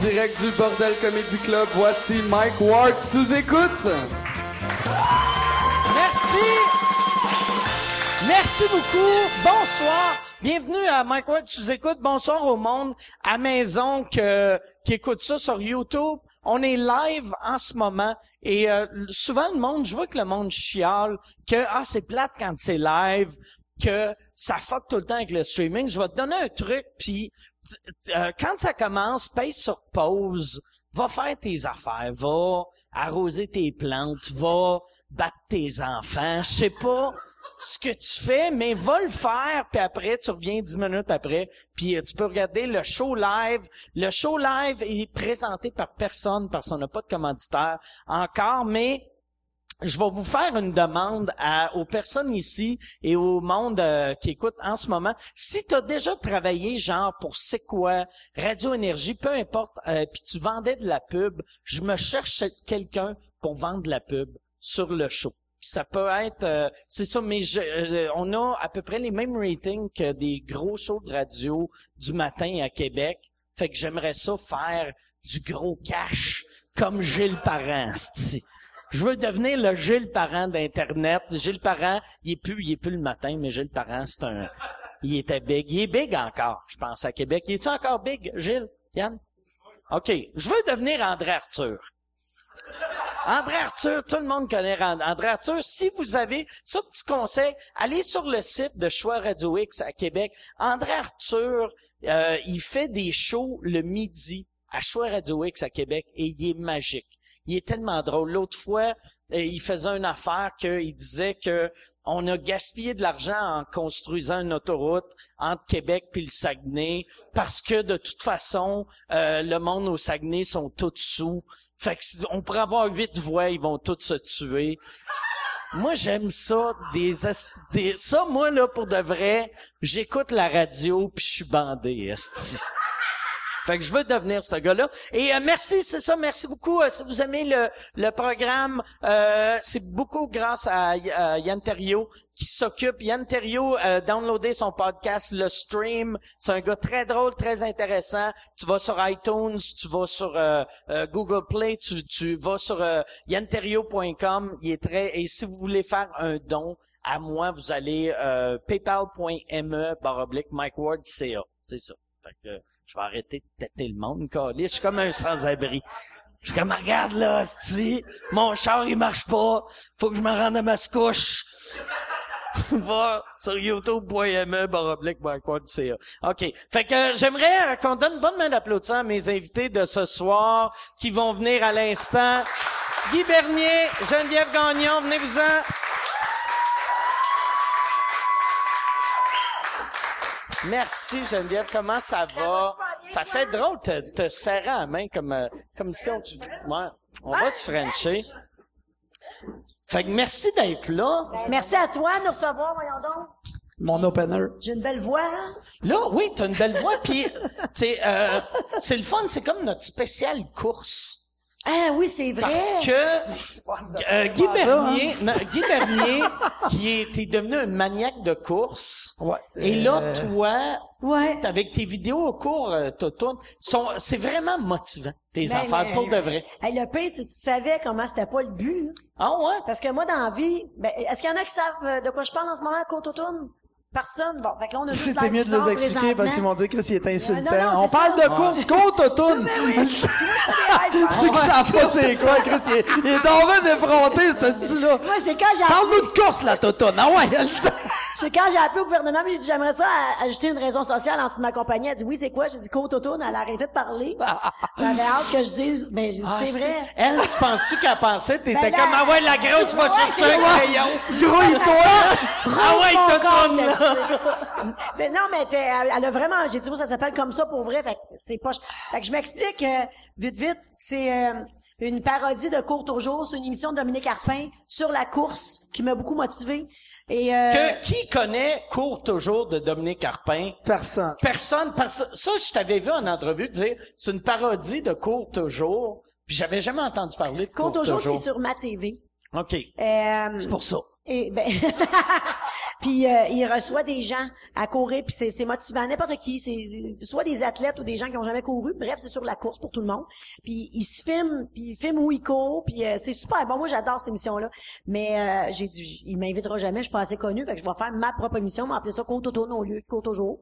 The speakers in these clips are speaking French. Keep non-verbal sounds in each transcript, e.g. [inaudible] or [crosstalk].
Direct du Bordel Comedy Club, voici Mike Ward sous écoute. Merci. Merci beaucoup. Bonsoir. Bienvenue à Mike Ward sous écoute. Bonsoir au monde à maison que, qui écoute ça sur YouTube. On est live en ce moment et euh, souvent le monde, je vois que le monde chiale que ah c'est plate quand c'est live, que ça fuck tout le temps avec le streaming. Je vais te donner un truc puis euh, quand ça commence, paye sur pause, va faire tes affaires, va arroser tes plantes, va battre tes enfants, je sais pas ce que tu fais, mais va le faire, puis après, tu reviens dix minutes après, puis euh, tu peux regarder le show live. Le show live est présenté par personne, parce qu'on n'a pas de commanditaire encore, mais je vais vous faire une demande aux personnes ici et au monde euh, qui écoute en ce moment. Si tu as déjà travaillé genre pour C'est quoi, Radio Énergie, peu importe, euh, puis tu vendais de la pub, je me cherche quelqu'un pour vendre de la pub sur le show. Ça peut être, euh, c'est ça, mais je, on a à peu près les mêmes ratings que des gros shows de radio du matin à Québec. Fait que j'aimerais ça faire du gros cash comme Gilles Parent, je veux devenir le Gilles Parent d'Internet. Gilles Parent, il est plus, il est plus le matin, mais Gilles Parent, c'est un, il était big. Il est big encore, je pense, à Québec. Il est-tu encore big, Gilles? Yann? OK. Je veux devenir André Arthur. André Arthur, tout le monde connaît André Arthur. Si vous avez, ça petit conseil, allez sur le site de Choix Radio X à Québec. André Arthur, euh, il fait des shows le midi à Choix Radio X à Québec et il est magique il est tellement drôle. L'autre fois, euh, il faisait une affaire qu'il disait que on a gaspillé de l'argent en construisant une autoroute entre Québec puis le Saguenay parce que de toute façon euh, le monde au Saguenay sont tous sous. Fait que on pourrait avoir huit voies, ils vont tous se tuer. Moi j'aime ça des, des, ça moi là pour de vrai, j'écoute la radio puis je suis bandé esti. Fait que je veux devenir ce gars-là. Et euh, merci, c'est ça, merci beaucoup. Euh, si vous aimez le, le programme, euh, c'est beaucoup grâce à Yann Terrio qui s'occupe. Yann Terrio a downloadé son podcast, Le Stream. C'est un gars très drôle, très intéressant. Tu vas sur iTunes, tu vas sur Google Play, tu, tu vas sur yanterrio.com. Il est très... Et si vous voulez faire un don à moi, vous allez paypal.me baroblique Mike. C'est ça. Fait que, je vais arrêter de têter le monde, Je suis comme un sans-abri. Je suis comme, regarde là, si mon char il marche pas, faut que je me rende à ma couche. [laughs] Va sur youtube.me baroblique CA. OK. Fait que j'aimerais qu'on donne une bonne main d'applaudissement à mes invités de ce soir qui vont venir à l'instant. Guy Bernier, Geneviève Gagnon, venez-vous-en. Merci Geneviève, comment ça va? Ça fait drôle de te, serrer la main comme, euh, comme si on... Ouais, on va se frencher. Fait que merci d'être là. Merci à toi de nous recevoir, voyons donc. Mon opener. J'ai une belle voix, hein? Là, oui, t'as une belle voix, puis [laughs] euh, c'est le fun, c'est comme notre spéciale course. Ah oui, c'est vrai. Parce que euh, Guy Bernier, hein? Guy Bernier, qui est, t'es devenu un maniaque de course. Ouais. Et là, euh, toi, ouais. avec tes vidéos au cours, euh, sont, c'est vraiment motivant tes ben, affaires pour de vrai. Hey, le pire, tu, tu savais comment c'était pas le but. Hein? Ah ouais? Parce que moi, dans la vie, ben, est-ce qu'il y en a qui savent de quoi je parle en ce moment, autonome? Personne. Bon, fait que là, on a juste C'était mieux de nous expliquer parce qu'ils m'ont dit que c'était insultant. on parle de course côte automne. [laughs] Ceux qui savent pas c'est quoi, Chris, il est, il est dans d'effronter, ce style-là. Moi, c'est quand j'ai Parle-nous de course, la totone. Ah ouais, elle C'est quand j'ai appelé au gouvernement, mais j'ai dit, j'aimerais ça ajouter une raison sociale en dessous de ma compagnie. Elle dit, oui, c'est quoi? J'ai dit, côte automne. Elle a arrêté de parler. [laughs] Elle avait hâte que je dise, mais ben, j'ai dit, ah, c'est vrai. Elle, tu penses-tu qu'elle pensait? T'étais ben comme, ah ouais, la grosse va chercher un crayon. Gros, toi! Ah ouais, mais non, mais elle, a vraiment, j'ai dit, ça s'appelle comme ça pour vrai, fait que c'est pas, fait que je m'explique, euh, vite, vite, c'est, euh, une parodie de Courte au jour, c'est une émission de Dominique Arpin sur la course qui m'a beaucoup motivé. Et euh... que, qui connaît Courte au jour de Dominique Arpin? Personne. Personne. Parce, ça, je t'avais vu en entrevue dire, c'est une parodie de Courte au jour, puis j'avais jamais entendu parler de Courte, Courte au jour. c'est sur ma TV. OK. Euh, c'est pour ça. Et ben [laughs] Puis euh, il reçoit des gens à courir, puis c'est, motivant. N'importe qui, c'est soit des athlètes ou des gens qui ont jamais couru. Bref, c'est sur la course pour tout le monde. Puis il se filme, puis il filme où il court, puis euh, c'est super bon. Moi, j'adore cette émission-là. Mais euh, j'ai dit, il m'invitera jamais, je suis pas assez connu, fait que je vais faire ma propre émission, m'appeler ça Côte Automne au lieu de jour.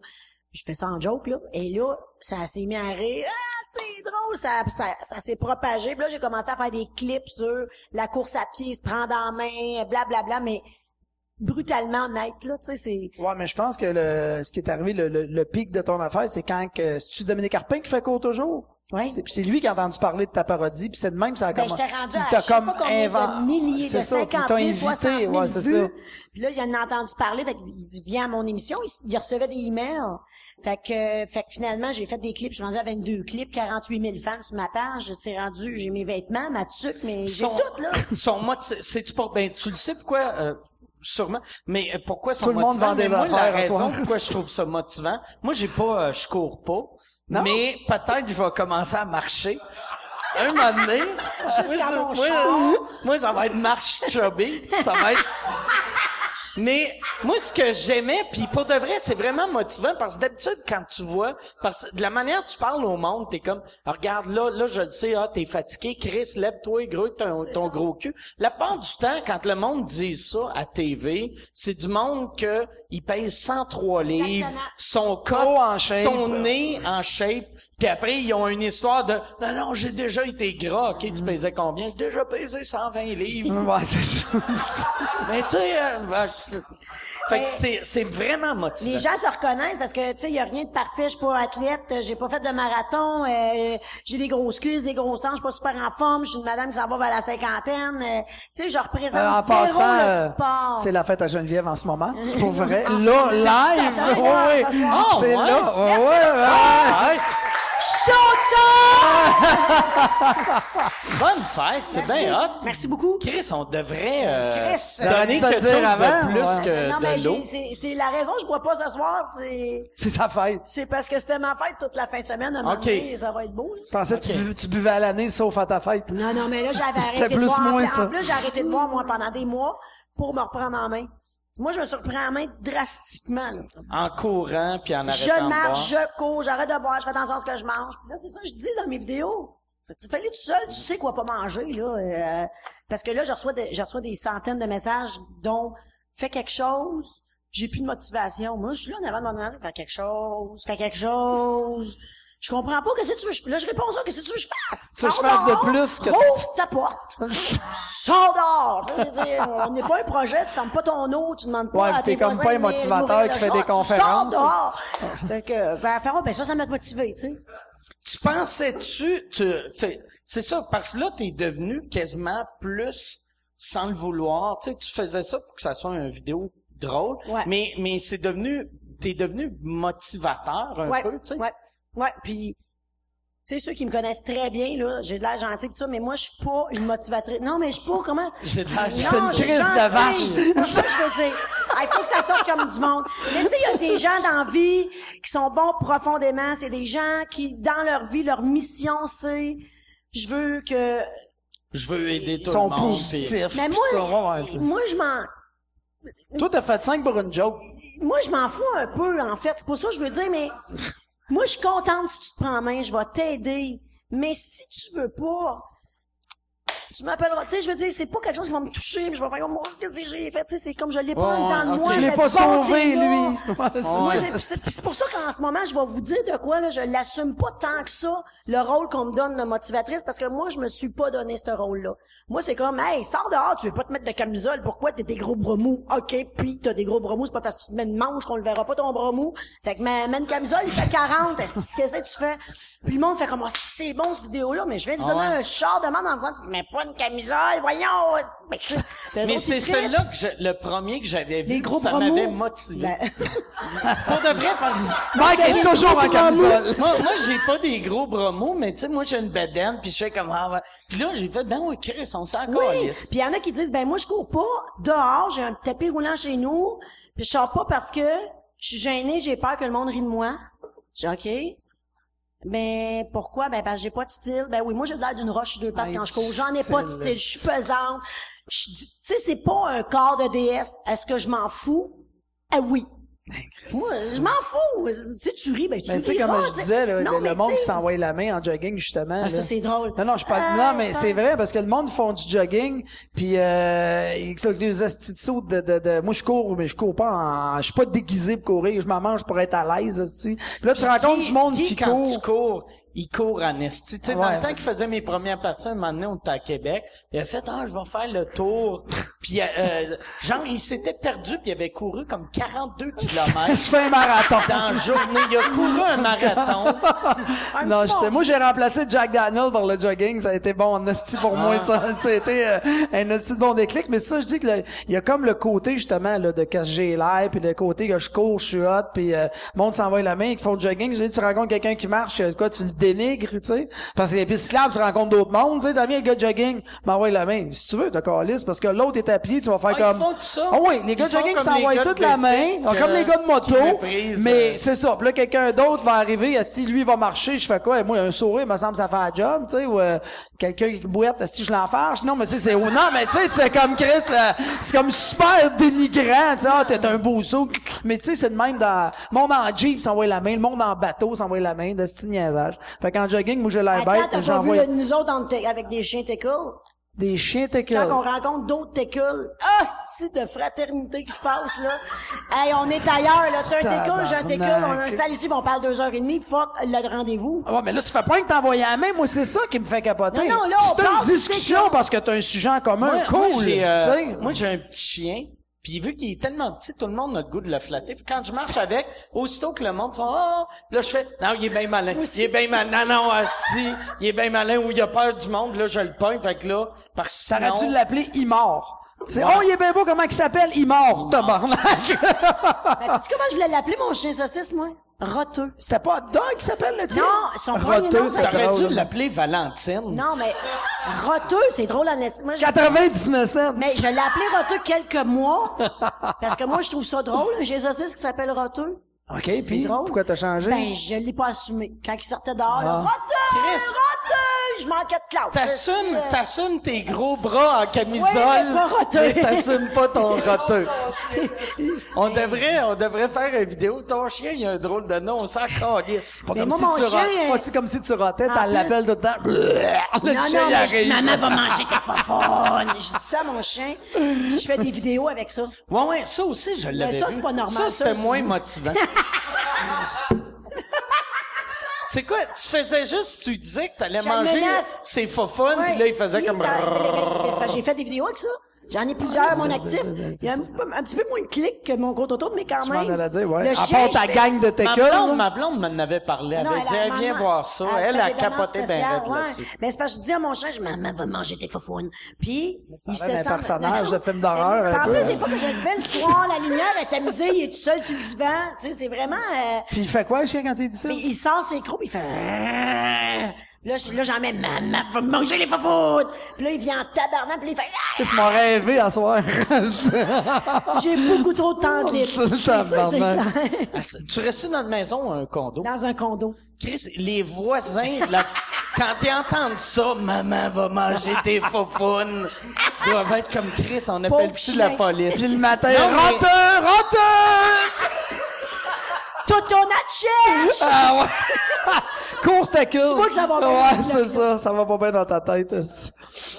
Puis je fais ça en joke, là. Et là, ça s'est mis à rire. Ah, c'est drôle! Ça, ça, ça s'est propagé. Puis là, j'ai commencé à faire des clips sur la course à pied, se prendre en main, blablabla. Bla, bla, mais brutalement honnête, là, tu sais, c'est... Ouais, mais je pense que le, ce qui est arrivé, le, le, pic de ton affaire, c'est quand que, c'est-tu Dominique Carpin qui fait court toujours? Oui. C'est, c'est lui qui a entendu parler de ta parodie, puis c'est de même ça a ben, commencé. je t'ai rendu à, je sais comme combien de milliers, de 50 000, 60 000 ouais, c'est Ça. Puis là, il en a entendu parler, fait il dit, viens à mon émission, il, il recevait des emails. Fait que, fait que finalement, j'ai fait des clips, je suis rendu à 22 clips, 48 000 fans sur ma page, c'est rendu, j'ai mes vêtements, ma tuque, mais j'ai tout, là. [laughs] Son mot, c'est-tu pour, ben, tu le sais pourquoi, euh, sûrement. Mais euh, pourquoi ça Tout le monde vend des moi, la raison pourquoi je trouve ça motivant, moi, j'ai pas, euh, je cours pas. Non? Mais peut-être je vais commencer à marcher. Un moment donné, [laughs] moi, moi, ça va être marche chubby. Ça va être mais moi, ce que j'aimais, puis pour de vrai, c'est vraiment motivant parce que d'habitude, quand tu vois, parce que de la manière dont tu parles au monde, t'es comme, ah, regarde là, là, je le sais, ah, t'es fatigué, Chris, lève-toi, gros, ton, ton gros cul. La part du temps, quand le monde dit ça à TV, c'est du monde que il paye 103 livres, son corps, son nez en shape, puis après, ils ont une histoire de Non, non, j'ai déjà été gras, ok, tu pesais combien? J'ai déjà pesé 120 livres. Ouais, c'est ça. [laughs] Mais tu sais, euh, fait que c'est, c'est vraiment motivant. Les gens se reconnaissent parce que, tu sais, il y a rien de parfait. Je suis pas athlète, j'ai pas fait de marathon, euh, j'ai des grosses cuisses, des gros seins, je suis pas super en forme, je suis une madame qui s'en va vers la cinquantaine. Euh, tu sais, je représente euh, en zéro passant, le sport. C'est la fête à Geneviève en ce moment. [laughs] Pour vrai. là, live! Oui, c'est là. Ouais, ouais, [laughs] Bonne fête, c'est bien hot. Merci beaucoup. Chris, on devrait euh, Chris, donner quelque chose avant, de plus que non, mais de l'eau. C'est la raison que je bois pas ce soir, c'est... C'est sa fête. C'est parce que c'était ma fête toute la fin de semaine. À OK. ça va être beau. Je pensais que tu, buvais à l'année, sauf à ta fête. Non, non, mais là, j'avais [laughs] arrêté de boire. En plus, j'ai arrêté de boire, moi, pendant des mois pour me reprendre en main. Moi, je me suis repris en main drastiquement. Là. En courant, puis en arrêtant Je marche, je cours, j'arrête de boire, je fais attention à ce que je mange. Puis là, c'est ça que je dis dans mes vidéos. Tu fais tout seul, tu sais quoi pas manger, là. Euh, parce que là, je reçois, des, je reçois des centaines de messages dont « fais quelque chose », j'ai plus de motivation. Moi, je suis là en avant de mon fais quelque chose, fais quelque chose. Je comprends pas, qu'est-ce que tu veux, là, je réponds ça, qu'est-ce que tu veux que je fasse? Que je fasse de plus que... Ouvre ta porte! Sors dehors! on n'est pas un projet, tu fermes pas ton eau, tu demandes pas ouais, à tes comme pas un motivateur qui fait des conférences. Sors dehors! fait que, ben, faire, ben, ça, ça m'a motivé, tu sais. Tu pensais-tu, tu, c'est ça, parce que là, t'es devenu quasiment plus sans le vouloir. Tu sais, tu faisais ça pour que ça soit une vidéo drôle. Mais, mais c'est devenu, t'es devenu motivateur un peu, tu sais. Ouais. Ouais, puis tu sais, ceux qui me connaissent très bien, là, j'ai de l'air gentil tout ça, mais moi, je suis pas une motivatrice. Non, mais je suis pas, comment? J'ai de l'air je suis de vache. C'est ça que je veux dire. Il faut que ça sorte comme du monde. Mais tu sais, il y a des gens dans la vie qui sont bons profondément. C'est des gens qui, dans leur vie, leur mission, c'est, je veux que... Je veux aider tout le monde. positifs. Mais moi, moi, je m'en... Toi, t'as fait 5 pour une joke. Moi, je m'en fous un peu, en fait. C'est pour ça que je veux dire, mais moi, je suis contente si tu te prends en main, je vais t'aider. Mais si tu veux pas, tu m'appelleras. Tu sais, je veux dire, c'est pas quelque chose qui va me toucher, mais je vais faire, oh, qu'est-ce que j'ai fait? Tu sais, c'est comme je l'ai pas dans le moi. Je l'ai pas sauvé, lui. moi, c'est pour ça qu'en ce moment, je vais vous dire de quoi, là, je l'assume pas tant que ça, le rôle qu'on me donne de motivatrice, parce que moi, je me suis pas donné ce rôle-là. Moi, c'est comme, hey, sors dehors, tu veux pas te mettre de camisole, pourquoi t'as des gros bras mous? OK, puis t'as des gros bras mous, c'est pas parce que tu te mets une manche qu'on le verra pas ton bras mou. Fait que, mets une camisole, il fait 40, qu'est-ce que tu fais? Puis le monde fait comme, oh, c'est bon, cette vidéo-là, mais je viens de donner un char de en disant, mets pas une camisole, voyons! Mais c'est [laughs] celui-là que je, le premier que j'avais vu, gros ça m'avait motivé. Ben... [laughs] Pour de vrai, parce Mike est toujours en camisole. moi, moi j'ai pas des gros bras mous, mais tu sais, moi j'ai une bedaine, puis je fais comme, ah, Puis là, j'ai fait, ben oui, Chris, on s'en oui. Puis il y en a qui disent, ben moi je cours pas dehors, j'ai un tapis roulant chez nous, puis je sors pas parce que je suis gênée, j'ai peur que le monde rie de moi. J'ai OK. Ben pourquoi? Ben parce que j'ai pas de style. Ben oui, moi j'ai l'air d'une roche deux pattes quand je cours. J'en ai pas de style. Je suis pesante. Tu sais, c'est pas un corps de déesse. Est-ce que je m'en fous? Ah oui. Moi, je m'en fous. Si tu ris, ben tu Mais tu sais, riras, comme je disais, là, Non, le, monde qui s'envoie la main en jogging, justement. Ah, ça, c'est drôle. Non, non, je parle. Euh, non, mais c'est vrai parce que le monde font du jogging, puis euh, ils ont des astis de de, de, de- Moi, je cours, mais je cours pas en. Je suis pas déguisé pour courir. Je m'en mange pour être à l'aise. Puis là, tu rencontres du monde qui quand court. tu cours, il court en esti. Tu sais, dans le temps qu'il faisait mes premières parties, un moment donné, on était à Québec, il a fait, ah, je vais faire le tour. puis, euh, genre, il s'était perdu, puis il avait couru comme 42 [laughs] Je kilomètres fais un marathon. dans la journée. Il a couru un marathon. [laughs] Un Non, j'étais, moi, j'ai remplacé Jack Daniel par le jogging. Ça a été bon en esti pour moi. Ah. Ça, c'était euh, un esti de bon déclic. Mais ça, je dis que le- il y a comme le côté, justement, là, de que j'ai l'air, puis le côté que je cours, je suis hot, puis euh, le monde s'envoie la main, qui font du jogging. Je dis, tu rencontres quelqu'un qui marche, euh, quoi, tu le dénigres, tu sais. Parce que les pistes cyclables, tu rencontres d'autres mondes, tu sais. T'as bien un gars de jogging, m'envoie la main. Si tu veux, t'as calice, parce que l'autre est à pied, tu vas faire Ah, ils comme... font tout ça? Ah oui, les gars Ils de font jogging s'envoient toute la main, Ah, comme les gars de moto, mais euh, c'est ça. Puis là, quelqu'un d'autre va arriver, si lui va marcher, je fais quoi? Moi, un sourire, me semble, ça fait un job, tu sais, ou euh, quelqu'un qui bouette, si je l'enfarge. Non, mais tu sais, c'est, non, mais tu sais, c'est comme Chris, euh, c'est comme super dénigrant, tu sais, ah, t'es un beau saut. Mais tu sais, c'est de même dans, le monde en Jeep s'envoie la main, le monde en bateau s'envoie la main, de ce niaisage. Fait qu'en jogging, moi, j'ai l'air Attends, bête, t'as pas vu le- nous autres en avec des chiens tickle? des chiens Quand teckle. on rencontre d'autres tickles, ah, si de fraternité qui se passe, là. Hey, on est ailleurs, là. T'as un tickle, j'ai un tickle, on installe ici, on parle deux heures et demie, fuck le rendez-vous. Ah ouais, mais là, tu fais pas que t'envoyer la main. Moi, c'est ça qui me fait capoter. Non, non, là, on C'est une discussion parce que t'as un sujet en commun. Moi, cool. moi, j'ai, euh, moi, j'ai un petit chien. Puis vu qu'il est tellement petit, tout le monde a le goût de le flatter. Puis quand je marche avec, aussitôt que le monde fait ah, là je fais non, il est bien malin. Il est bien malin. Non, non, asti, il est bien malin ou il a peur du monde. Là, je le pogne. Fait que là, parce que Ça aurait sinon- dû l'appeler Imor. C'est, oh, il est bien beau, comment il s'appelle? Imor, tabarnak. Ben, tu sais comment je voulais l'appeler, mon chien saucisse, moi? Roteux. C'était pas Hot Dog qui s'appelle le tien? Non, son premier Roteux, nom, c'est T'aurais dû l'appeler Valentine. Non, mais roteux, c'est drôle en esti- Moi, je- 99 cents. Mais je l'ai appelé roteux quelques mois. parce que moi, je trouve ça drôle, un chien saucisse qui s'appelle roteux. OK, puis drôle. pourquoi t'as changé? Ben, je l'ai pas assumé. Quand il sortait dehors, Ah. roteux! Chris. Roteux! Je manquais de classe. T'assumes, Euh, t'assumes tes gros bras en camisole. Oui, mais pas roteux. mais t'assumes pas ton [laughs] roteux. on devrait, on devrait faire une vidéo. Ton chien, il a un drôle de nom, on s'en calisse. Pas Mais comme moi, si mon tu chien, pas comme si tu rotais, ça l'appelle tout le temps. Le Non, chien, non, mais je dis, maman va manger tes fofone. Je dis ça à mon chien. Puis je fais des vidéos avec ça. Ouais, ouais, ça aussi, je l'avais ça, vu. c'est pas normal, Ça, ça, c'était moins motivant. [laughs] c'est quoi? Tu faisais juste, tu disais que t'allais Je manger menace. ses fofone, Ouais. puis là, il faisait Oui, comme... t'as- mais- mais- mais c'est parce que J'ai fait des vidéos avec ça. J'en ai plusieurs à mon actif. Il y a un, petit peu- un petit peu moins de clics que mon compte auto, mais quand Je même. m'en allais dire, ouais. Le À chien, part ta je fais- gang de Ma teckle. blonde, ma blonde m'en avait parlé. Elle Non, avait dit, elle vient maman, voir ça. Elle, a capoté raide ouais. là-dessus. Mais c'est parce que je dis à mon chien, je, maman va manger tes faufounes. Puis, il se sent... d'un personnage de film d'horreur, un En plus, des fois que je le fais le soir, la lumière est amusée, il est tout seul sur le divan. Tu sais, c'est vraiment... euh, Puis il fait quoi, le chien, quand il dit ça? il sort ses crocs, il fait... Là, je- là, j'en mets, maman, va manger les faufounes. Puis là, il vient en tabarnak, puis là, il fait, Ah! Tu m'as rêvé à soir. [laughs] j'ai beaucoup trop de temps de libre. Ça, c'est clair. Ah, Tu restais dans une maison ou un condo? Dans un condo. Chris, les voisins, la- quand ils entendent ça, maman va manger tes [laughs] faufounes, doivent être comme Chris, on appelle-tu la police? Puis le matin, Non, mais- roteux, roteux! Toto Natchez! Ah ouais! [laughs] Cours ta queue. Tu vois que ça va bien, Ouais, c'est ça. Ça va pas bien dans ta tête. aussi.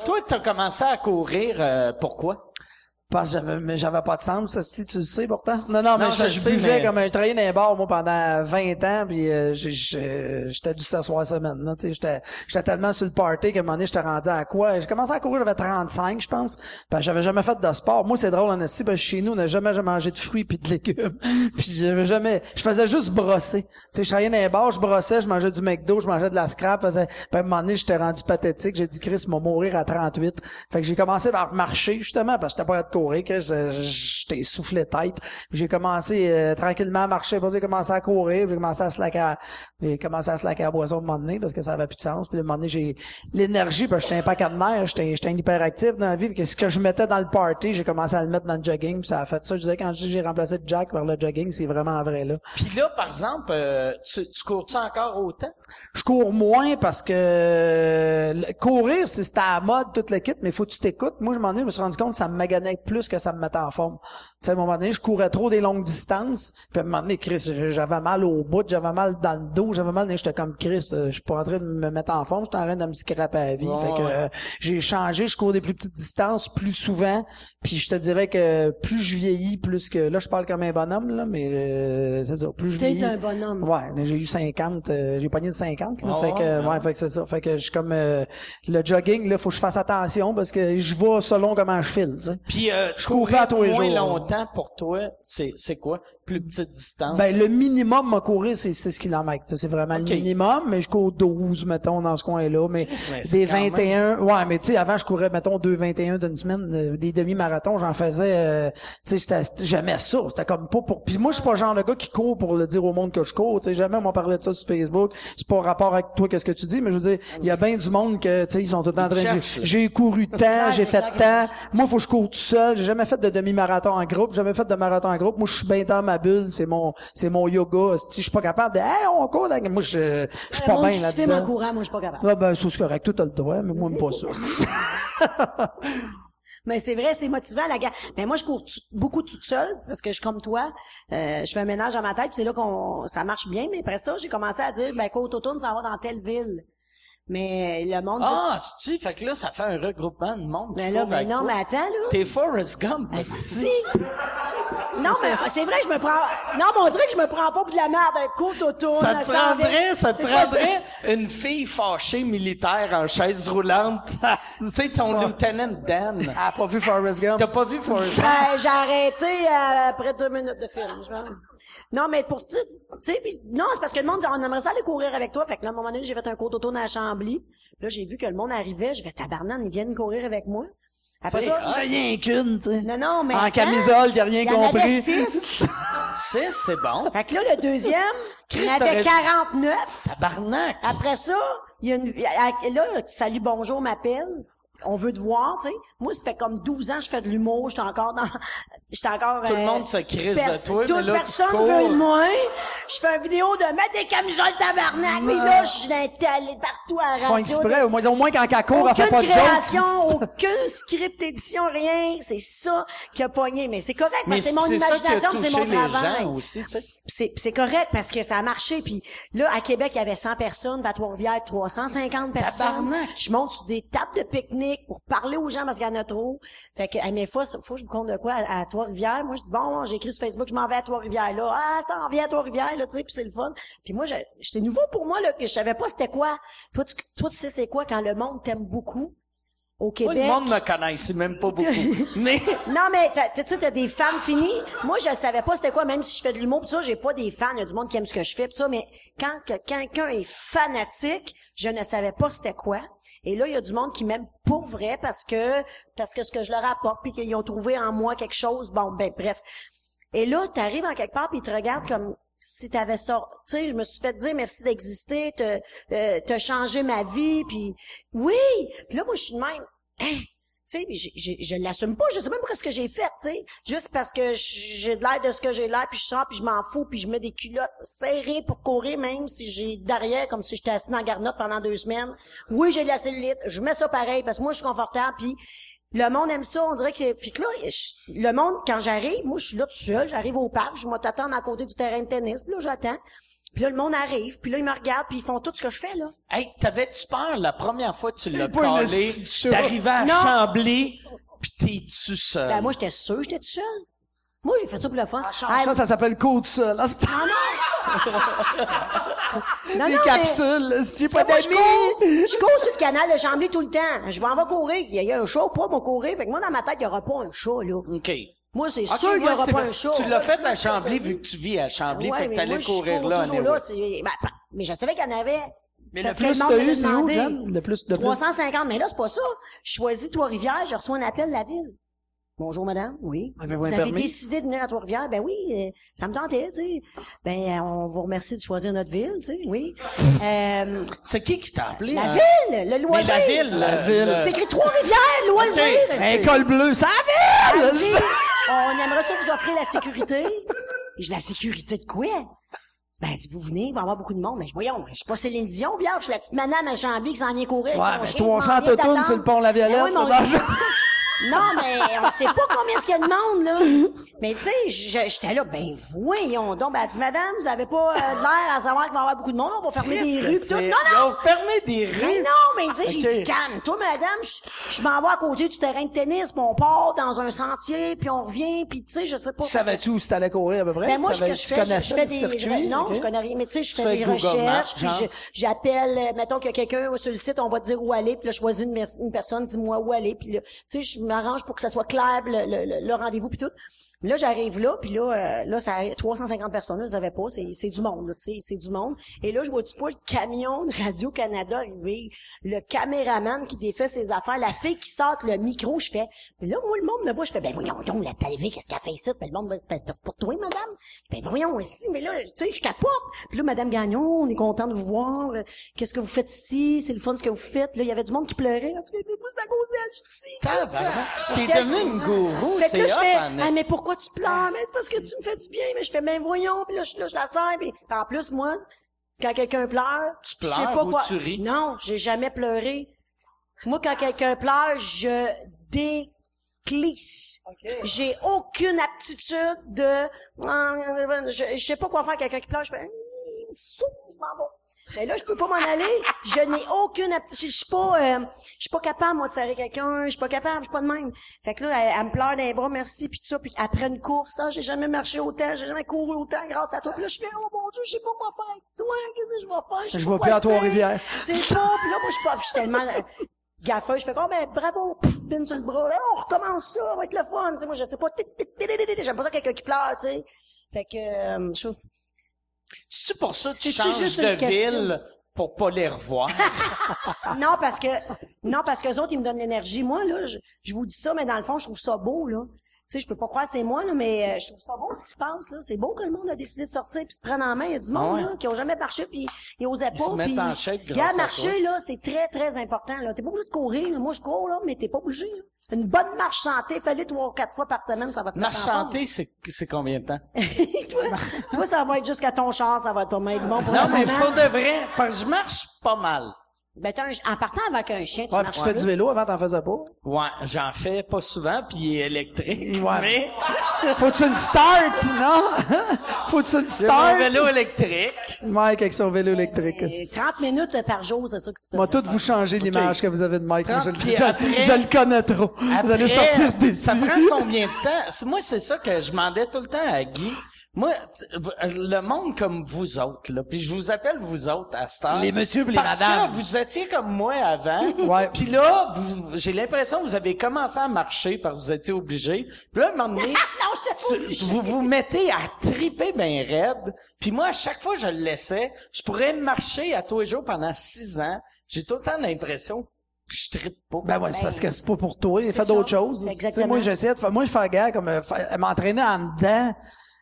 Toi, t'as commencé à courir, euh, pourquoi? Parce que j'avais, mais j'avais pas de sens, ça, si tu le sais pourtant. Non, non, mais Non, je, je je sais, buvais mais- comme un train d'un bar, moi, pendant 20 ans, puis euh, j'ai- j'ai- j'étais dû s'asseoir semaine, là, tu sais, j'étais, j'étais tellement sur le party qu'à un moment donné, j'étais rendu à quoi? J'ai commencé à courir, j'avais 35, je pense, parce que j'avais jamais fait de sport. Moi, c'est drôle, en esti, parce que chez nous, on n'a jamais, jamais mangé de fruits puis de légumes. [laughs] puis j'avais jamais, je faisais juste brosser. Tu sais, je travaillais dans bar, je brossais, je mangeais du McDo, je mangeais de la scrap, faisais, puis à un moment donné, j'étais rendu pathétique, j'ai dit, Chris, m'a mourir à 38. Fait que j'ai commencé par marcher, justement, parce que j'étais pas à courir, que j'étais essoufflé tête. J'ai commencé euh, tranquillement à marcher, j'ai commencé à courir, j'ai commencé à slacker, j'ai commencé à slacker à boisson à un moment donné, parce que ça avait plus de sens. Puis à un moment donné, j'ai l'énergie, parce que j'étais un paquet de nerfs, j'étais j'étais un hyperactif dans la vie, puis que ce que je mettais dans le party, j'ai commencé à le mettre dans le jogging, puis ça a fait ça. Je disais, quand j'ai remplacé le Jack par le jogging, c'est vraiment vrai, là. Puis là, par exemple, euh, tu, tu cours-tu encore autant? Je cours moins parce que le- courir, c'est c'était à la mode, toute kit, mais faut que tu t'écoutes. Moi, je m'en ai, je me suis rendu compte que ça me maganait plus que ça me mettait en forme. Tu sais, à un moment donné, je courais trop des longues distances. Puis à un moment donné, Chris, j'avais mal au bout, j'avais mal dans le dos, j'avais mal, j'étais comme Chris, euh, je suis pas en train de me mettre en forme, j'étais en train de me scraper à la vie. Fait que ouais. euh, j'ai changé, je cours des plus petites distances plus souvent. Puis je te dirais que plus je vieillis, plus que là, je parle comme un bonhomme là, mais euh, c'est ça, plus je T'es vieillis. un bonhomme. Ouais, mais j'ai eu 50, euh, j'ai pogné de 50 là, fait que ouais, ouais, fait que c'est ça, fait que je suis comme euh, le jogging là, faut que je fasse attention parce que je vais selon comment je file, tu sais. Puis euh, Je pas à tous les jours. longtemps pour toi, c'est c'est quoi? Plus petite distance? Ben, le minimum à courir, c'est 6 km. C'est vraiment le minimum, mais je cours 12, mettons, dans ce coin-là. Mais mais des quand même- 21, ouais, mais tu sais, avant, je courais, mettons, 2,21 d'une semaine, euh, des demi-marathons, j'en faisais, euh, tu sais, c'était- jamais ça. C'était comme pas pour... Puis moi, je suis pas le genre de gars qui court pour le dire au monde que je cours. Tu sais, jamais on m'a parlé de ça sur Facebook. C'est pas rapport avec toi, qu'est-ce que tu dis, mais je veux dire, il y a bien du monde que, tu sais, ils sont tout le temps en train de j'ai couru tant, j'ai fait tant. Moi, faut que je cours tout seul. J'ai jamais fait de demi-marathon en groupe. Jamais fait de marathon en groupe. Moi, je suis bien dans ma bulle. C'est mon, c'est mon yoga. Si je suis pas capable de, hey, on court. dans- Moi, je, je suis pas bien qui se filme en là-dedans. courant, moi, je suis pas capable. Ah, ben, c'est correct. Toi, t'as le droit, mais moi, même pas ça. Mais c'est vrai, c'est motivant la gare. Mais moi, je cours tout- beaucoup toute seule parce que je suis comme toi. Euh, je fais un ménage dans ma tête, puis c'est là qu'on ça marche bien. Mais après ça, j'ai commencé à dire, ben, côte autour, ça va dans telle ville. Mais le monde. Ah, c'est-tu? Fait que là, ça fait un regroupement de monde. mais là, ben avec non, toi. mais attends, là. T'es Forrest Gump. Si. Non, mais c'est vrai, je me prends. Non, mais on dirait que je me prends pas pour de la merde. Un côte autour. Ça te prendrait, ça te prendrait une fille fâchée militaire en chaise roulante. [laughs] tu sais, ton lieutenant Dan. Ah, pas vu Forrest Gump. T'as pas vu Forrest Gump? Ben, j'ai arrêté euh, après deux minutes de film. je pense. Non, mais pour tu sais, puis non, c'est parce que le monde dit, on aimerait ça aller courir avec toi. Fait que là, à un moment donné, j'ai fait un court auto dans la Chambly. Là, j'ai vu que le monde arrivait. Je vais tabarnane, ils viennent courir avec moi. Après ça, rien qu'une, tu sais. non, non, mais En camisole, qui a rien il y en avait compris. six. [laughs] Six, c'est bon. Fait que là, le deuxième, il avait t'aurais- 49. Tabarnak. Après ça, il y a une, là, salut, bonjour, m'appelle. On veut te voir, tu sais. Moi, ça fait comme 12 ans que je fais de l'humour. J'étais encore dans, [laughs] j'étais encore, Tout le euh, monde se crisse pers- de toi, toute mais là, personne veut de moi. Je fais une vidéo de mettre des camisoles tabarnak, mais là, je suis partout à la radio. exprès. Au moins, au moins, quand elle court, elle fait pas de création, [laughs] aucun script édition, rien. C'est ça qui a pogné. Mais c'est correct, Mais c'est mon imagination, c'est mon travail. gens aussi, tu sais. Puis c'est c'est correct parce que ça a marché. Puis là, à Québec, il y avait 100 personnes. À Trois-Rivières, 350 personnes. Je monte sur des tables de pique-nique pour parler aux gens parce qu'il y en a trop. Fait que, hey, mais faut, faut que je vous compte de quoi à, à Trois-Rivières. Moi, je dis, bon, j'ai écrit sur Facebook, je m'en vais à Trois-Rivières, là. Ah, ça en vient à Trois-Rivières, là, tu sais, puis c'est le fun. Puis moi, c'est nouveau pour moi, là, que je savais pas c'était quoi. Toi, tu, toi, tu sais c'est quoi quand le monde t'aime beaucoup au Moi, Québec? le monde me connaît, c'est même pas beaucoup. [laughs] mais, Non, mais tu sais, t'as des fans finis. Moi, je savais pas c'était quoi, même si je fais de l'humour, pis ça, j'ai pas des fans. Il y a du monde qui aime ce que je fais, pis ça, mais quand que quelqu'un est fanatique, je ne savais pas c'était quoi. Et là, il y a du monde qui m'aime pour vrai parce que, parce que ce que je leur apporte, puis qu'ils ont trouvé en moi quelque chose, bon, ben, bref. Et là, t'arrives en quelque part, puis ils te regardent comme si t'avais ça. Tu sais, je me suis fait dire merci d'exister, t'as euh, changé ma vie, puis oui. Puis là, moi, je suis de même. Hein? Sais, je l'assume pas, je sais même pas ce que j'ai fait, tu sais. Juste parce que j'ai de l'air de ce que j'ai l'air, puis je sors, puis je m'en fous, puis je mets des culottes serrées pour courir, même si j'ai derrière, comme si j'étais assis dans la garnotte pendant deux semaines. Oui, j'ai de la cellulite, je mets ça pareil, parce que moi, je suis confortable, puis le monde aime ça, on dirait que... Puis que là, le monde, quand j'arrive, moi, je suis là tout seul, j'arrive au parc, je m'attends à côté du terrain de tennis, puis là, j'attends. Puis là, le monde arrive, puis là, ils me regardent, puis ils font tout ce que je fais, là. hey, t'avais-tu peur la première fois que tu l'as pas collé, d'arriver à Non. Chambly, pis t'es-tu seul? Ben, moi, j'étais sûre, j'étais tout seul. Moi, j'ai fait ça pour le fun. Ah, Ça, ça s'appelle côte seul. Là, c'est non, des [laughs] non, mais- capsules. Si tu pas je d'amis. cours, je cours sur le canal de Chambly tout le temps. Je vais en va courir. Il y a- un chat, pas mon courir. Fait que moi, dans ma tête, il y aura pas un chat, là. OK. Moi, c'est sûr qu'il y ouais, aura pas vrai. un chat. Tu l'as fait à Chambly vu que tu vis à Chambly, Ouais, fait que t'allais courir là. toujours ben, ben, mais je savais qu'il y en avait. Mais Parce le que plus monde t'as eu, c'est où. John? Le plus, le plus. 350, mais là, c'est pas ça. Je choisis Trois-Rivières, je reçois un appel de la ville. Bonjour, madame. Oui. Avez-vous Vous un avez permis? décidé de venir à Trois-Rivières? Ben oui, euh, ça me tentait, tu sais. Ben, euh, on vous remercie de choisir notre ville, tu sais. Oui. [laughs] Euh, C'est qui qui t'a appelé? la hein? ville, le Mais loisir. la ville, la ville. C'est écrit Trois-Rivières, loisir. C'est- bleue, ça Elle me avait! dit, on aimerait ça vous offrir la sécurité. Et je la sécurité de quoi? Ben, dit, vous venez, il va y avoir beaucoup de monde. Mais je, voyons, je suis pas Céline Dion, vierge, je suis la petite madame à Chambly qui s'en vient courir avec Ouais, son chien, 300 m'en vient toutounes d'attendre. sur le pont La Violette, Ben oui, [laughs] mais on-. Non, mais on sait pas combien est-ce qu'il y a de monde, là. Mais tu sais, j'étais là, ben voyons donc. Ben, elle dit, madame, vous avez pas euh, de l'air à savoir qu'il va y avoir beaucoup de monde, on va fermer des rues pis tout. Non, non! Ils ont fermé des Mais rues? non, mais tu sais, j'ai dit, calme. Toi, madame, je, m'en vais à côté du terrain de tennis, puis on part dans un sentier, puis on revient, puis tu sais, je sais pas. Savais-tu où tu allais courir à peu près? Ben moi, Tu ce que je tu fais, je, fais des... circuit? non, je connais rien, mais tu sais, je Tu fais des recherches, puis j'appelle, euh, mettons qu'il y a quelqu'un sur le site, on va te dire où aller, puis là, je choisis une, personne, dis-moi où aller, puis là, tu sais, je m'arrange pour que ça soit clair, le, le, le- rendez-vous, puis tout. Là, j'arrive là, puis là, euh, là, ça arrive- 350 personnes, là, je savais pas, c'est, c'est du monde, là, tu sais, c'est du monde. Et là, je vois-tu pas le camion de Radio-Canada arriver, le caméraman qui défait ses affaires, la fille qui sort le micro, je fais, puis là, moi, le monde me voit, je fais, ben voyons donc, la télé, qu'est-ce qu'elle fait ici? Puis le monde, ben, c'est c'est pour toi, madame? Ben voyons, ici, mais là, tu sais, je capote. Puis là, madame Gagnon, on est content de vous voir, Euh, qu'est-ce que vous faites ici? C'est le fun ce que vous faites. Là, il y avait du monde qui pleurait. En tout cas, c'est à cause d'elle, je suis ici. T'es devenu une gourou, Fait que là, c'est ah, mais esti. Pourquoi tu pleures? Mais c'est parce que tu me fais du bien. Mais je fais, ben voyons. Puis là, je, là, je la serre. Puis puis en plus, moi, quand quelqu'un pleure, Tu je sais pleures pas ou quoi. tu ris? Non, j'ai jamais pleuré. Moi, quand quelqu'un pleure, je déclisse. J'ai aucune aptitude de, je, je sais pas quoi faire quelqu'un qui pleure. Je fais, Hum, je m'en vais. Mais là, je peux pas m'en aller. Je n'ai aucune aptitude. Je suis pas, euh, je suis pas capable, moi, de serrer quelqu'un. Je suis pas capable. Je suis pas de même. Fait que là, elle, elle me pleure dans les bras, merci, puis tout ça. Puis après une course, ah, j'ai jamais marché autant, j'ai jamais couru autant grâce à toi. Puis là, je fais, oh mon Dieu, je sais pas quoi faire avec toi. Qu'est-ce que je vais faire? Je vais plus à. Trois-Rivières. C'est pas. Puis là, moi, je suis pas, je suis tellement euh, gaffeux. Je fais, oh, ben, bravo, pff, pin sur le bras. Là, on recommence ça, va être le fun. Tu sais, moi, je sais pas. J'aime pas ça quelqu'un qui pleure, tu sais. Fait que, euh, je C'est-tu pour ça que tu changes juste de question? ville pour pas les revoir? [laughs] Non, parce que, non, parce que les autres, ils me donnent l'énergie. Moi, là, je, je vous dis ça, mais dans le fond, je trouve ça beau, là. Tu sais, je peux pas croire que c'est moi, là, mais euh, je trouve ça beau, ce qui se passe, là. C'est beau que le monde a décidé de sortir puis se prendre en main. Il y a du monde, ouais. là, qui ont jamais marché puis ils osaient pas. se mettent puis- en grâce à marcher, là, c'est très, très important, là. T'es pas obligé de courir, là. Moi, je cours, là, mais t'es pas obligé, là. Une bonne marche santé, fallait trois ou quatre fois par semaine, ça va te Marche santé, c'est, c'est combien de temps? [laughs] toi, toi, ça va être jusqu'à ton char, ça va être pas mal bon pour Non, mais pour de vrai, parce que je marche pas mal. Ben, t'as un- en partant avec un chien, tu Ouais, puis marches tu fais plus. du vélo avant, t'en faisais pas? Ouais, j'en fais pas souvent, puis il est électrique. Ouais. [laughs] Mais Faut-tu une start, non? [laughs] Faut-tu une mon start? vélo électrique. Mike avec son vélo électrique. Et 30 minutes par jour, c'est ça que tu Moi, devrais tout vous changer l'image que vous avez de Mike. Moi, je, le- 30, puis je- après- je le connais trop. vous allez sortir des Ça prend combien de temps? Moi, c'est ça que je demandais tout le temps à Guy. Moi, le monde comme vous autres, là, puis je vous appelle vous autres à cette heure. Les messieurs les parce que vous étiez comme moi avant. [laughs] Ouais. Puis là, vous- j'ai l'impression que vous avez commencé à marcher parce que vous étiez obligés. Puis là, à un moment donné, [laughs] Non, tu- vous vous mettez à triper ben raide. Puis moi, à chaque fois que je le laissais, je pourrais marcher à tous les jours pendant six ans. J'ai tout le temps l'impression que je tripe pas. Ben ouais, c'est parce que c'est pas pour toi. Fais d'autres choses. Exactement. Moi, j'essaie de faire, moi, je fais gars comme, euh, m'entraîner en dedans.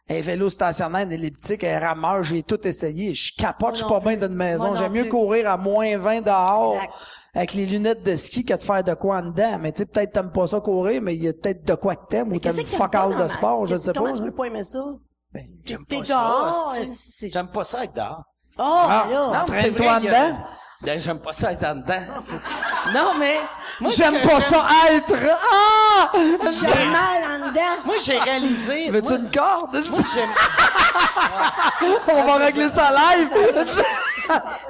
Un vélo stationnaire, un elliptique, un rameur, j'ai tout essayé. Je capote, je suis pas bien d'une maison. J'aime mieux courir à moins 20 dehors. Exact. Avec les lunettes de ski que de faire de quoi en dedans. Mais tu sais, peut-être t'aimes pas ça courir, mais il y a peut-être de quoi que t'aimes ou t'aimes fuck all de sport, je sais pas. Comment tu peux pas aimer ça? Ben, j'aime pas ça. c'est- J'aime pas ça être dehors. Oh, Ah, là! Mais a- dedans. Ben, j'aime pas ça être en dedans. [laughs] Non, mais... moi, J'aime pas ça être, ah! J'ai mal en dedans. Moi, j'ai réalisé... [laughs] Veux-tu moi, une corde? moi, j'aime... [laughs] On va régler ça live.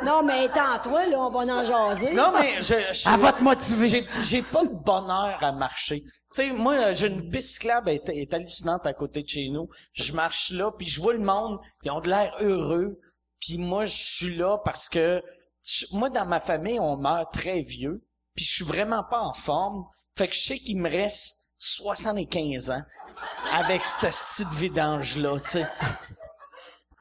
Non, mais étant toi, là, on va en jaser. Non, mais je... je Elle va te motiver. J'ai, pas de bonheur à marcher. Tu sais, moi, j'ai une piste cyclable, elle est, est hallucinante à côté de chez nous. Je marche là, puis je vois le monde, ils ont de l'air heureux. Puis moi, je suis là parce que je- moi, dans ma famille, on meurt très vieux. Puis je suis vraiment pas en forme. Fait que je sais qu'il me reste 75 ans avec cette style de vidange-là, tu sais.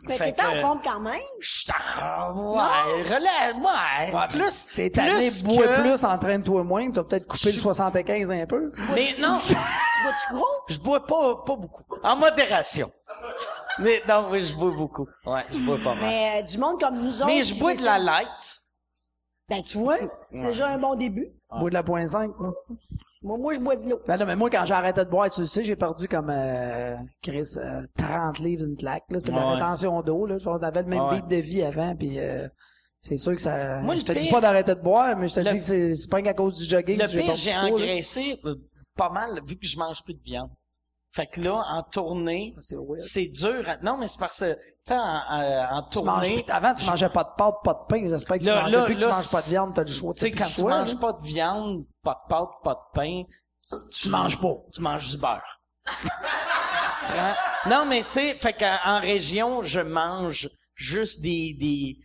mais Fait t'es en forme quand même? Je suis en- ouais, relève, ouais, plus, T'es plus bois que- plus, entraîne-toi moins, t'as peut-être coupé le 75 un peu. Mais non, [laughs] Tu bois-tu gros? je bois pas, pas beaucoup. En modération. Mais non, oui, je bois beaucoup. Ouais, je bois pas mal. Mais euh, du monde comme nous autres. Mais je bois de la light. Ben, tu vois, c'est déjà un bon début. Bois de la point 5. moi. Moi, moi, je bois de l'eau. Ben là, mais moi, quand j'ai arrêté de boire, tu le sais, j'ai perdu comme, euh, Chris, euh, 30 livres d'une claque, là. C'est de la rétention d'eau, là. On avait le même Ouais. beat de vie avant, puis euh, c'est sûr que ça... Moi, je te dis pas d'arrêter de boire, mais je te Le- dis que c'est, c'est pas qu'à cause du jogging Le pire, j'ai là. engraissé euh, pas mal, vu que je mange plus de viande. Fait que là, en tournée, C'est weird. c'est dur. à- Non, mais c'est parce que, tu en, en, en Tu manges, tournée, avant, tu mangeais pas de pâte, pas de pain. J'espère que tu Là, manges, là, depuis que là, tu manges pas de viande, t'as du choix. tu sais, quand tu choix, manges pas de viande, pas de pâte, pas de pain, tu, Tu manges pas. tu manges du beurre. [laughs] Hein? non, mais tu sais, fait qu'en en région, je mange juste des, des,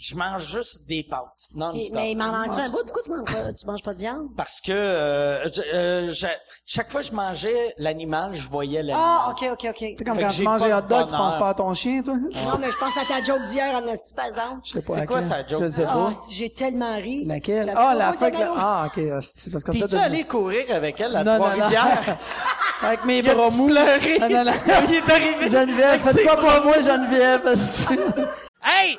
je mange juste des pâtes. Non, Ok, mais il m'en manque un bout? Pourquoi tu manges pas, tu manges pas de viande? Parce que euh, je- euh, je- chaque fois que je mangeais l'animal, je voyais l'animal. Ah, ok, ok, ok. Tu sais, comme Fait quand tu manges de hot dogs, tu penses pas à ton chien, toi? Non, mais je pense à ta joke d'hier en esti, par exemple. Je sais pas. C'est quoi sa joke? Je sais Ah, pas. si j'ai tellement ri. Laquelle? La- Ah, la Oh, fois que... Ah, ok. hostie, Parce que T'es-tu allé courir avec elle à Non, non, non. Trois-Rivières? [laughs] Avec mes bras mous. pleuré? Non, non, non. [laughs] Il est arrivé. Geneviève, faites pas pour moi, Geneviève. hostie. Hey,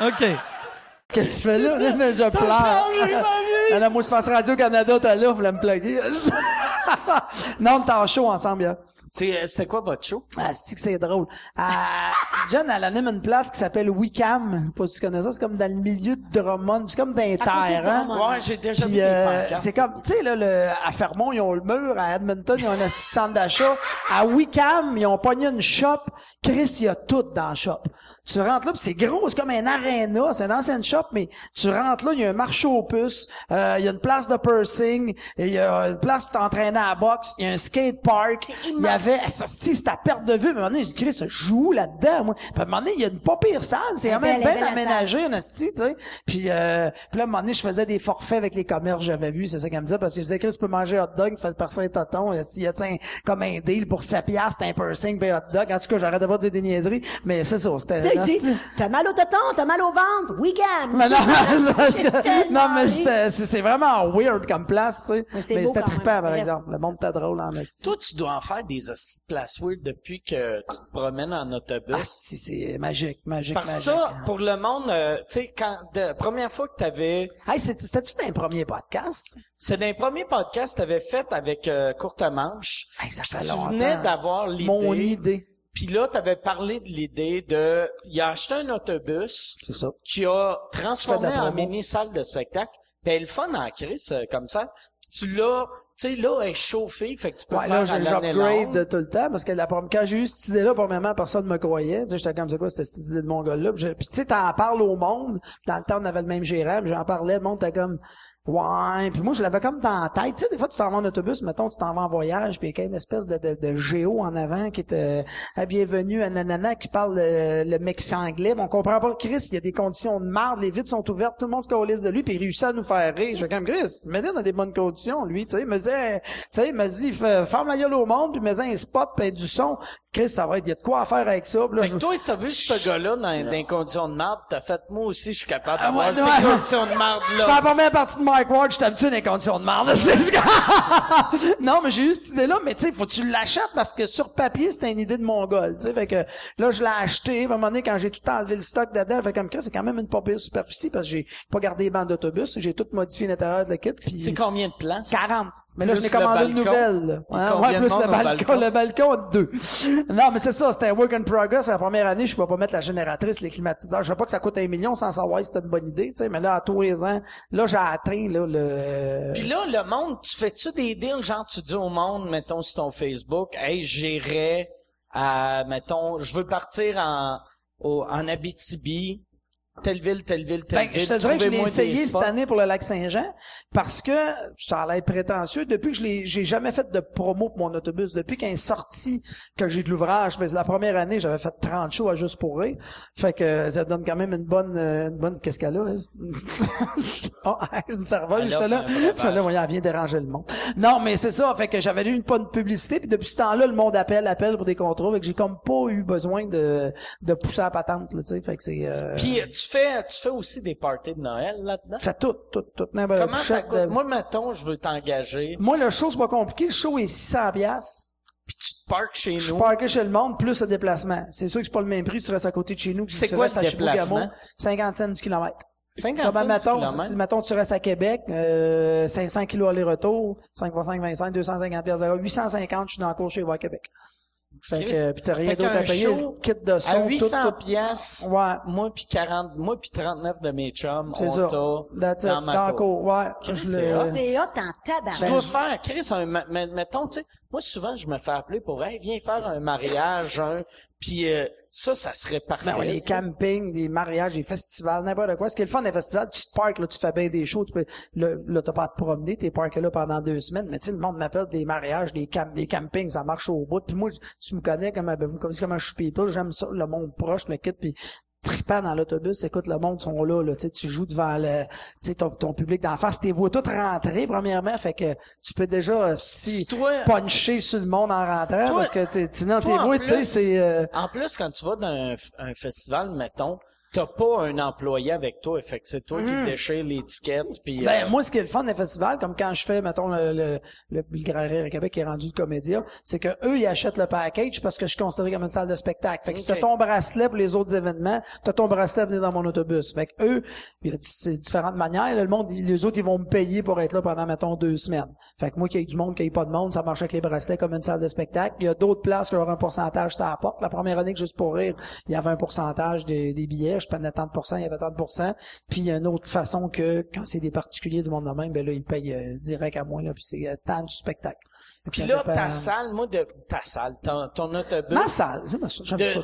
OK. Qu'est-ce que tu fais là? Mais [laughs] je pleure. changé ma [laughs] moi, je passe Radio-Canada, t'es là, vous voulez me plugger. [laughs] non, t'es en show ensemble, hier. C'est, euh, c'était quoi votre show? Ah, c'est que c'est drôle? Ah, Jen, elle anime une place qui s'appelle Wicam. Je sais pas si tu connais ça. C'est comme dans le milieu de Drummond. C'est comme de terre, hein? Ouais, j'ai déjà Puis, vu des euh, pancartes. c'est comme, tu sais, là, le, à Fermont, ils ont le mur. À Edmonton, ils ont un petit centre d'achat. À Wicam, ils ont pogné une shop. Chris, il y a tout dans la shop. Tu rentres là, c'est gros, c'est comme un aréna, c'est une ancienne shop, mais tu rentres là, il y a un marché aux puces, euh, il y a une place de pursing, il y a une place pour t'entraîner à la boxe, il y a un skate park, il y avait, ça, si, c'est à perte de vue, mais à un moment donné, j'ai dit, Chris, je joue là-dedans, moi. Puis à un moment donné, il y a une pas pire salle, c'est quand même bien aménagé, un esti, tu sais. Puis, euh, puis là, à un moment donné, je faisais des forfaits avec les commerces, j'avais vu, c'est ça qu'elle me disait, parce que je disais, Chris, tu peux manger hot dog, fait par un tonton, esti, il y a, un- comme un deal pour 7 piastres, un pursing, puis hot dog. En tout cas, j'arrête de pas dire des niaiseries, mais c'est ça, c'était, T'as mal au tonton, t'as mal au ventre, week-end. Mais non, [laughs] non, mais c'était, c'est c'est vraiment weird comme place, tu sais. Mais c'est Mais beau c'était quand même. trippant, par exemple. Le monde était drôle en esti. Toi, tu dois en faire des places weird depuis que tu te promènes en autobus. Asti, c'est magique, magique, Parce que magique. ça, pour le monde, euh, tu sais, quand, de, première fois que t'avais, Hey, c'était-tu dans les premiers podcasts? c'est dans les premiers podcasts que t'avais fait avec euh, Courte Manche. Hey, ça fait Tu longtemps. venais d'avoir l'idée. Mon idée. Puis là, t'avais parlé de l'idée de, il a acheté un autobus ça. qui a transformé en promo. mini salle de spectacle. Puis elle est le fun en crise, euh, comme ça. Puis tu l'as, tu sais, là, elle est chauffée, fait que tu peux Ouais, là, faire à j'ai- l'année j'upgrade tout le temps, parce que la, première- quand j'ai eu cette idée-là, premièrement, personne me croyait. Tu sais, j'étais comme, c'est quoi, cette idée de mon gars-là? Puis, tu sais, t'en parles au monde. Dans le temps, on avait le même gérant, j'en parlais, le monde était comme, ouais. Puis moi, je l'avais comme dans la tête. Tu sais, des fois, tu t'en vas en autobus, mettons, tu t'en vas en voyage, puis il y a une espèce de, de, de géo en avant qui était, ah, bienvenue à Nanana, qui parle le, le mexicain anglais, mais on comprend pas Chris, il y a des conditions de marde, les vitres sont ouvertes, tout le monde se calisse de lui, puis il réussit à nous faire rire. Je fais comme, Chris, mais dans des bonnes conditions, lui, tu sais, tu sais, me dit, ferme la gueule au monde, puis mets un spot, puis du son. Chris, ça va être, il y a de quoi à faire avec ça. Là, Fait je- que toi, t'as vu ce gars-là dans, dans des conditions de marde, t'as fait, moi aussi, je suis capable Ah, d'avoir ouais, des ouais. conditions de marde, Je fais la là. première partie de Mike Ward, je suis habitué des conditions de merde. [laughs] non, mais j'ai eu cette idée-là, mais tu sais, faut que tu l'achètes parce que sur papier, c'était une idée de mongol, tu sais. Fait que là, je l'ai acheté. À un moment donné, quand j'ai tout enlevé le stock dedans, fait comme Chris, c'est quand même une pas pire superficie parce que j'ai pas gardé les bandes d'autobus, j'ai tout modifié l'intérieur de le kit, puis C'est combien de places? 40. Mais là, Plus je n'ai commandé une nouvelle. là. Hein, combien ouais, de plus monde le balcon? Le balcon, deux. Non, mais c'est ça, c'était un work in progress. La première année, je pouvais pas mettre la génératrice, les climatiseurs. Je sais pas que ça coûte un million sans savoir si c'était une bonne idée, tu sais. Mais là, à tous les ans, là, j'ai atteint, là, le... Puis là, le monde, tu fais-tu des deals, genre, tu dis au monde, mettons, sur ton Facebook, hey, j'irai mettons, je veux partir en, au, en Abitibi, telle ville, telle ville, telle Ben, ville. je te dirais que je l'ai essayé cette année pour le lac Saint-Jean parce que ça a l'air prétentieux. Depuis que je l'ai, j'ai jamais fait de promo pour mon autobus. Depuis qu'il est sorti que j'ai de l'ouvrage, ben, la première année, j'avais fait 30 shows à juste pour rire. Fait que ça donne quand même une bonne, euh, une bonne, qu'est-ce qu'elle a, elle? [laughs] Ah, [laughs] une serveuse, Elle j'étais là. J'étais là, voyons, elle vient déranger le monde. Non, mais c'est ça. Fait que j'avais eu une bonne publicité puis depuis ce temps-là, le monde appelle, appelle pour des contrôles. Fait que j'ai comme pas eu besoin de, de pousser à la patente, tu sais. Fait que c'est, euh, Puis tu fais, tu fais aussi des parties de Noël là-dedans? Fait tout, tout, tout. N'importe Comment ça coûte? de- Moi, mettons, je veux t'engager, Moi, le show, c'est pas compliqué. Le show est 600 piastres. puis tu te parques chez Je nous. parké chez le monde, plus le déplacement. C'est sûr que c'est pas le même prix si tu restes à côté de chez nous. C'est quoi le déplacement? 50 cents du kilomètre. 50 Comme, mettons, si, mettons, tu restes à Québec, euh, 500 kilos aller-retour, 5 fois 5, 25, 250 piastres d'heure, 850, je suis dans le cours chez à Québec. Fait que, pis t'as rien d'autre à payer. show Kit de son, À tout, 800 tout. piastres, Ouais. moi puis 40, moi puis 39 de mes chums, C'est on ça. t'a That's it. dans ma Dans le cour. ouais. Chris, Je c'est hot. En Tu tabac. dois faire, Chris, un, mettons, tu sais, moi, souvent, je me fais appeler pour, hey, viens faire un mariage, un, puis euh, ça, ça serait parfait. Ben ouais, les campings, des mariages, des festivals, n'importe quoi. Ce qui est le fun des festivals, tu te parques, là, tu fais bien des shows, tu peux, là, là t'as pas à te promener, t'es parké là pendant deux semaines, mais tu sais, le monde m'appelle des mariages, des camp, des campings, ça marche au bout. Puis moi, tu me connais comme, comment je suis people, j'aime ça, le monde proche, le kit, puis tripant dans l'autobus, écoute, le monde sont là, là, tu sais, tu joues devant le, tu sais, ton, ton public d'en face, tes vois toutes rentrer, premièrement, fait que tu peux déjà, euh, si, Toi- puncher sur le monde en rentrant, Toi- parce que, t'es- sinon, tes tu sais, plus- c'est, euh, En plus, quand tu vas dans un, un festival, mettons, t'as pas un employé avec toi, fait que c'est toi qui déchire l'étiquette, puis. Ben, euh, moi, ce qui est le fun des festivals, comme quand je fais, mettons, le, le, le, le Grand Rire à Québec qui est rendu le Comédia, c'est que eux, ils achètent le package parce que je suis considéré comme une salle de spectacle. Fait que si t'as ton bracelet pour les autres événements, t'as ton bracelet à venir dans mon autobus. Fait que eux, il y a c'est différentes manières. Là, le monde, les autres, ils vont me payer pour être là pendant, mettons, deux semaines. Fait que moi, qu'il y ait du monde, qu'il n'y ait pas de monde, ça marche avec les bracelets comme une salle de spectacle. Il y a d'autres places qui auront un pourcentage, ça apporte. La première année que Juste pour rire, il y avait un pourcentage des, des billets. Je prenais tant de pourcents, il y avait tant de pourcents. Puis il y a une autre façon que quand c'est des particuliers du monde de même, ben là, ils payent euh, direct à moi, là, puis c'est euh, tant du spectacle. puis là, dépend- ta salle, moi, de, ta salle, ton, ton autobus, Ma salle, ça. J'aime de, ça.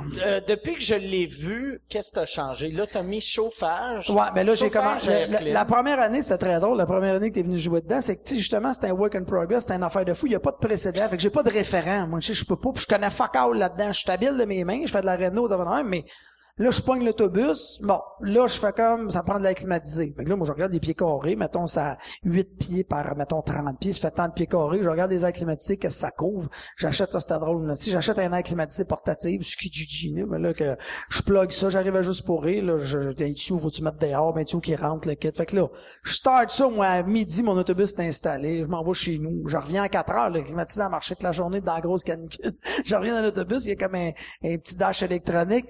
de- euh, depuis que je l'ai vu, qu'est-ce que t'as changé? Là, t'as mis chauffage. Ouais, mais là, j'ai commencé. La, première année, c'était très drôle. La première année que t'es venu jouer dedans, c'est que, justement, c'était un work in progress, c'était une affaire de fou. Il y a pas de précédent. Fait que j'ai pas de référent. Moi, tu sais, je peux pas, puis je connais fuck all là-dedans. Je suis habile de mes mains, je fais de la va de même, mais là, je pogne l'autobus. Bon, là, je fais comme, ça prend de l'air climatisé. Fait que là, moi, je regarde les pieds carrés. Mettons, ça 8 pieds par, mettons, 30 pieds. Ça fait tant de pieds carrés. Je regarde les airs climatisés, que ça couvre. J'achète ça, c'était drôle. là. Si j'achète un air climatisé portatif, je suis Kijiji, mais là, que je plug ça, j'arrive à juste pour rire, là, je, un tuyau, faut-tu mettre dehors, un tuyau qui rentre, le kit. Fait que là, je start ça, moi, à midi, mon autobus est installé, je m'en vais chez nous, je reviens à 4 heures, le climatisé a marché toute la journée dans la grosse canicule. [laughs] je reviens dans l'autobus, il y a comme un, un petit dash électronique.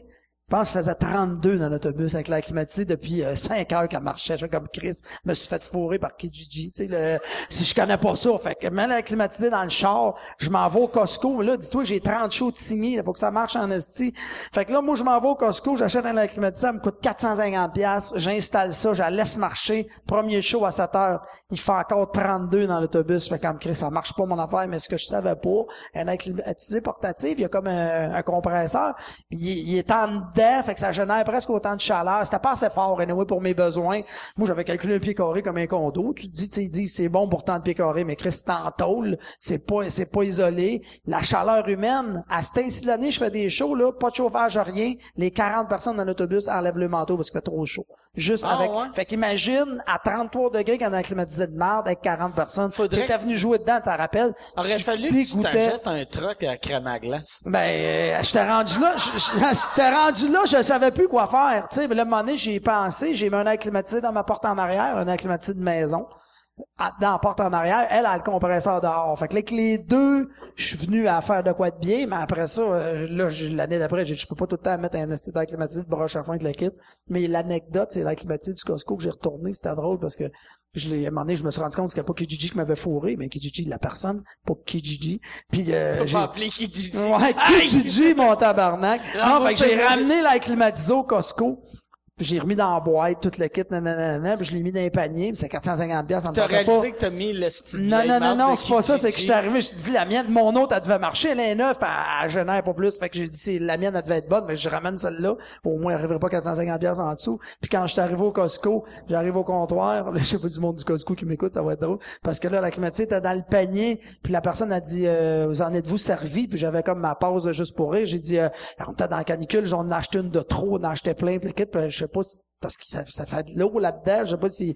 Je pense qu'il faisait 32 dans l'autobus avec l'air climatisé depuis 5 heures qu'elle marchait. Je comme Chris. Me suis fait fourrer par Kijiji. Le, si je connais pas ça, fait que même l'air climatisé dans le char, je m'en vais au Costco. Là, dis-toi que j'ai 30 shows de signer. Il faut que ça marche en esti. Fait que là, moi, je m'en vais au Costco, j'achète un air climatisé, ça me coûte 450 pièces. J'installe ça, je la laisse marcher. Premier show à 7 heures, il fait encore 32 dans l'autobus. Fait comme Chris, ça marche pas mon affaire, mais ce que je savais pas, un air climatisé portatif, il y a comme un, un compresseur, il, il est en dedans, fait que ça génère presque autant de chaleur. C'était pas assez fort, anyway, pour mes besoins. Moi, j'avais calculé un pied carré comme un condo. Tu te dis, tu disent, c'est bon pour tant de pieds carrés, mais Chris, c'est en tôle. C'est pas, c'est pas isolé. La chaleur humaine, à cette ainsi l'année, je fais des shows, là, pas de chauffage, rien. Les 40 personnes dans l'autobus enlèvent le manteau parce qu'il fait trop chaud. Juste Ah, avec, ouais? fait qu'imagine, à 33 degrés, quand on a climatisé de merde avec 40 personnes. Faudrait T'étais venu jouer dedans, t'en rappelles? Aurait fallu que tu t'achètes un truck à crème à glace. Ben, euh, j'étais rendu là, je- je- j'étais rendu là, je savais plus quoi faire. Tu sais, mais un moment donné, j'y ai pensé, j'ai mis un air dans ma porte en arrière, un air de maison. Dans la porte en arrière, elle a le compresseur dehors. Fait que avec les deux, je suis venu à faire de quoi de bien, mais après ça, euh, là, l'année d'après, je peux pas tout le temps mettre un esti d'air de broche à fond avec le kit. Mais l'anecdote, c'est l'air climatisé du Costco que j'ai retourné, c'était drôle parce que je l'ai, à un moment donné, je me suis rendu compte que c'était pas Kijiji qui m'avait fourré, mais Kijiji, la personne, pas Kijiji. Puis, euh, T'as j'ai- pas appelé dit Ouais, Kijiji, mon tabarnak. Non, fait que j'ai ramené l'air climatisé au Costco. Puis j'ai remis dans la boîte tout le kit, nanana, puis je l'ai mis dans les paniers, puis c'est 450 pièces, T'as tentait pas. réalisé que t'as mis le style Non, non, non, non, c'est pas ça, c'est que je suis arrivé, je dit, la mienne, mon autre, elle devait marcher, elle est neuve, elle génère pas plus, fait que j'ai dit, c'est, la mienne, elle devait être bonne, mais je ramène celle-là, au moins, elle arriverait pas 450 pièces en dessous. Puis quand je suis arrivé au Costco, j'arrive au comptoir, [laughs] là, je sais pas du monde du Costco qui m'écoute, ça va être drôle, parce que là, la climatisée était dans le panier, puis la personne a dit, euh, vous en êtes-vous servi, puis j'avais comme ma pause juste pour rire, j'ai dit, euh, on était dans la canicule, j'en acheté une de trop, on en achetait plein, puis le kit, puis je sais pas si parce que ça, ça fait de l'eau là-dedans. Je sais pas si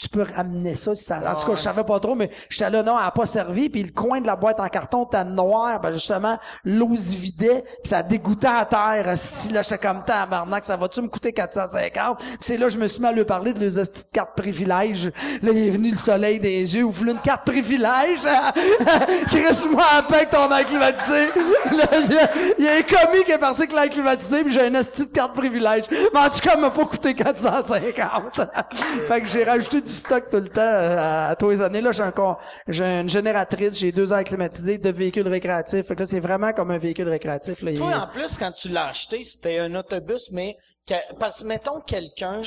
tu peux ramener ça si ça. En tout cas, je savais pas trop, mais j'étais là, non, elle a pas servi, puis le coin de la boîte en carton était noir, ben justement, l'eau se vidait, puis ça dégoûtait à terre. Si là, j'étais comme tabarnak, ça va-tu me coûter 450? Puis c'est là, je me suis mis à lui parler de les de carte privilège. Là, il est venu le soleil des yeux, ouvre une carte privilège? [laughs] Crisse-moi à paix ton air climatisé. Là, [laughs] il y a- il y a un commis qui est parti avec l'air climatisé, puis j'ai un hostie de carte privilège. Mais en tout cas, elle m'a pas coûté 450. [laughs] fait que j'ai rajouté du stock tout le temps euh, à, tous les années. Là, j'ai un con- j'ai une génératrice, j'ai deux airs climatisés, deux véhicules récréatifs. Fait que là, c'est vraiment comme un véhicule récréatif. Là, Toi, en plus, quand tu l'as acheté, c'était un autobus, mais que- parce que mettons quelqu'un,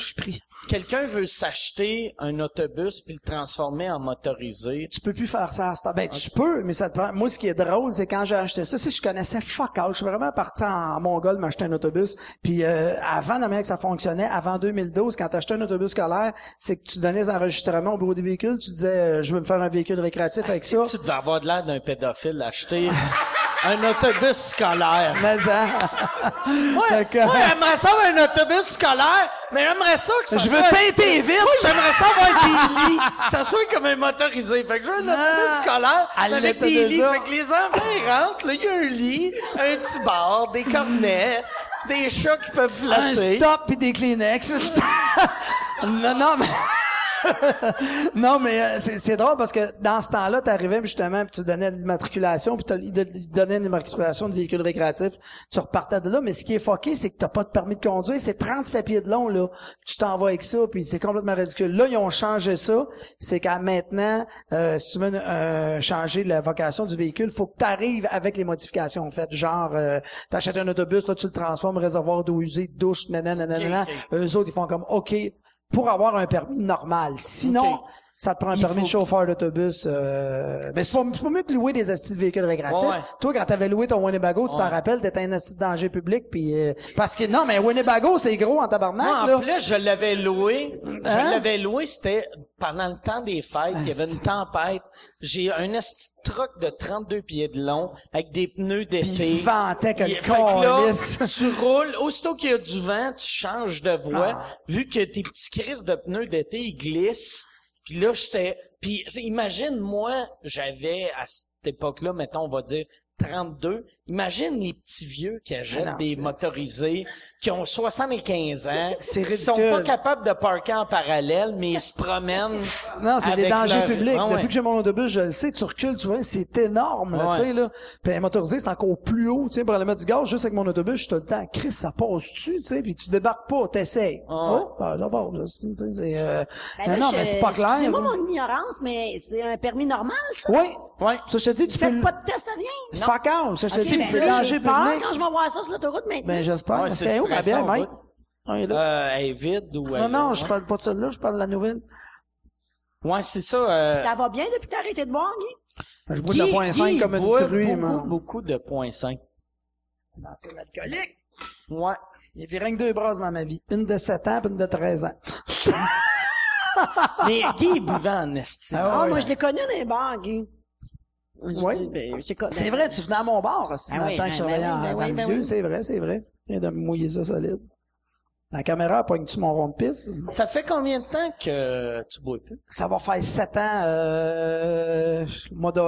quelqu'un veut s'acheter un autobus puis le transformer en motorisé. tu peux plus faire ça à ce temps. Ben, tu peux, mais ça te prend. Moi, ce qui est drôle, c'est quand j'ai acheté ça, si je connaissais fuck all, je suis vraiment parti en Mongol m'acheter un autobus. Puis euh, avant de que ça fonctionnait, avant 2012, quand tu achetais un autobus scolaire, c'est que tu donnais des enregistrements au bureau des véhicules, tu disais euh, je veux me faire un véhicule récréatif avec ça. Tu devais avoir de l'air d'un pédophile acheter [laughs] un autobus scolaire. Mais hein, Ouais, Fait que- moi, j'aimerais ça avoir un autobus scolaire, mais j'aimerais ça que ça Je veux soit... peinter vite! Moi, j'aimerais ça avoir des [laughs] lits, que ça soit comme un motorisé. Fait que je veux un autobus Ah, scolaire elle avec des lits. Fait que les enfants, ils rentrent, là, il y a un lit, un petit bar, des cornets, des chats qui peuvent un flotter. stop puis des Kleenex. [laughs] non, non, mais... non, mais euh, c'est, c'est drôle parce que dans ce temps-là, tu arrivais justement, puis tu donnais l'immatriculation, puis t'as- ils te- ils te donnaient une immatriculation de véhicule récréatif, tu repartais de là, mais ce qui est fucké, c'est que t'as pas de permis de conduire, c'est 37 pieds de long, là. Tu t'en vas avec ça, puis c'est complètement ridicule. Là, ils ont changé ça, c'est qu'à maintenant, euh, si tu veux euh, changer la vocation du véhicule, faut que tu arrives avec les modifications faites, genre, euh, t'achètes un autobus, là, tu le transformes, réservoir d'eau usée, douche, nanana, nanana. Eux autres, ils font comme, OK, pour avoir un permis normal. Sinon. Ça te prend un Il permis de chauffeur d'autobus. Euh... Mais c'est pas, mieux de louer des astis de véhicules récréatifs. Ouais, ouais. Toi, quand t'avais loué ton Winnebago, tu t'en rappelles, t'étais un asti de danger public, puis euh, parce que non, mais Winnebago, c'est gros en tabarnak, là. en plus, je l'avais loué. Hein? Je l'avais loué, c'était pendant le temps des fêtes. Il y avait une tempête. J'ai un esti de truck de 32 pieds de long avec des pneus d'été. il ventait que Il- le fait que là, calice. [laughs] tu roules, aussitôt qu'il y a du vent, tu changes de voie, Ah. vu que tes petits crises de pneus d'été, ils glissent. Puis là, j'étais... Puis imagine, moi, j'avais, à cette époque-là, mettons, on va dire 32. Imagine les petits vieux qui achètent Ah non, des motorisés, qui ont 75 ans, [laughs] C'est qui sont pas capables de parker en parallèle, mais ils se promènent. [laughs] Non, c'est des dangers leur- publics. Ah ouais. Depuis que j'ai mon autobus, je le sais, tu recules, tu vois, c'est énorme, là, Ouais. tu sais, là. Puis un motorisé, c'est encore plus haut, tu sais, pour aller mettre du gaz, juste avec mon autobus, je suis tout le temps, Chris, ça passe dessus, tu sais, puis tu débarques pas, t'essayes. Ah. Oh, ben, là, tu sais, c'est, euh, Ben non, là, non, je- mais c'est pas clair. Excusez-moi là. mon ignorance, mais c'est un permis normal, ça? Oui. Ouais. Ça, je te dis, tu le- pas de test à rien? Fuck out. Ça, je te dis, ben c'est là, danger j'ai peur public. quand je vais voir ça sur l'autoroute maintenant. Ben, j'espère. C'est ma stressant, bière, Mike? Ah, il est là. Euh, elle est vide ou non, elle- non, ouais. je parle pas de celle-là, je parle de la nouvelle. Ouais, c'est ça. euh, Ça va bien depuis que t'as arrêté de boire, Guy? Ben, Je bois de la Guy- point 5 Guy comme une boit truie, beaucoup, moi. beaucoup de point 5. C'est alcoolique. Ouais. Il y a rien que deux brasses dans ma vie. Une de 7 ans et une de 13 ans. [laughs] Mais Guy il buvait en estime. Ah Ah, ouais. moi, je l'ai connu dans les bars, Guy. Je Ouais. dis, ben, c'est C'est ben, vrai, tu venais à mon bar, aussi, Ah dans oui, le temps ben, que je ben travaillais oui, en- ben dans oui, le ben vieux. oui. C'est vrai, c'est vrai. Viens de me mouiller ça solide. La caméra, pogne-tu mon rond de piste? Ça fait combien de temps que tu bois plus? Ça va faire 7 ans, euh, mois de,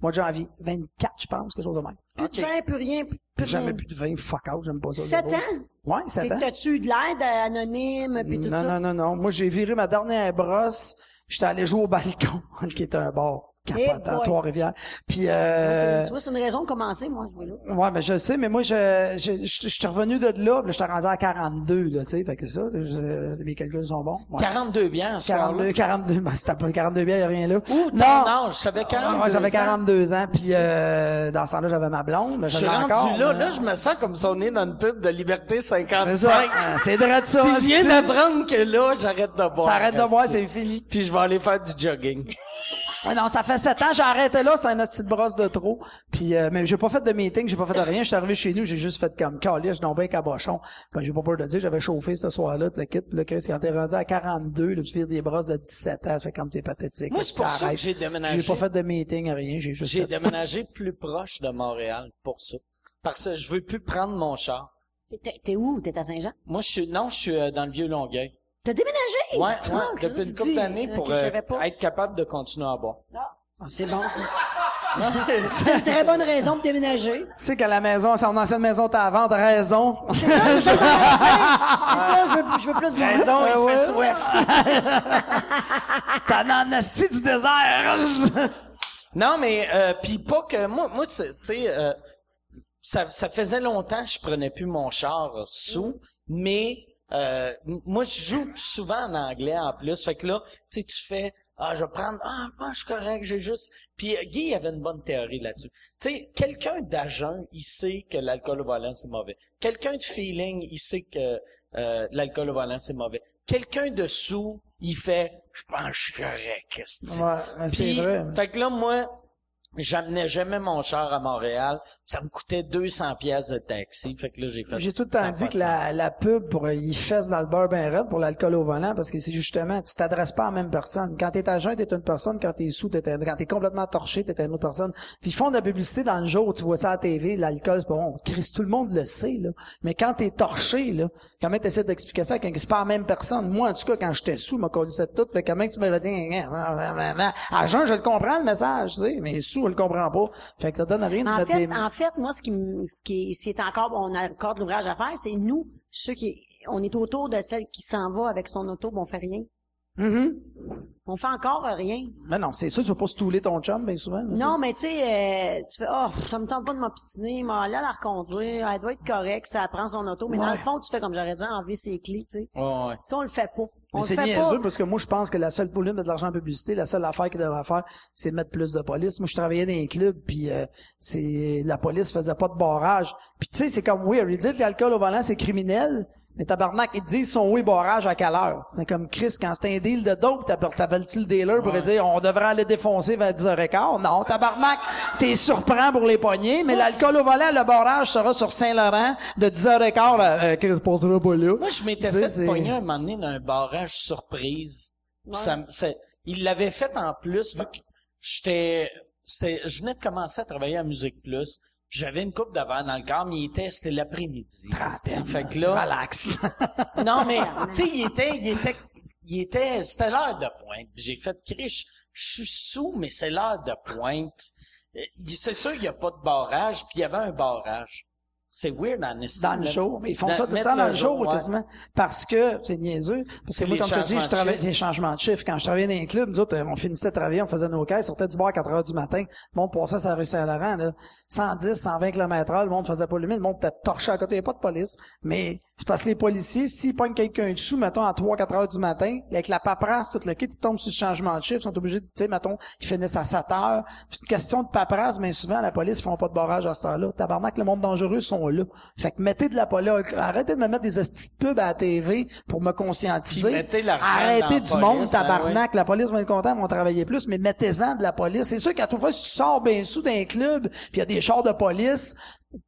mois de janvier. 24, je pense, quelque chose de même. Plus de vin, plus rien, plus plus Jamais rien. plus de 20, fuck out, j'aime pas ça. Sept ans? Ouais, 7 ans. T'es- T'as-tu eu de l'aide euh, anonyme, puis tout non, ça? non, non, non. Moi, j'ai viré ma dernière brosse. J'étais allé jouer au balcon, [laughs] qui est un bar Eh capotant, boy. Trois-Rivières. Puis, euh, Tu vois, c'est une raison de commencer, moi, je vois là. ouais, mais je sais, mais moi, je, je, je, je suis revenu de là, puis là, j'étais rendu à 42, là, tu sais, fait que ça, je- mes calculs sont bons. Ouais. 42 bières, ce soir-là. 42, 42, ben, c'était pas 42 bières, y a rien là. Ou ton non! âge, j'avais 42 Moi, j'avais ans. 42 ans, puis euh, dans ce temps-là, j'avais ma blonde. mais Je suis rendu encore, là, mais- là, je me sens comme si on est dans une pub de Liberté C'est 55. ça. Ah, C'est vrai de ça. Puis je viens d'apprendre que là, j'arrête de boire. T'arrêtes de boire, c'est fini. Puis je vais aller faire du jogging. [laughs] Ouais, non, ça fait sept ans, j'ai arrêté là, c'était un hostie de brosse de trop. Puis euh, mais j'ai pas fait de meeting, j'ai pas fait de rien, je suis arrivé chez nous, j'ai juste fait comme calice, non ben cabochon. Ben j'ai pas peur de dire, j'avais chauffé ce soir-là, puis le kit, puis là que quand t'es rendu à 42, là, tu vires des brosses de 17 ans, ça fait comme t'es pathétique. Moi, c'est pour ça que j'ai déménagé. J'ai pas fait de meeting, rien, j'ai juste J'ai fait- déménagé plus proche de Montréal pour ça. Parce que je veux plus prendre mon char. T'es- T'es où? T'es à Saint-Jean? Moi, je suis, non, je suis euh, dans le vieux Longueuil. T'as déménagé? Ouais, Ah, ouais, depuis une couple d'années Ok, pour euh, être capable de continuer à boire. Ah, c'est bon. [laughs] [laughs] C'est une très bonne raison pour déménager. Tu sais qu'à la maison, son ancienne maison t'as à vendre, raison. C'est ça, c'est ça, que j'allais dire. C'est ça, je veux, je veux plus boire. Raison, Ouais, il ouais. fait soif. [laughs] T'as dans le asti du désert. Non, mais euh, puis pas que moi, moi, tu sais, tu sais, euh, ça, ça faisait longtemps que je prenais plus mon char euh, sous, mais euh, moi, je joue souvent en anglais en plus. Fait que là, tu sais, tu fais ah, je vais prendre ah, moi, je suis correct, j'ai juste. Puis euh, Guy avait une bonne théorie là-dessus. Tu sais, quelqu'un d'agent, il sait que l'alcool au volant c'est mauvais. Quelqu'un de feeling, il sait que euh, l'alcool au volant c'est mauvais. Quelqu'un de sous, il fait je pense que je suis correct. Ouais, c'est vrai. Fait que là, moi, j'amenais jamais mon char à Montréal. Ça me coûtait 200 pièces de taxi. Fait que là, j'ai fait... J'ai tout le temps dit que la, la pub pour euh, il fesse dans le beurre ben raide pour l'alcool au volant parce que c'est justement tu t'adresses pas à la même personne. Quand t'es à jeun, t'es une personne, quand t'es sous, t'es une- quand t'es complètement torché, t'es une autre personne. Puis ils font de la publicité dans le jour, tu vois ça à la TV, l'alcool, c'est bon. Chris, tout le monde le sait, là. Mais quand t'es torché, là, comment t'essaies d'expliquer ça à quelqu'un? C'est pas la même personne? Moi, en tout cas, quand j'étais sous, m'a connu ça tout. Fait comment tu m'avais dit, [laughs] à jeun, je le comprends, le message, tu sais, mais sous, je le comprends pas. Fait que ça donne rien de En fait, des- en fait, moi, ce qui, ce qui est, c'est encore, on a encore de l'ouvrage à faire, c'est nous, ceux qui, on est autour de celle qui s'en va avec son auto, mais on fait rien. Mhm. On fait encore rien. Mais non, c'est sûr, tu vas pas stouler ton chum, bien souvent. là. Non, mais tu sais, euh, tu fais, oh, ça me tente pas de m'obstiner, mais aller la reconduire, elle doit être correcte, ça prend son auto, mais dans le fond, tu fais comme j'aurais dû enlever ses clés, tu sais. Ouais, ouais. Ça, on le fait pas. On Mais c'est fait niaiseux pas. parce que moi, je pense que la seule pour lui mettre de l'argent en publicité, la seule affaire qu'il devrait faire, c'est mettre plus de police. Moi, je travaillais dans un club, puis euh, c'est la police faisait pas de barrage. Puis tu sais, c'est comme disent que l'alcool au volant, c'est criminel. Mais tabarnak, ils te disent son oui barrage à quelle heure? C'est comme Chris, quand c'est un deal de dope, t'appelles- t'appelles-tu le dealer pour dire on devrait aller défoncer vers 10h15? Non, tabarnak, t'es surprend pour les poignées, mais l'alcool au volant, le barrage sera sur Saint-Laurent de 10h15 à euh, Chris passera pas là. Moi, je m'étais fait pogner un moment donné d'un barrage surprise. Ça, il l'avait fait en plus, vu que j'étais, c'était, je venais de commencer à travailler à Musique Plus. J'avais une coupe d'avant dans le corps, mais il était, c'était l'après-midi. Fait que là, Relax. [laughs] non, mais, tu sais, il était, il était, il était, c'était l'heure de pointe. J'ai fait, Chris, je suis sous, mais c'est l'heure de pointe. Euh, C'est sûr qu'il n'y a pas de barrage, puis il y avait un barrage. C'est weird en esti, dans le jour. Mais ils font ça tout le temps dans le jour, ouais. quasiment. Parce que, c'est niaiseux. Parce que moi, les comme je te dis, je de travaillais chiffre. les changements de chiffre. Quand je travaillais dans un club, nous autres, euh, on finissait de travailler, on faisait nos caisses, sortait du bar à 4 heures du matin. Le monde passait sur la rue Saint-Laurent, là. 110, 120 km heure, le monde faisait pas le limite. Le monde était torché à côté. Il n'y a pas de police. Mais c'est parce que les policiers, s'ils pognent quelqu'un dessous, mettons, à 3, 4 heures du matin, avec la paperasse, tout le kit, ils tombent sur le changement de chiffre, ils sont obligés de, tu sais, mettons, ils finissent à 7 heures. Puis c'est une question de paperasse, mais souvent, la police, ils font pas de barrage à cette heure-là. Tabarnak, le monde dangereux sont Fait que mettez de la police, arrêtez de me mettre des estis de pubs à la TV pour me conscientiser. Mettez Arrêtez du police, monde, ben tabarnak. La police va être contente, vont travailler plus, mais mettez-en de la police. C'est sûr qu'à toute fois, si tu sors bien sous d'un club, puis il y a des chars de police,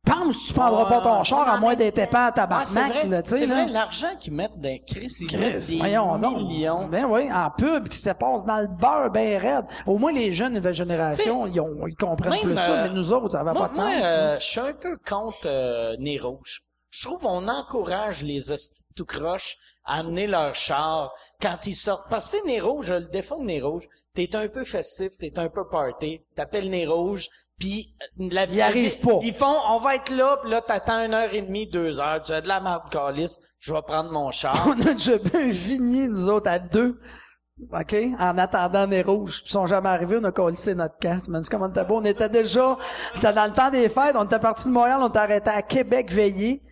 pense que tu prendras pas ton char à Non, moins d'être épais à tabarnak, tu sais, c'est l'argent qu'ils mettent dans Chris, ils mettent Chris, des voyons donc. millions. Ben oui, en pub, qui se passe dans le beurre, ben raide. Au moins, les jeunes, nouvelle génération, ils, ont, ils comprennent Même, plus ça, euh, mais nous autres, ça va Moi, pas de moi, sens. euh, je suis un peu contre euh, Nez Rouge. Je trouve qu'on encourage les hosties tout croche à amener leur char quand ils sortent. Parce que Nez Rouge, le défaut de Nez Rouge, t'es un peu festif, t'es un peu party, t'appelles Nez Rouge, puis euh, la vie arrivent pas. Ils font, on va être là, puis là t'attends une heure et demie, deux heures, tu as de la merde calice, je vais prendre mon char. [laughs] On a déjà bu un vigny, nous autres, à deux. OK? En attendant les rouges. Ils sont jamais arrivés, on a collé notre camp. Tu m'as dit comment t'es beau. On était déjà, c'était dans le temps des fêtes, on était parti de Montréal, on était arrêté à Québec veillé.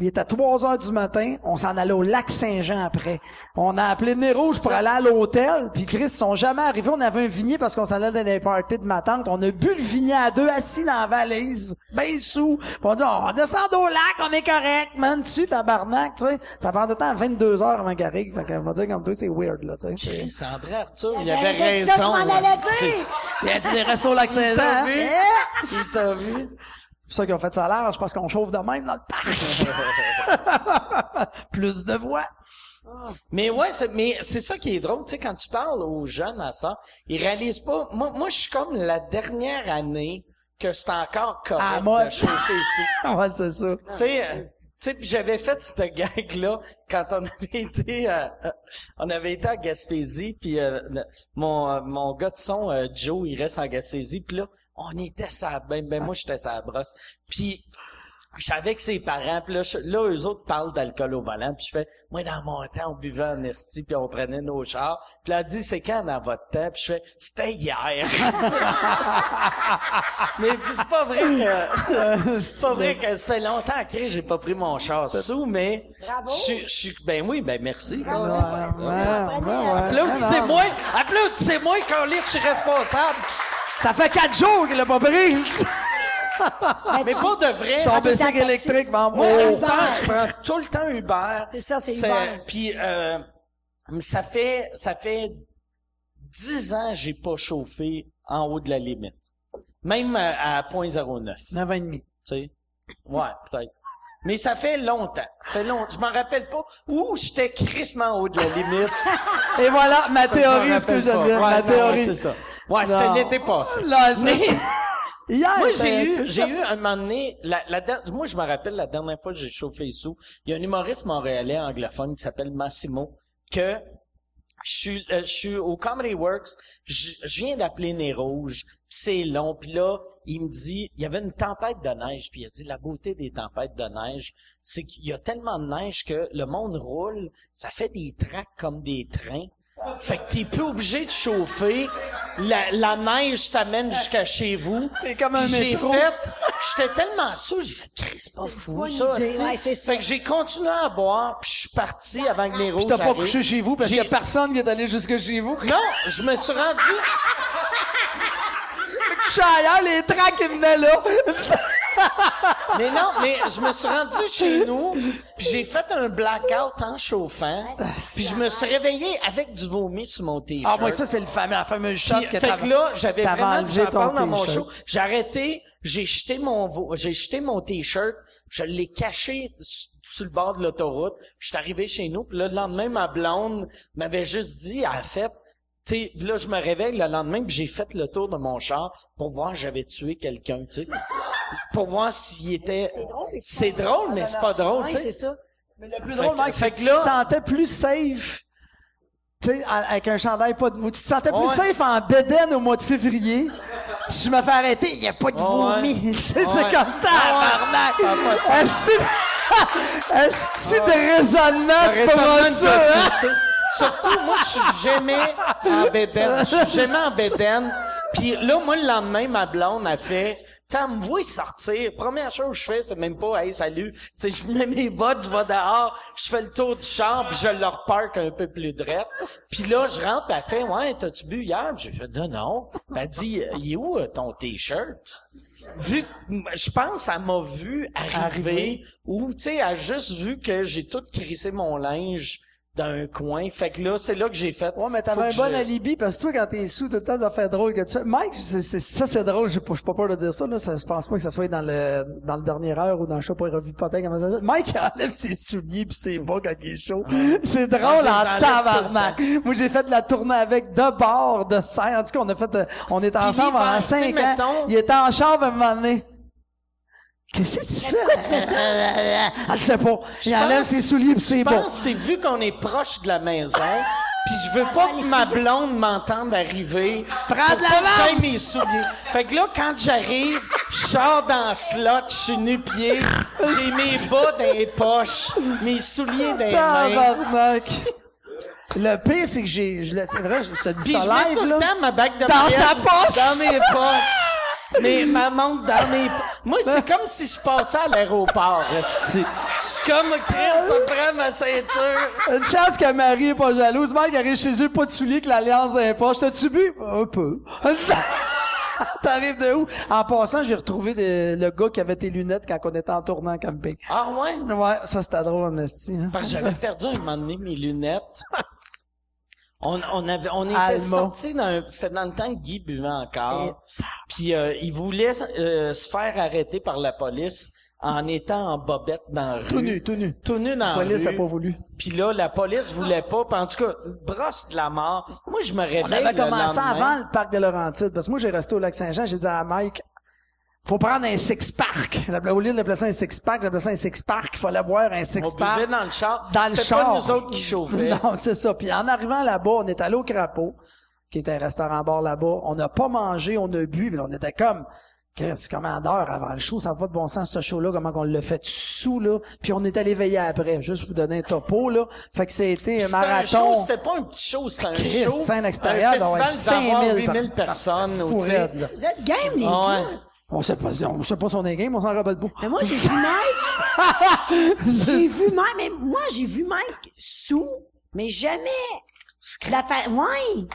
Il était 3 heures du matin, on s'en allait au lac Saint-Jean après. On a appelé Nez Rouge pour aller à l'hôtel, puis Chris, ils sont jamais arrivés. On avait un vignet parce qu'on s'en allait dans des parties de ma tante. On a bu le vignet à deux, assis dans la valise, ben sous. Puis on dit, on descend au lac, on est correct, man, dessus, tabarnak, tu sais. Ça prend le temps 22 heures avant qu'il arrive. Fait qu'on va dire comme toi, c'est weird, là, tu sais. C'est- Chris, André Arthur, il Ben, avait c'est raison. ça que je m'en allais dire! Il y a des restos au lac Saint-Jean. Il t'a vu? C'est pour ça qu'ils ont fait ça large, parce qu'on chauffe de même dans le parc. [laughs] Plus de voix. Mais ouais, c'est, mais c'est ça qui est drôle, tu sais, quand tu parles aux jeunes à ça, ils réalisent pas. Moi, moi, je suis comme la dernière année que c'est encore correct la mode. de chauffer sous. [laughs] ouais, c'est ça. tu sais, Tu sais, j'avais fait cette gag-là quand on avait été à, on avait été à Gaspésie, puis euh, mon euh, mon gars de son euh, Joe, il reste en Gaspésie, puis là, on était ça ben ben moi j'étais sa brosse. Puis je suis avec ses parents, puis là, je- là, eux autres parlent d'alcool au volant, puis je fais, moi, dans mon temps, on buvait en esti, puis on prenait nos chars. Puis là, elle dit, c'est quand dans votre temps? Puis je fais, c'était hier. [laughs] Mais c'est pas vrai que, c'est pas vrai que ça fait longtemps que j'ai pas pris mon char sous, mais... Bravo. Je suis- ben oui, ben merci. Bravo. Ouais, ouais, ouais. Applaudissez-moi, applaudissez-moi quand je suis responsable. Ça fait quatre jours qu'il l'a pas pris. Mais pas de vrai. Son bicycle électrique, maman. Moi, Oh. Uber, je prends tout le temps Uber. C'est ça, c'est Uber. Puis euh, ça fait ça fait dix ans que j'ai pas chauffé en haut de la limite. Même à, à 0.09. 9 ans et demi. Tu sais? Ouais, peut-être. Mais ça fait longtemps. Ça fait longtemps. Je m'en rappelle pas où j'étais crissement en haut de la limite. [laughs] Et voilà, ma Je m'en théorie, ce que rappelle je pas. dis. Ouais, ma ouais, théorie. c'est ça. Ouais, c'était l'été passé. Là, c'est- Mais [laughs] Hier, moi, j'ai eu, j'ai eu un moment donné, la, la, moi, je me rappelle la dernière fois que j'ai chauffé sous, il y a un humoriste montréalais anglophone qui s'appelle Massimo, que je suis, euh, je suis au Comedy Works, je, je viens d'appeler Nez Rouge, pis c'est long, puis là, il me dit, il y avait une tempête de neige, puis il a dit, la beauté des tempêtes de neige, c'est qu'il y a tellement de neige que le monde roule, ça fait des tracks comme des trains, fait que t'es plus obligé de chauffer. La, la neige t'amène jusqu'à chez vous. T'es comme un J'ai métro. fait, j'étais tellement sous, j'ai fait, Chris, c'est pas fou, ça. idée, esti. ouais, c'est ça. Fait que j'ai continué à boire, puis je suis parti avant que les rouges Puis t'as pas arrivent. couché chez vous parce qu'il y a J'ai- personne qui est allé jusque chez vous. Non, je me suis rendu, [laughs] Je suis ailleurs, les tracks qui venaient là. [laughs] mais non, mais je me suis rendu chez nous, puis j'ai fait un blackout en chauffant, puis je me suis réveillé avec du vomi sur mon t-shirt. Ah, moi, ça, c'est le fameux, la fameuse shot que fait que là, j'avais vraiment, enlevé ton dans mon show, j'ai arrêté, j'ai jeté mon, j'ai jeté mon t-shirt, je l'ai caché sur le bord de l'autoroute, je suis arrivé chez nous, puis là, le lendemain, ma blonde m'avait juste dit, elle a fait, sais, là, je me réveille le lendemain, puis j'ai fait le tour de mon char pour voir si j'avais tué quelqu'un, tu sais. [laughs] pour voir s'il était... C'est drôle, mais C'est drôle, mais c'est pas drôle, Ouais, tu c'est sais. ça. Mais le plus drôle, Mike, c'est que tu te sentais plus safe. Tu sais, avec un chandail pas de... Tu te sentais plus Ouais. safe en bédaine au mois de février. Je me fais arrêter, il n'y a pas de Ouais. vomi. [laughs] Tu sais, c'est Ouais. comme tabarnak. Ça a pas de sens. Est-ce [laughs] de raisonnement pour ça, Surtout, moi, je suis jamais en bédaine. Je suis jamais en bédaine. Puis là, moi, le lendemain, ma blonde a fait... Elle me voit sortir. Première chose que je fais, c'est même pas « Hey, salut ». Sais, je mets mes bottes, je vais dehors, je fais le tour du char, puis je le reparque un peu plus droit. Puis là, je rentre, elle fait « Ouais, t'as-tu bu hier? » J'ai fait « Non, non. » Elle dit « Il est où euh, ton T-shirt? » Vu que, je pense, elle m'a vu arriver, Arriver. ou, tu sais, elle a juste vu que j'ai tout crissé mon linge dans un coin. Fait que là, c'est là que j'ai fait. Ouais, mais t'avais un bon je- alibi, parce que toi, quand t'es sous, tout le temps, ça fait drôle que tu fais. Mike, c'est, c'est- ça, c'est drôle, j'ai pas, pas peur de dire ça, là. Ça, je pense pas que ça soit dans le, dans le dernier heure ou dans le show pour revue de potin, comment ça s'appelle. Mike, il enlève ses souliers pis ses bas quand il est chaud. C'est drôle en tabarnak. Moi, j'ai fait de la tournée avec de bord, de scène. En tout cas, on a fait, euh, on était ensemble pendant cinq ans. mettons- Il était en chambre à un moment donné. Qu'est-ce que tu fais? pourquoi tu fais ça? Elle le sait pas. Il Je enlève pense- ses souliers pis c'est Je bon. pense que c'est vu qu'on est proche de la maison, [laughs] puis je veux pas que ma blonde m'entende arriver. Prends de pour la pas que j'aille vente! mes souliers. Fait que là, quand j'arrive, je sors dans le slot, je suis nu-pied, j'ai [laughs] mes bas dans les poches, mes souliers dans les mains. Tabarnak. Le pire, c'est que j'ai, je le- c'est vrai, je te dis Puis ça je mets live, tout là. le temps ma bague de Dans sa poche! Dans mes poches. Mais ma montre dans mes... Moi, c'est comme si je passais à l'aéroport. Je suis comme, Chris, ça prend ma ceinture. Une chance que Marie est pas jalouse. Mike arrive chez eux, pas de souliers, que l'alliance dans les poches. T'as-tu bu? Un peu. [laughs] T'arrives de où? En passant, j'ai retrouvé le gars qui avait tes lunettes quand on était en tournant en camping. Ah ouais? Ouais, ça c'était drôle en esti. Hein? Parce que j'avais perdu un moment donné mes lunettes. [laughs] On, on avait, on était Alma. sortis dans un- c'était dans le temps que Guy buvait encore. Puis euh, il voulait euh, se faire arrêter par la police en étant en bobette dans la rue. Tout nu, tout nu. Tout nu dans La police la a rue. pas voulu. Puis là, la police voulait pas. Puis en tout cas, brosse de la mort. Moi, je me réveille On avait commencé avant le parc de Laurentides. Parce que moi, j'ai resté au lac Saint-Jean. J'ai dit à Mike, faut prendre un six-pack. Au lieu d'appeler ça un six-pack, j'appelais ça un six-pack. Il fallait boire un On six-pack. buvait dans le char. Dans le C'était char. pas nous autres qui chauffaient. Non, c'est ça. Puis en arrivant là-bas, on est allé au Crapaud, qui était un restaurant bar là-bas. On n'a pas mangé, on a bu, mais on était comme, c'est combien d'heures avant le show? Ça n'a pas de bon sens, ce show-là, comment on l'a fait sous, là. Puis on est allé veiller après, juste pour vous donner un topo, là. Fait que c'était un C'était un marathon. show, c'était pas un petit show, c'était un show. scène extérieure, un festival d'avoir 5000 8000 par- personnes. Raide, là. Vous êtes game, les gars. On sait pas, on sait pas son game, on s'en rappelle pas. Mais moi, j'ai vu Mike. [laughs] j'ai vu Mike, mais moi, j'ai vu Mike sous, mais jamais. La fa... Ouais.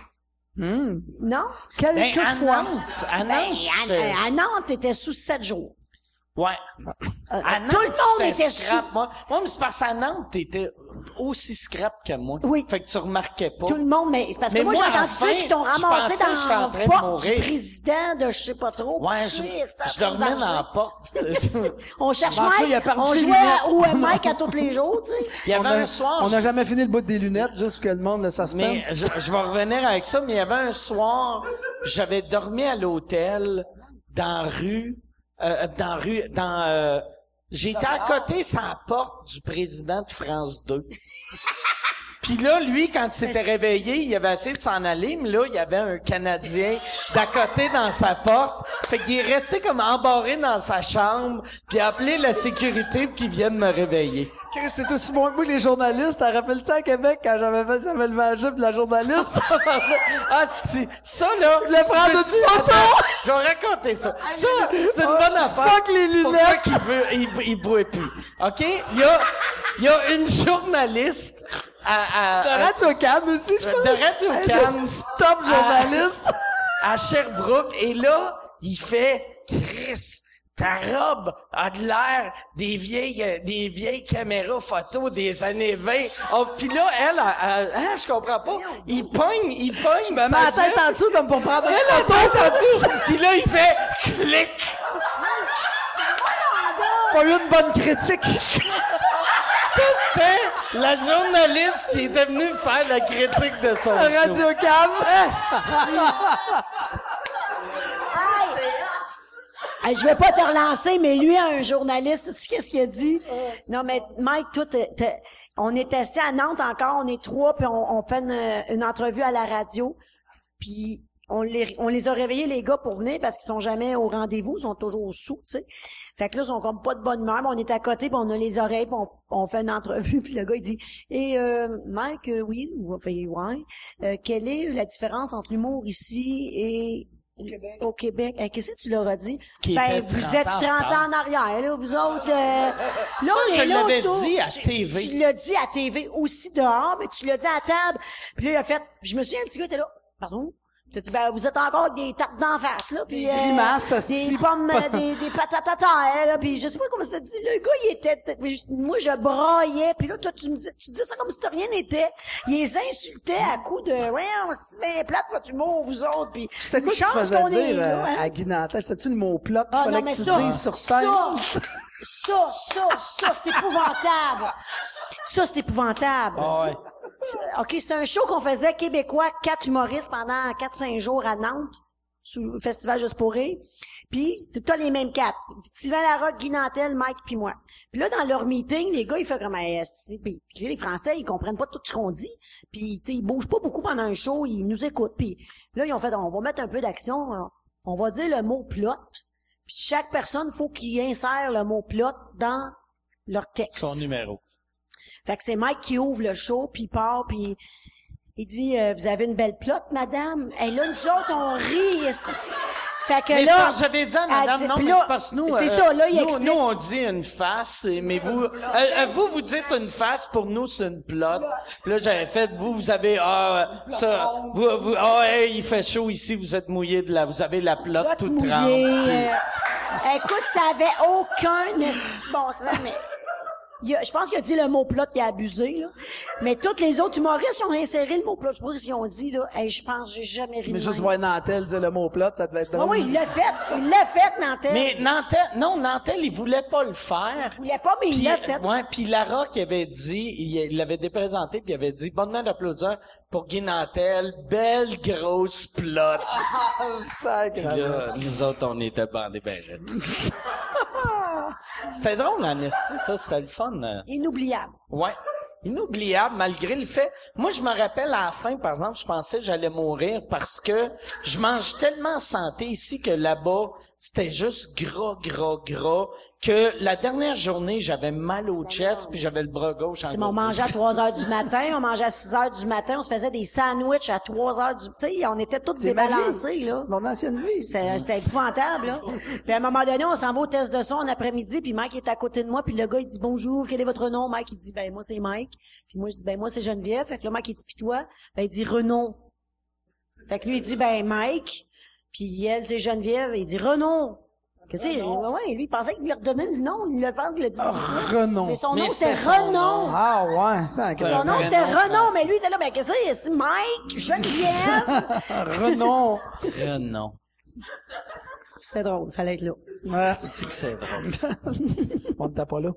Hmm. Non? Ben, Quelques à fois. Nantes, à Ben, Nantes, à, j'étais- à Nantes, t'étais sous sept jours. Ouais. Euh, À tout le Nantes, monde était scrap, sous. moi. Moi, mais c'est parce qu'à Nantes, t'étais aussi scrap que moi. Oui. Fait que tu remarquais pas. Tout le monde, mais c'est parce que Mais moi, moi, j'ai entendu ceux qui t'ont je ramassé dans le porte du président de je sais pas trop. Ouais, je, ça je prend dormais dans la porte. [laughs] [laughs] On cherche a Mike, perdu on jouait à- au Mike [laughs] à tous les jours, tu sais. Il y avait a, un soir. On n'a jamais fini le bout des lunettes, juste pour que le monde le suspense. Mais je, je vais revenir avec ça, mais il y avait un soir, j'avais dormi à l'hôtel, dans la rue, euh, dans rue, dans, euh, j'étais à côté la porte du président de France 2. [laughs] Puis là, lui, quand il s'était réveillé, il avait essayé de s'en aller, mais là, il y avait un Canadien d'à côté dans sa porte. Fait qu'il est resté comme embarré dans sa chambre, puis a appelé la sécurité pour qu'ils viennent me réveiller. C'est aussi bon que moi, les journalistes. T'as rappelé ça à Québec quand j'avais fait, j'avais levé la jupe de la journaliste? [laughs] ah, c'est ça, là. Je prendre peux-tu- une photo! Je vais raconter ça. Ça, c'est une bonne affaire. Fuck les lunettes. Qu'il veut, il, il plus. OK? Il y a, il y a une journaliste à, à, De à, Radio Cannes aussi, je De pense. Radio Un Cannes. Stop journaliste. à Sherbrooke et là, il fait Chris, ta robe a de l'air des vieilles euh, des vieilles caméras photo des années 20. Oh, puis là elle, elle, elle- hein, je comprends pas. Il pogne, il pogne. Je me mets la tête en dessous comme pour prendre une Elle photo. en dessous. Puis là, il fait clic. Pas eu une bonne critique. Ça, c'était la journaliste qui était venue faire la critique de son [laughs] show. Radio Cannes. Hey, je vais pas te relancer, mais lui, un journaliste, tu sais qu'est-ce qu'il a dit? Non, mais Mike, toi, t'es- t'es- on est assis à Nantes encore, on est trois, puis on, on fait une, une entrevue à la radio, puis on les, on les a réveillés, les gars, pour venir, parce qu'ils sont jamais au rendez-vous, ils sont toujours sous, tu sais. Fait que là, ils sont comme pas de bonne humeur, mais on est à côté, puis on a les oreilles, puis on, on fait une entrevue, [laughs] puis le gars, il dit, et euh, Mike, euh, oui, ouais, euh, quelle est la différence entre l'humour ici et au Québec. Hey, Qu'est-ce que tu leur as dit? Qui ben, vous 30 êtes ans 30 en ans en arrière, là, vous autres. euh, là, Ça, on je l'avais dit à Tu- TV. Tu l'as dit à TV aussi dehors, mais tu l'as dit à table. Puis là, il a fait, je me souviens, un petit gars était là, pardon? T'as dit, ben, vous êtes encore avec des tartes d'en face, là, puis Des grimaces, des pommes, euh, des, des patates à terre, là, puis je sais pas comment ça dit. Le gars, il était, moi, je braillais, puis là, toi, tu me dis, tu dis ça comme si de rien n'était. Il les insultait à coups de, ouais, c'est bien plate, votre humour, vous autres, puis C'est quoi tu chance faisais qu'on est là, euh, hein? à Guy Nantel? C'est-tu le mot qu'il Ah fallait non, mais que tu ça, dises sur scène? ça, ça, ça, ça, c'est épouvantable. Ça, c'est épouvantable. Ah ouais. OK, c'est un show qu'on faisait québécois, quatre humoristes pendant 4-5 jours à Nantes, sous le festival Juste pour rire. Puis, temps les mêmes quatre. Sylvain Larocque, Guy Nantel, Mike puis moi. Puis là, dans leur meeting, les gars, ils font comme... eh, les Français, ils comprennent pas tout ce qu'on dit. Puis, ils bougent pas beaucoup pendant un show, ils nous écoutent. Puis là, ils ont fait, on va mettre un peu d'action. On va dire le mot plot. Puis chaque personne, faut qu'il insère le mot plot dans leur texte. Son numéro. Fait que c'est Mike qui ouvre le show, puis il part, puis il dit euh, Vous avez une belle plotte, madame? Et là, nous autres, on rit. Fait que Mais là... j'avais dit à madame, dit- non, mais là, c'est parce que nous, C'est euh, ça, là, il nous, explique. nous, on dit une face, mais vous, euh, euh, vous, vous dites une face, pour nous, c'est une plotte. Là, j'avais fait, vous, vous avez, ah, ça, vous, vous, ah, hey, il fait chaud ici, vous êtes mouillé de la, vous avez la plotte toute mouillée, trempe. écoute, ça avait aucun bon sens, mais... il y a- je pense qu'il a dit le mot plot qui a abusé, là. Mais toutes les autres humoristes, ils ont inséré le mot plot. Je sais pas ce qu'ils ont dit, là. Hey, je pense, que j'ai jamais ri Mais juste voir Nantel dire le mot plot, ça devait être Ah drôle. oui, il l'a fait. Il l'a fait, Nantel. Mais Nantel, non, Nantel, il voulait pas le faire. Il voulait pas, mais il l'a fait. Ouais, puis Lara qui avait dit, il l'avait déprésenté, puis il avait dit, bonne main d'applaudisseurs pour Guy Nantel, belle grosse plot. Sacre. Puis là, nous autres, on était bandés ben. [laughs] C'était drôle, esti, ça, c'était le fun. Euh. Inoubliable. Ouais. Inoubliable, malgré le fait. Moi, je me rappelle à la fin, par exemple, je pensais que j'allais mourir parce que je mange tellement en santé ici que là-bas, c'était juste gras, gras, gras, que la dernière journée, j'avais mal au chest puis j'avais le bras gauche en On mangeait à 3 heures du matin, on mangeait à 6 heures du matin, on se faisait des sandwichs à 3 heures du, tu sais, on était tous débalancés, là. Mon ancienne vie. C'était épouvantable, là. Puis à un moment donné, on s'en va au test de son en après-midi, puis Mike est à côté de moi, puis le gars, il dit « Bonjour, quel est votre nom? » Mike, il dit « Ben, moi, c'est Mike. » Puis moi, je dis « Ben, moi, c'est Geneviève. » Fait que là, Mike, il dit « Puis toi? » Ben, il dit « Renaud. » Fait que lui, il dit « Ben, Mike. » Puis elle, c'est Geneviève. Il dit « Renaud. » Qu'est-ce que c'est? Ouais, lui, il pensait qu'il lui redonnait le nom. Il le pense qu'il l'a dit dix fois. Renaud. Mais son Mais nom, c'était. Renaud. Ah ouais, ça Son nom, c'était nom Renaud, mais lui, il était là, ben, qu'est-ce que c'est? C'est Mike, Geneviève. [laughs] Renaud. Non. c'est drôle, fallait être là. Ouais. C'est que c'est drôle. [laughs] On n'était pas là.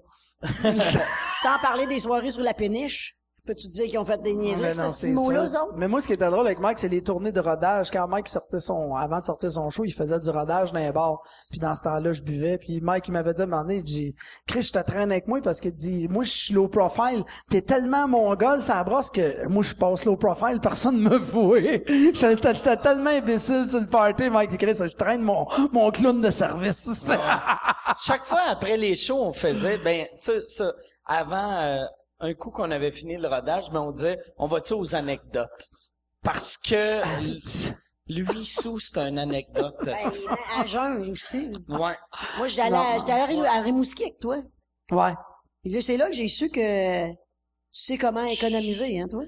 Sans parler des soirées sur la péniche. Peux-tu dire qu'ils ont fait des niaiseries c'est ça. autres? Mais moi, ce qui était drôle avec Mike, c'est les tournées de rodage. Quand Mike sortait son, avant de sortir son show, il faisait du rodage dans les bars. Puis dans ce temps-là, je buvais. Puis Mike, il m'avait dit à un moment donné, il dit, Chris, je te traîne avec moi parce qu'il dit, moi, je suis low profile. T'es tellement mongol, ça brosse que moi, je passe low profile, personne me voit. [laughs] J'étais j'étais tellement imbécile sur le party, Mike, il Chris, je traîne mon, mon clown de service. Chaque fois après les shows, on faisait, ben, tu sais, ça, avant, euh, un coup qu'on avait fini le rodage, ben, on disait, on va-tu aux anecdotes? Parce que lui, sous, c'est une anecdote. Ben, à jeun aussi. Ouais. Moi, j'étais allé à- j'étais allé à Rimouski avec toi. ouais. Et là, c'est là que j'ai su que tu sais comment économiser, hein, toi?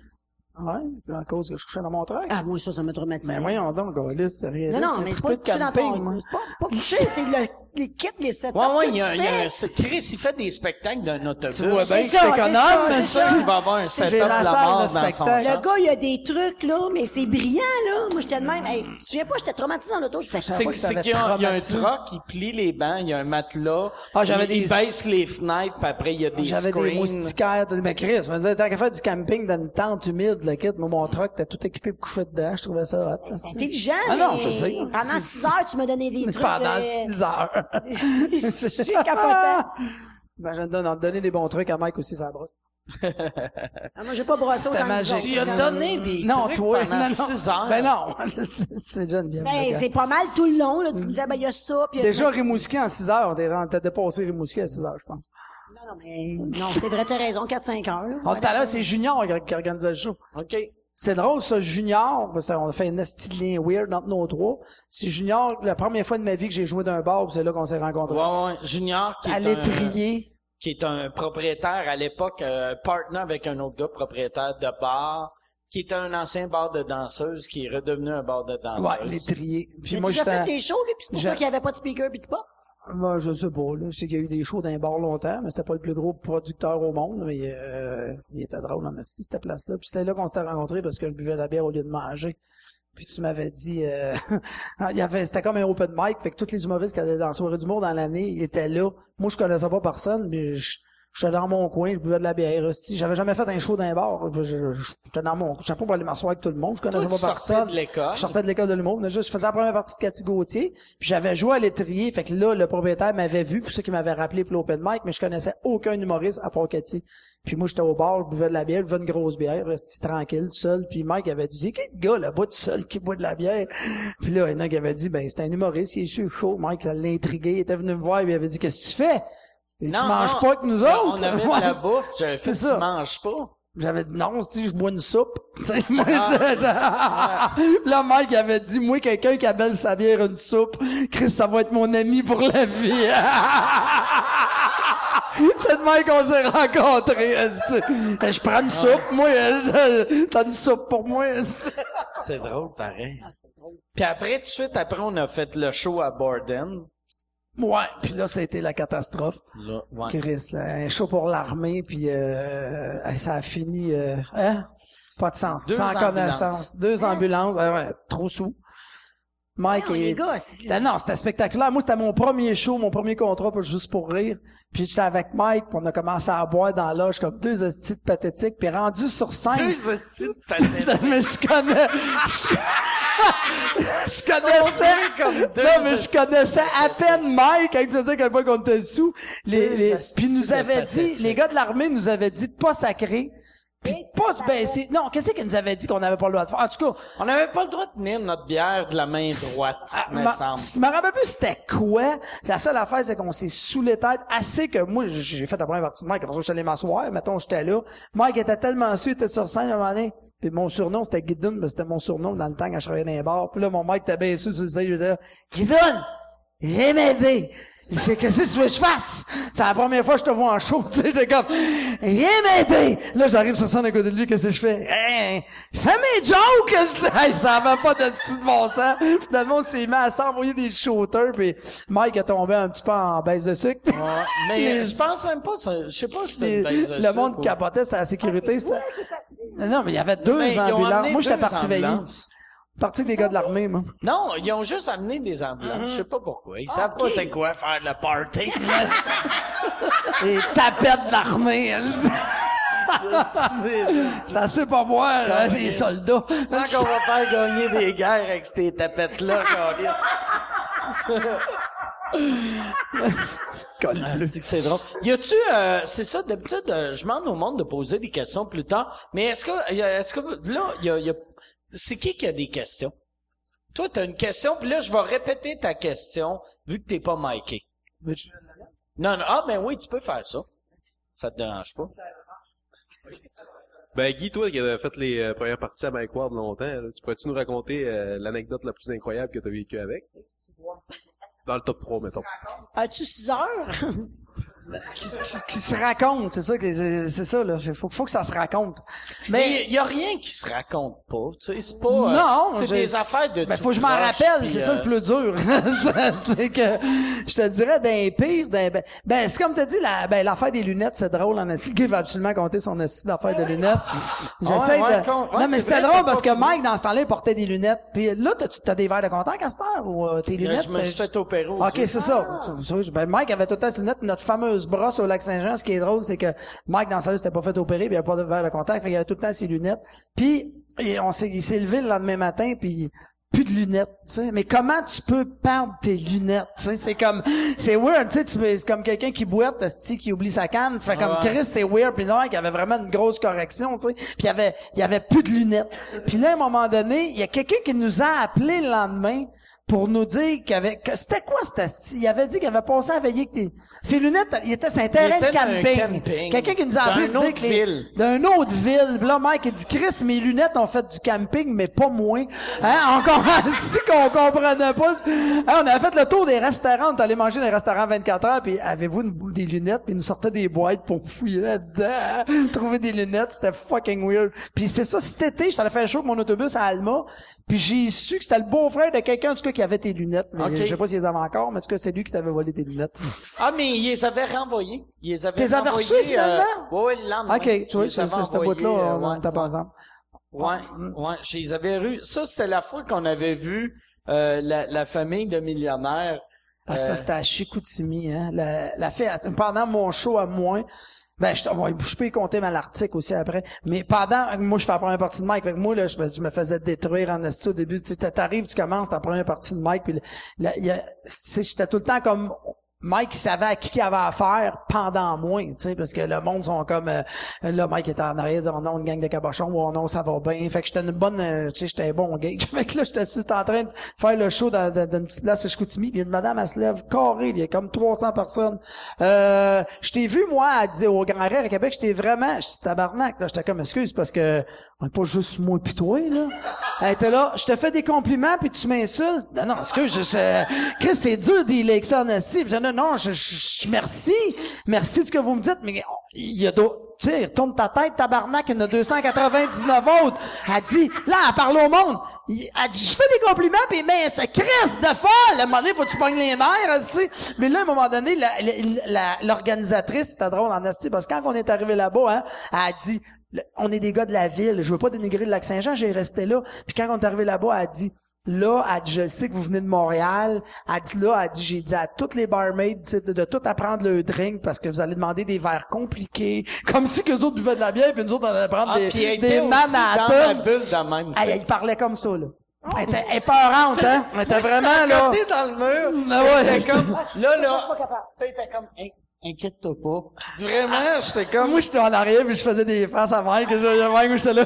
Ouais, à cause que je couchais dans mon truck. Ah, moi, ça, ça m'a traumatisé. Mais voyons donc, gars, c'est rien. non, non, mais pas coucher dans ton... C'est pas, pas coucher, c'est le, les kits, les setups Ouais, ouais, que il y a, tu il y a un, fais. c'est- Chris, il fait des spectacles d'un autobus. Tu vois bien C'est ça, ça, il va avoir un setup de la mort dans son spectacle. char. Le gars, il y a des trucs, là, mais c'est brillant, là. Moi, j'étais de même. Hey, tu souviens pas, j'étais traumatisé dans l'auto. J'étais C'est qu'il y, a il y a un truck qui plie les bancs, il y a un matelas. Ah, j'avais il, il des- baisse les fenêtres, puis après, il y a des J'avais des moustiquaires. tout- Mais Chris, je me disais, tant qu'à faire du camping dans une tente humide, le kit, moi, mon truck, t'es tout équipé pour coucher dedans. Je trouvais ça hot. C'est intelligent, Ah non, je sais. Pendant six heures, tu m'as donné des [laughs] trucs. Pendant euh, six heures. J'ai [laughs] capoté. Ben, je donne, on donner des bons trucs à Mike aussi, ça brosse. Ah, moi, j'ai pas brossé autant que Tu lui as donné des Non, trucs toi, pendant non, non. six heures. Ben non, [laughs] c'est- jeune bien. Ben, c'est pas mal tout le long, là. Tu me disais, ben, il y a ça, puis il y a Déjà, Rimouski en 6 heures, était dépassé Rimouski à 6 heures, je pense. Non, non, mais, non, c'est vrai, t'as raison, 4-5 heures, là. On tout à l'heure, c'est Junior qui, qui organisait le show. OK. C'est drôle, ça, Junior, parce qu'on a fait un esti de lien weird entre nos trois. C'est Junior, la première fois de ma vie que j'ai joué d'un bar, puis c'est là qu'on s'est rencontrés. Ouais, ouais. Junior, qui à est, un, l'étrier. qui est un propriétaire à l'époque, euh, partner avec un autre gars, propriétaire de bar, qui était un ancien bar de danseuse, qui est redevenu un bar de danseuse. Ouais, l'étrier. Puis J'ai moi, déjà fait des shows, lui, pis c'est pour ça qu'il y avait pas de speaker pis de pot. Moi, je sais pas, là. C'est qu'il y a eu des shows d'un bar longtemps, mais c'était pas le plus gros producteur au monde, mais euh, il était drôle en esti, cette place-là. Puis c'était là qu'on s'était rencontrés parce que je buvais de la bière au lieu de manger. Puis tu m'avais dit, euh, [laughs] il y avait, c'était comme un open mic, fait que tous les humoristes qui allaient dans la soirée d'humour dans l'année étaient là. Moi, je connaissais pas personne, mais je, j'étais dans mon coin, je buvais de la bière. esti. J'avais jamais fait un show d'un bar. J'étais dans mon, j'étais pas pour aller m'asseoir avec tout le monde, je Toi, connaissais tu pas sortais personne. de l'école. Je sortais de l'école de l'humour. Je faisais la première partie de Cathy Gauthier. Puis j'avais joué à l'étrier. Fait que là, le propriétaire m'avait vu, pour ça qu'il m'avait rappelé pour l'open mic, mais je connaissais aucun humoriste à part Cathy. Puis moi, j'étais au bar, je buvais de la bière, je buvais une grosse bière, restais tranquille, tout seul. Puis Mike avait dit, quel gars là-bas tout seul qui boit de la bière? Puis là, il y en a qui avait dit, ben, c'est un humoriste, il est sur chaud. Mike, ça l'a intrigué, il était venu me voir, il avait dit, qu'est-ce que tu fais? Et tu manges pas avec nous autres? On avait [laughs] Ouais. de la bouffe. J'avais fait, tu ça. manges pas. J'avais dit non, si je bois une soupe. [laughs] Tu sais, moi, je- je- [laughs] là, Mike avait dit, moi, quelqu'un qui appelle sa bière une soupe, Chris, ça va être mon ami pour la vie. C'est de même qu'on s'est rencontrés. esti. Je prends une soupe, moi, je- t'as une soupe pour moi. C'est drôle, pareil. Puis après, tout de suite après, on a fait le show à Borden. Ouais, puis là, ça a été la catastrophe. Là, ouais. Chris, là, un show pour l'armée, puis euh, hey, ça a fini... Euh, hein? Pas de sens. Deux sans ambulances. connaissance. Deux ambulances. Ouais, ouais, trop sous. Mike Non, est... les gars, c'est- Ben non, c'était spectaculaire. Moi, c'était mon premier show, mon premier contrat pour Juste pour rire. Puis j'étais avec Mike, puis on a commencé à boire dans la loge comme deux hosties pathétiques. Puis rendu sur scène... Deux hosties pathétiques. [laughs] mais je connais... Je, connaissais... comme deux non, mais je connaissais à peine Mike quand il faisait quel point qu'on était sous. Les, les, puis nous avait dit, les gars de l'armée nous avaient dit de pas sacrer. Puis de pas se baisser. Non, qu'est-ce qu'ils nous avaient dit qu'on n'avait pas le droit de faire? En tout cas, On n'avait pas le droit de tenir notre bière de la main droite, ah, me semble. je me rappelle plus c'était quoi. La seule affaire, c'est qu'on s'est sous les têtes assez que moi, j'ai- fait la première partie de Mike. Après je suis allé m'asseoir. Mettons, j'étais là. Mike était tellement su, il était sur scène à un moment donné. Puis mon surnom, c'était Guidon, mais c'était mon surnom dans le temps quand je travaillais dans les bars. Puis là, mon Mike était su sur le stage, je disais, Guidon! Viens! Je sais, qu'est-ce que tu veux que je fasse? C'est la première fois que je te vois en show, [laughs] tu sais, j'étais comme, viens m'aider! Là, j'arrive sur scène à côté de lui, qu'est-ce que je fais? Hein, fais mes jokes! [laughs] Ça, ça avait pas de style de bon sens. Finalement, on s'est mis à s'envoyer des shooters, puis Mike est tombé un petit peu en baisse de sucre. Ouais, mais [laughs] je pense même pas, ça- je sais pas si c'était Les- une baisse de le monde ou- capotait, c'était la sécurité. c'était- qui est parti. Non, mais il y avait deux Mais ambulances. Moi, j'étais parti veiller. Ambulances. Parti des gars de l'armée, moi. Non, ils ont juste amené des ambulances. Je sais pas pourquoi. Ils savent pas c'est quoi faire le party. [laughs] [laughs] Et tapettes de l'armée. elle. Ça sait pas boire, hein, les soldats. Quand qu'on va faire gagner des guerres avec ces tapettes-là? [laughs] Ah, c'est drôle. Y a-tu, euh, c'est ça, d'habitude, euh, je demande au monde de poser des questions plus tard, mais est-ce que, est-ce que, là, y a, y a- c'est qui qui a des questions? Toi, t'as une question, puis là, je vais répéter ta question, vu que t'es pas miké. Non, non, ah, ben oui, tu peux faire ça. Ça te dérange pas? Ben Guy, toi qui as fait les euh, premières parties à Mike Ward longtemps, là, tu pourrais-tu nous raconter euh, l'anecdote la plus incroyable que tu as vécue avec? Dans le top 3, mettons. As-tu 6 heures? [laughs] Qui, qui- qui se raconte, c'est ça, que c'est ça, là. Faut, faut que ça se raconte. Mais il y a rien qui se raconte pas, tu sais, c'est pas... euh, non, c'est des affaires de Ben, tout faut que je m'en rappelle, c'est ça euh, le plus dur. [laughs] c'est que, je te dirais, d'un pire, d'un, ben, ben, c'est comme tu dis, la, ben, l'affaire des lunettes, c'est drôle, en. Le gars veut absolument compter son esti d'affaire de lunettes. J'essaie Ouais, ouais, de, ouais, non, mais c'était drôle parce que. Mike, dans ce temps-là, il portait des lunettes. Puis là, t'as, t'as des verres de contact à cette heure, ou euh, tes lunettes? je me suis fait opérer OK, c'est ça. Tu- Ben, Mike avait tout le temps ses lunettes. Notre fameuse brosse au lac Saint-Jean, ce qui est drôle, c'est que Mike, dans sa vie, s'était pas fait opérer, puis il avait pas de verre de contact, fait qu'il avait tout le temps ses lunettes. Puis, on s'est, il s'est levé le lendemain matin, puis plus de lunettes, tu sais. Mais comment tu peux perdre tes lunettes, tu sais? C'est comme, c'est weird, tu sais, c'est comme quelqu'un qui boite, qui oublie sa canne, tu fais comme. Chris, c'est weird, puis non, il y avait vraiment une grosse correction, tu sais. Puis il y avait, il y avait plus de lunettes. Puis là, à un moment donné, il y a quelqu'un qui nous a appelé le lendemain, pour nous dire que c'était quoi cet asti? Il avait dit qu'il avait passé à veiller que tes, ses lunettes, il était sur un terrain de camping. camping. Quelqu'un qui nous a appelé D'une pour dire autre que les- ville. D'un autre ville. Là, Mike, il dit, Chris, mes lunettes ont fait du camping, mais pas moins. Hein? Encore [laughs] ainsi qu'on comprenait pas. Hein, on avait fait le tour des restaurants, on est allé manger dans les restaurants 24 heures, puis avez-vous une- des lunettes? Puis ils nous sortaient des boîtes pour fouiller là-dedans. [laughs] Trouver des lunettes, c'était fucking weird. Puis c'est ça, cet été, j'étais allé faire avec mon autobus à Alma, puis j'ai su que c'était le beau-frère de quelqu'un, en tout cas, qui avait tes lunettes. Mais Ok. Je sais pas s'ils les avaient encore, mais en tout cas, c'est lui qui t'avait volé tes lunettes. Ah, mais ils les avaient renvoyés. Ils les avaient T'es renvoyés, reçus, finalement? euh, ouais, le lendemain. OK, tu vois, c'est cette boîte-là, euh, on ouais, était pas ensemble. Ouais, ouais, je les avais vus. Ça, c'était la fois qu'on avait vu euh, la, la famille de millionnaires. Ah, ça, Euh, c'était à Chicoutimi, hein. La, la fille, elle- pendant mon show à moi, ben, je, bon, je peux y compter mal l'article aussi après. Mais pendant, moi, je fais la première partie de Mike. Fait que moi, là, je, me- faisais détruire en esti au début. Tu sais, t'arrives, tu commences ta première partie de Mike, puis là, j'étais tout le temps comme, Mike savait à qui il avait affaire pendant moi, tu sais, parce que le monde sont comme euh, là, Mike était en arrière, disait, oh non, une gang de cabochons, oh non, ça va bien. Fait que j'étais une bonne, euh, tu sais, j'étais un bon gage. [laughs] Fait là, j'étais juste en train de faire le show dans, dans- dans une petite place à Chicoutimi, puis une madame, elle se lève carré, il y a comme 300 personnes. Euh, je t'ai vu, moi, elle disait au Grand Rire à Québec, j'étais vraiment, je suis tabarnak, là, j'étais comme, excuse, parce que on pas juste moi pis toi, là. Elle était là, je te fais des compliments puis tu m'insultes. Non, non, excuse, je, je, Chris, c'est dur des ça en j'ai dit, non, non, je, je, je- merci. Merci de ce que vous me dites, mais il y a d'autres, tu sais, retourne ta tête, tabarnak, il y en a 299 autres. Elle dit, là, elle parle au monde. Elle dit, je fais des compliments, puis mais ce Christ de folle! À un moment donné, faut que tu pognes les nerfs, tu sais. Mais là, à un moment donné, la- la- l'organisatrice, c'était drôle en parce que quand on est arrivé là-bas, hein, elle a dit, le- on est des gars de la ville, je veux pas dénigrer le lac Saint-Jean, j'ai resté là. Puis quand on est arrivé là-bas, elle a dit, Là, elle dit, je sais que vous venez de Montréal. Elle dit là, elle dit, j'ai dit à toutes les barmaids tu sais, de, de tout apprendre le drink parce que vous allez demander des verres compliqués. [laughs] Comme si que autres buvaient de la bière puis nous autres on allait prendre Ah, des, puis elle des était aussi dans la Manhattan. même. Elle, elle parlait comme ça, là. Elle était épeurante, hein? Elle était [laughs] vraiment, là. Dans le mur. Ah ouais. Elle était comme, là, Ça, là. je suis pas capable. Tu sais, t'es comme, Hein, inquiète-toi pas. [laughs] Vraiment, j'étais comme, Moi, j'étais en arrière, puis je faisais des faces à Mike, et je, Mike, j'étais là.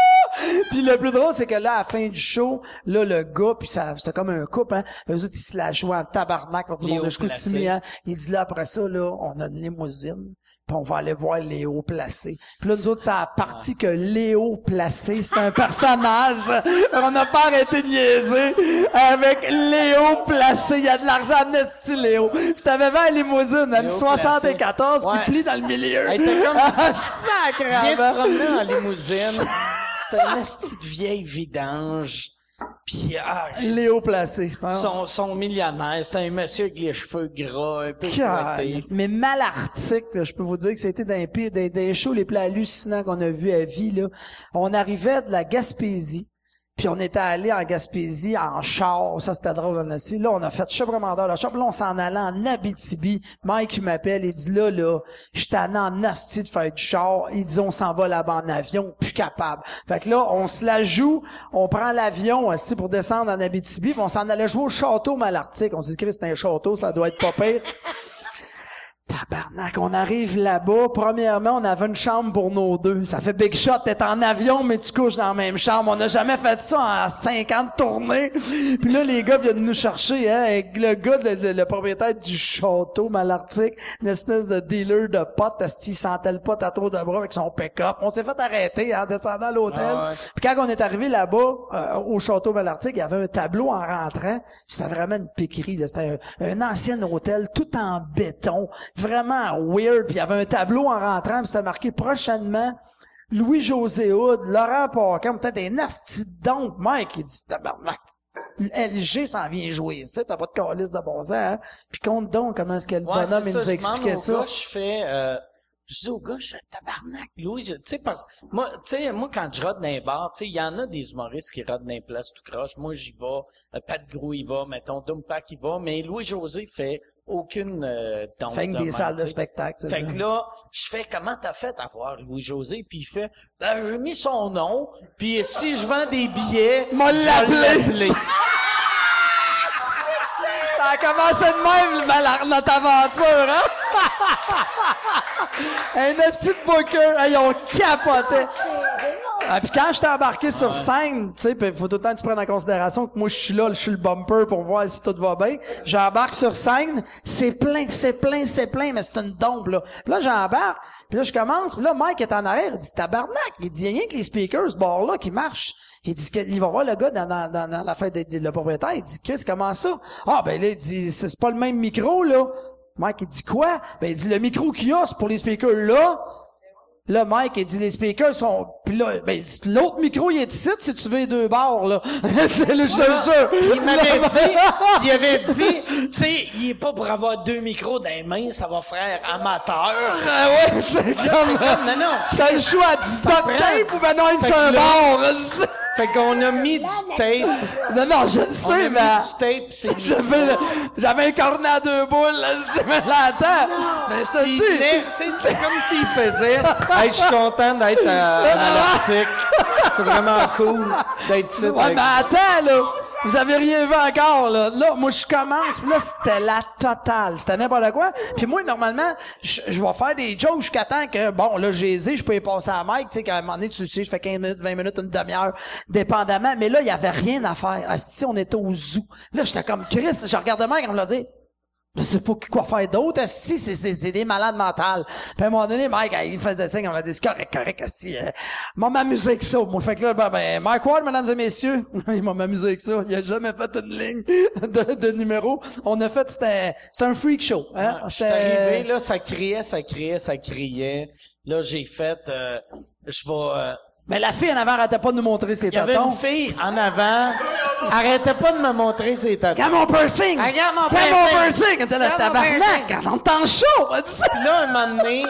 [laughs] puis le plus drôle, c'est que là, à la fin du show, là, le gars, puis ça, c'était comme un couple, hein. Eux autres, ils se la jouaient en tabarnak pour tout le monde de Chicoutimi, hein. Il dit là, après ça, là, on a une limousine. Puis on va aller voir Léo Placé. Puis là, nous autres, ça a parti que Léo Placé, c'est un personnage. [laughs] On n'a pas arrêté de niaiser avec Léo Placé. Il y a de l'argent en esti, Léo. Puis ça avait la limousine, une Léo 74 Placé. qui plie dans le milieu. Elle était comme- [laughs] promener en limousine. C'était une petite vieille vidange. Ah, Léo Placé. hein. son, son millionnaire, c'était un monsieur avec les cheveux gras, un peu crotté. Mais Malartic, là, je peux vous dire que c'était pires, des, des shows les plus hallucinants qu'on a vus à vie, là. On arrivait de la Gaspésie, puis on était allé en Gaspésie en char. Ça, c'était drôle, on a dit. Là, on a fait chevremendeur le char. Puis là, on s'en allait en Abitibi. Mike, il m'appelle, il dit, là, là, je suis en Asti de faire du char. Il dit, on s'en va là-bas en avion, plus capable. Fait que là, on se la joue, on prend l'avion, aussi pour descendre en Abitibi, puis on s'en allait jouer au château Malartic. On s'est dit, Chris, c'est un château, ça doit être pas pire. Tabarnak, on arrive là-bas. Premièrement, on avait une chambre pour nos deux. Ça fait big shot. T'es en avion, mais tu couches dans la même chambre. On n'a jamais fait ça en 50 tournées. Puis là, les gars viennent nous chercher, hein, avec le gars, le, le- le propriétaire du château Malartic, une espèce de dealer de potes, qu'il sentait le pot à tour de bras avec son pick-up? On s'est fait arrêter, en descendant à l'hôtel. Ah ouais. Puis quand on est arrivé là-bas, euh, au château Malartic, il y avait un tableau en rentrant. C'était vraiment une piquerie. C'était un, un ancien hôtel tout en béton. Vraiment weird. Puis il y avait un tableau en rentrant. Puis c'était marqué prochainement Louis-José Hood, Laurent Paquin, peut-être un de donc. Mike, il dit, tabarnak. LG s'en vient jouer ici, t'as pas de calice de bon sens, hein? Puis compte donc comment est-ce que le Ouais, bonhomme il ça, nous expliquait ça. Gars, je fais, euh, je dis au gars, je fais tabarnak, Louis, tu sais, parce que moi, tu sais, moi, quand je rode dans les bars, tu sais, il y en a des humoristes qui rodent dans les places tout croche. Moi, j'y vais, euh, Pat Grou, il va, mettons, Dumpack, il va, mais Louis-José fait aucune, euh, don Fait que de des salles de spectacle, c'est Fait ça. que là, je fais comment t'as fait à voir Louis-José, puis il fait, ben, j'ai mis son nom, puis si je vends des billets, l'appelé. l'appeler. [laughs] Ça a commencé de même, le malheur, notre aventure, hein? [laughs] Un de booker, hey, on capotait. Ah, puis quand j'étais embarqué sur scène, tu sais, faut tout le temps que tu prennes en considération que moi je suis là, je suis le bumper pour voir si tout va bien. J'embarque sur scène, c'est plein, c'est plein, c'est plein, mais c'est une dompe là. Puis là j'embarque, puis là je commence, puis là Mike est en arrière, il dit tabarnak, il dit rien que les speakers, ce bord là qui marche. Il dit qu'il va voir le gars dans, dans, dans, dans la fête de, de- le propriétaire, il dit Chris, comment ça? Ah ben là, il dit c'est c'est pas le même micro là. Mike il dit quoi? Ben il dit le micro qu'il y a, c'est pour les speakers là. Là, Mike, il dit, les speakers sont... Puis là, ben, l'autre micro, il est ici, si tu veux les deux barres, là. [laughs] C'est là, je te le jure. Il m'avait dit, il avait dit, tu sais, il est pas pour avoir deux micros dans les mains, ça va faire amateur. Ah ouais, c'est comme... comme, non, non. T'as le choix du duct tape ou ben non, il Fait un là- bar. Fait qu'on a mis du tape. Non, non, je le On a sais, mis mais... du tape, c'est [laughs] J'avais, le- j'avais un cornet à deux boules, là, si tu me l'entends. Mais je te Il dis. tu sais, c'était comme s'il faisait, hey, je suis content d'être à, à l'Arctique. C'est vraiment cool d'être ici. Ouais, avec- mais attends, là. Vous avez rien vu encore, là. Là, moi, je commence, là, c'était la totale. C'était n'importe quoi. Puis moi, normalement, je, vais faire des jokes jusqu'à temps que, bon, là, j'ai je peux y passer à Mike, tu sais, qu'à un moment donné, tu sais, je fais 15 minutes, 20 minutes, une demi-heure, dépendamment. Mais là, il y avait rien à faire. Asti, on était au zoo. Là, j'étais comme Chris, je regardais Mike, on me l'a dit, Je sais pas quoi faire d'autre. Si, c'est, des malades mentales. Puis à un moment donné, Mike, euh, il faisait signe, on a dit, c'est correct, correct, si, euh, m'a m'amusé avec ça. Moi, fait que là, ben, ben, Mike Ward, mesdames et messieurs, [laughs] il m'a m'amusé avec ça. Il a jamais fait une ligne [laughs] de, de numéro. On a fait, c'était, c'était un freak show, hein. Je suis arrivé, là, ça criait, ça criait, ça criait. Là, j'ai fait, euh, je vais... euh, Mais la fille en avant arrêtait pas de nous montrer ses Il y avait une fille en avant, arrêtait pas de me montrer ses tatous. Regarde mon piercing! Regarde mon Regarde mon piercing! piercing! T'es le Regarde mon tabarnak! piercing! On t'en chaud! Puis là, un moment donné,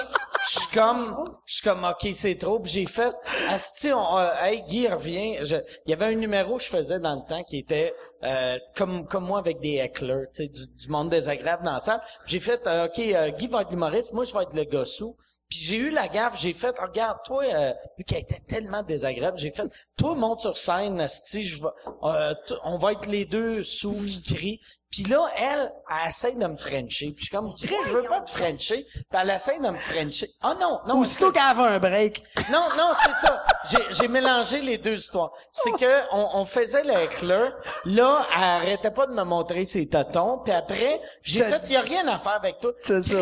je suis comme, je suis comme, OK, c'est trop. Puis j'ai fait, Asti, on, euh, hey, Guy revient. Il y avait un numéro que je faisais dans le temps qui était euh, comme comme moi avec des hecklers, tu sais, du, du monde désagréable dans la salle. J'ai fait, euh, OK, euh, Guy va être l'humoriste, moi je vais être le gossou. Puis j'ai eu la gaffe, j'ai fait, regarde, toi, euh, vu qu'elle était tellement désagréable, j'ai fait, toi, monte sur scène, Asti, je vais, euh, on va être les deux sous qui crient. Puis là, elle, elle essaie de me frencher. Puis je suis comme, Chris, je veux pas te frencher. Puis elle essaie de me frencher. Ah non, non. Aussitôt qu'elle avait un break. Non, non, c'est ça. J'ai, mélangé les deux histoires. C'est que on, on faisait le éclair. Là, elle arrêtait pas de me montrer ses tatons. Puis après, j'ai fait, il y a rien à faire avec toi. C'est ça.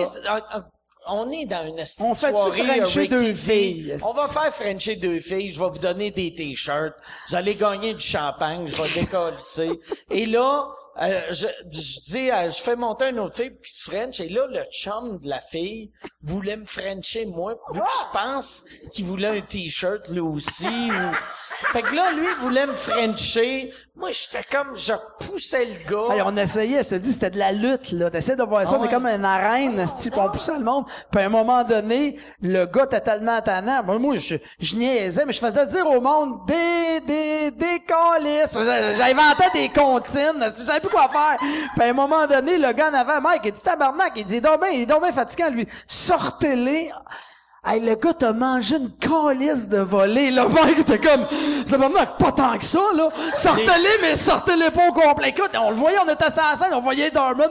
On est dans une On fait-tu soirée deux filles, On va faire Frencher deux filles. Je vais vous donner des t-shirts. Vous allez gagner du champagne. Je vais décoller. [laughs] Et là, euh, je, je dis, euh, je fais monter une autre fille qui se French. Et là, le chum de la fille voulait me Frencher moi, vu que je pense qu'il voulait un t-shirt lui aussi. ou- [laughs] Fait que là, lui, il voulait me Frencher. Moi, j'étais comme, je poussais le gars. Hey, on essayait, je te dis, c'était de la lutte, là. T'essayes de voir ça, Ah on est ouais. comme une arène, si on poussait le monde. Puis à un moment donné, le gars était tellement tannant. Moi, moi, je, je niaisais, mais je faisais dire au monde des, des, des. J'inventais des comptines. Je savais plus quoi faire. Puis à un moment donné, le gars en avant, Mike, il dit tabarnak, il dit, donc ben, il est donc fatigant, lui. Sortez-les. Hey, le gars t'a mangé une calice de volée, là. [laughs] Mike était comme, tabarnak, pas tant que ça, là. Sortez-les, mais sortez-les pas au complet. Écoute, on le voyait, on était sur la scène, on voyait Dorman.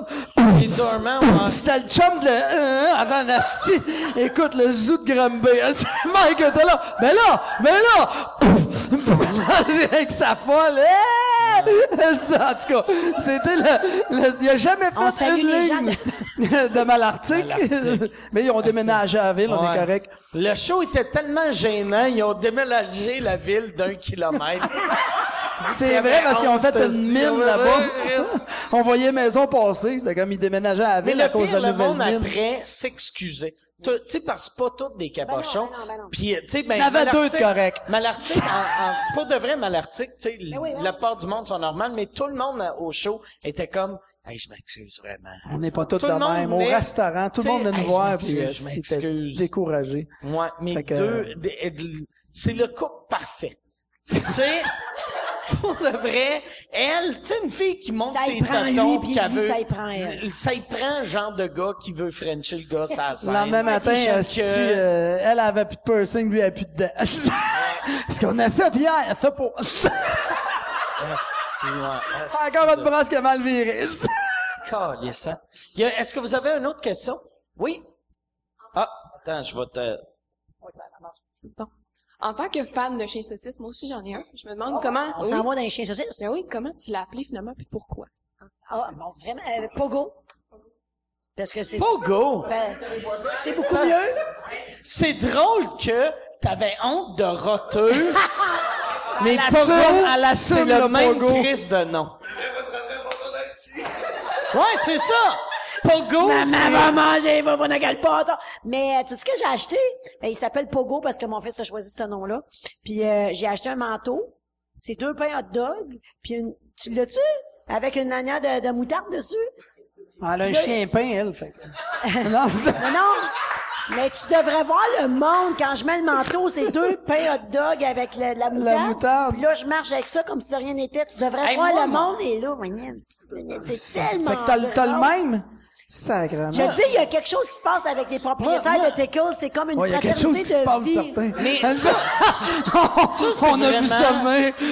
Dormants, ouais. C'était le chum de, euh, attends, asti. Écoute, le zoo de Granby. [laughs] Mike était là. Mais là, mais là. [laughs] Avec sa folle. Hey! Ça, en tout cas, c'était le, le- il a jamais fait une ligne de Malartic. Malartic. Mais ils ont déménagé à la ville, on est Ouais. correct. Le show était tellement gênant, ils ont déménagé la ville d'un kilomètre. [laughs] C'est vrai parce qu'ils ont fait une mine là-bas. On voyait maison passer, c'était comme ils déménageaient à la Mais ville à le cause pire, de la le monde nouvelle mine. après s'excusait. Tu sais, parce que c'est pas tous des cabochons. Ben non, ben non, ben. Puis, tu sais, ben, Il y en avait deux de Malartic- corrects. Malartic, en, en- pour de vrai, Malartic, tu sais, Ben oui, hein. la part du monde sont normales, mais tout le monde au show était comme, hey, je m'excuse vraiment. On n'est pas tous Tout de le monde même. Au restaurant, tout le monde hey, nous voir puis euh, je m'excuse. découragé. Ouais, mais deux, de- c'est le couple parfait. tu sais, [laughs] pour de vrai, elle, tu sais, une fille qui monte Ça y ses prend tatons, lui, veut- ça y prend elle. Ça y prend un genre de gars qui veut frencher le gars la scène. Le lendemain matin, esti, que- euh, elle avait plus de piercing, lui, elle avait plus de dents. [laughs] Ce qu'on a fait hier, [laughs] elle fait ouais, asti Encore de- une brosse qui a mal viré. [laughs] Calisse, hein. Est-ce que vous avez une autre question? Oui? Ah, attends, je vais te... Bon. En tant que fan de chien saucisse, moi aussi j'en ai un. Je me demande comment. On oui. s'en va dans les chiens saucisses? Ben oui, comment tu l'as appelé finalement puis pourquoi? Ah, bon, vraiment, euh, Pogo. Parce que c'est... Pogo! Ben, c'est beaucoup mieux. C'est drôle que t'avais honte de roteux, [laughs] mais Pogo, elle assume c'est le, le même Pogo. Chris de nom. Ouais, c'est ça! Pogo, Maman c'est... va manger, va pâte. Mais euh, tu sais ce que j'ai acheté? Ben, il s'appelle Pogo parce que mon fils a choisi ce nom-là. Puis euh, j'ai acheté un manteau. C'est deux pains hot dog. Puis une... Tu l'as-tu? Avec une lanière de, de moutarde dessus? Elle a un chien peint, elle, fait. [laughs] Non, non. Mais tu devrais voir le monde quand je mets le manteau, c'est deux [laughs] pains hot dog avec le- la moutarde. moutarde. Puis là, je marche avec ça comme si de rien n'était. Tu devrais Hey, voir moi, le mon- monde et là, c'est tellement. Fait que t'as, le- même? Sacrément. Je te dis, il y a quelque chose qui se passe avec les propriétaires Moi- moi- de Tickle. C'est comme une Ouais, il y a quelque chose fraternité qui se de passe, vie. certain. Mais [laughs] ça- On a vu ça.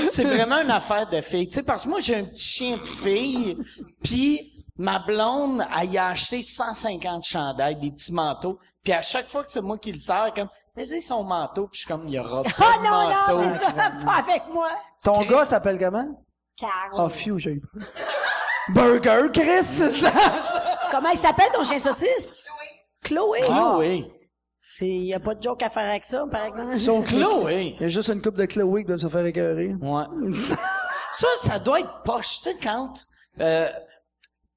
C'est vraiment une affaire de fille. Tu sais, parce que moi, j'ai un petit chien de fille, puis ma blonde, elle y a acheté 150 chandails, des petits manteaux, puis à chaque fois que c'est moi qui le sers, comme, vas-y son manteau, puis je suis comme, il y aura pas Ah de non, manteau. non, c'est ça, [laughs] pas avec moi. Ton gars s'appelle comment? Carl. Oh, phew, j'ai eu peur. Burger, Chris! [laughs] Comment il s'appelle ton chien saucisse? Chloé. Chloé. C'est, y a pas de joke à faire avec ça, par exemple. Sauf [laughs] Chloé. Il y a juste une coupe de Chloé qui doit se faire écœurer. Ouais. ça, ça doit être poche. Tu sais, quand euh,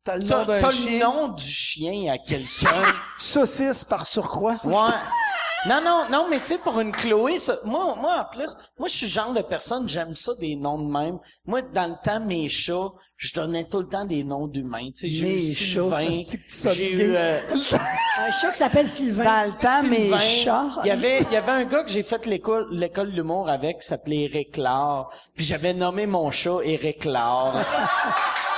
T'as le nom d'un t'as le chien? nom du chien à quelqu'un? [laughs] Saucisse par surcroît. Ouais. Non, non, non, mais tu sais, pour une Chloé, ça, moi, moi, en plus, moi, je suis le genre de personne, j'aime ça, des noms de même. Moi, dans le temps, mes chats, je donnais tout le temps des noms d'humains. Tu sais, j'ai eu Mes Sylvain, chats, est-ce que tu sonnes j'ai gay? eu, euh, [laughs] Un chat qui s'appelle Sylvain. Dans le temps, mes Sylvain. chats. Il y avait, il y avait un gars que j'ai fait l'école, l'école de l'humour avec, qui s'appelait Eric Laure. Puis j'avais nommé mon chat Eric Laure. [laughs]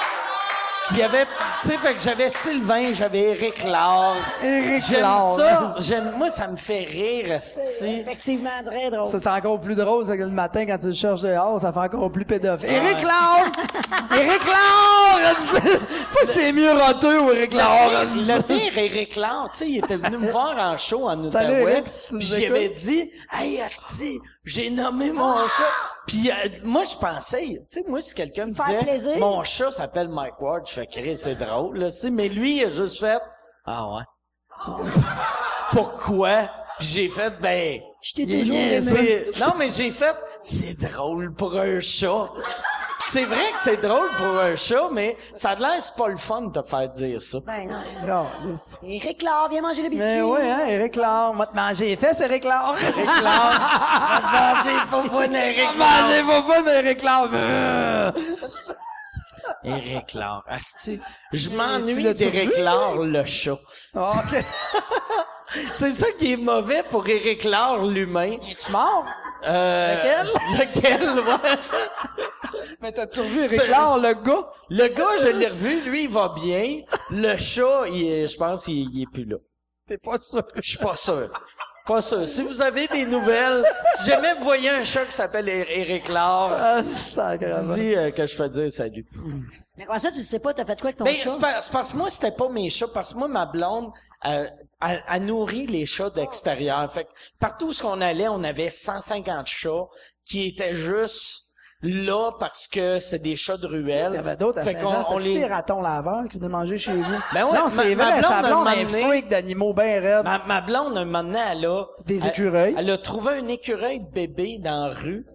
Puis il y avait, tu sais, fait que j'avais Sylvain, j'avais Eric Laure. Éric J'aime ça. J'aime, moi, ça me fait rire, esti. Effectivement, très drôle. Ça, c'est encore plus drôle, c'est que le matin, quand tu le cherches dehors, ça fait encore plus pédophile. Éric Laure! Éric Laure! [laughs] Pas c'est mieux roteux ou Éric Laure. Le pire, Eric Laure, tu sais, il était venu me voir en show en Outaouais. Eric, Puis j'avais dit, hey, Asti, j'ai nommé mon chat. Puis euh, moi, je pensais, tu sais, moi, si quelqu'un me disait, plaisir. mon chat s'appelle Mike Ward, je fais crier, c'est drôle, là. Mais lui, il a juste fait, ah ouais. [laughs] Pourquoi? Puis j'ai fait, ben, Je t'ai toujours aimé. non, mais j'ai fait, c'est drôle pour un chat. C'est vrai que c'est drôle pour un chat, mais ça a l'air, c'est pas le fun de te faire dire ça. Ben non. Non. Éric Laure, viens manger le biscuit. Mais ouais, hein, Éric Laure. Moi, te manger les fesses, Éric Laure. Eric Laure. Manger, faut pas Eric Mangez Laure. pas pas Éric Laure. Euh. Eric Laure. Asti. Je tu m'ennuie vu? Laure, le chat. OK. [laughs] C'est ça qui est mauvais pour Eric Laure, l'humain. Tu mort? Euh, Lequel? [laughs] Lequel, ouais. Mais t'as-tu revu Laure, le gars? Le gars, je l'ai revu, lui, il va bien. Le chat, il est- je pense qu'il il est plus là. T'es pas sûr. Je suis pas sûr. Pas sûr. Si vous avez des nouvelles, si jamais vous voyez un chat qui s'appelle Er- Eric Laure, Ah, sacrément. dis euh, que je fais dire salut. Mais comment ça, tu sais pas, t'as fait quoi avec ton Ben, chat? c'est par- c'est parce que moi, c'était pas mes chats, parce que moi, ma blonde, euh, elle, elle nourrit les chats d'extérieur. Fait que partout où on allait, on avait 150 chats qui étaient juste là parce que c'était des chats de ruelle. Il y avait d'autres à Fait Saint-Jean. C'était-tu les- des ratons laveurs qui venaient manger chez vous? Ben ouais, non, c'est vrai, blonde, sa un blonde est donné- freak d'animaux bien raides. Ma, ma blonde, un moment donné, elle a... Des elle- écureuils. Elle, a trouvé un écureuil bébé dans la rue,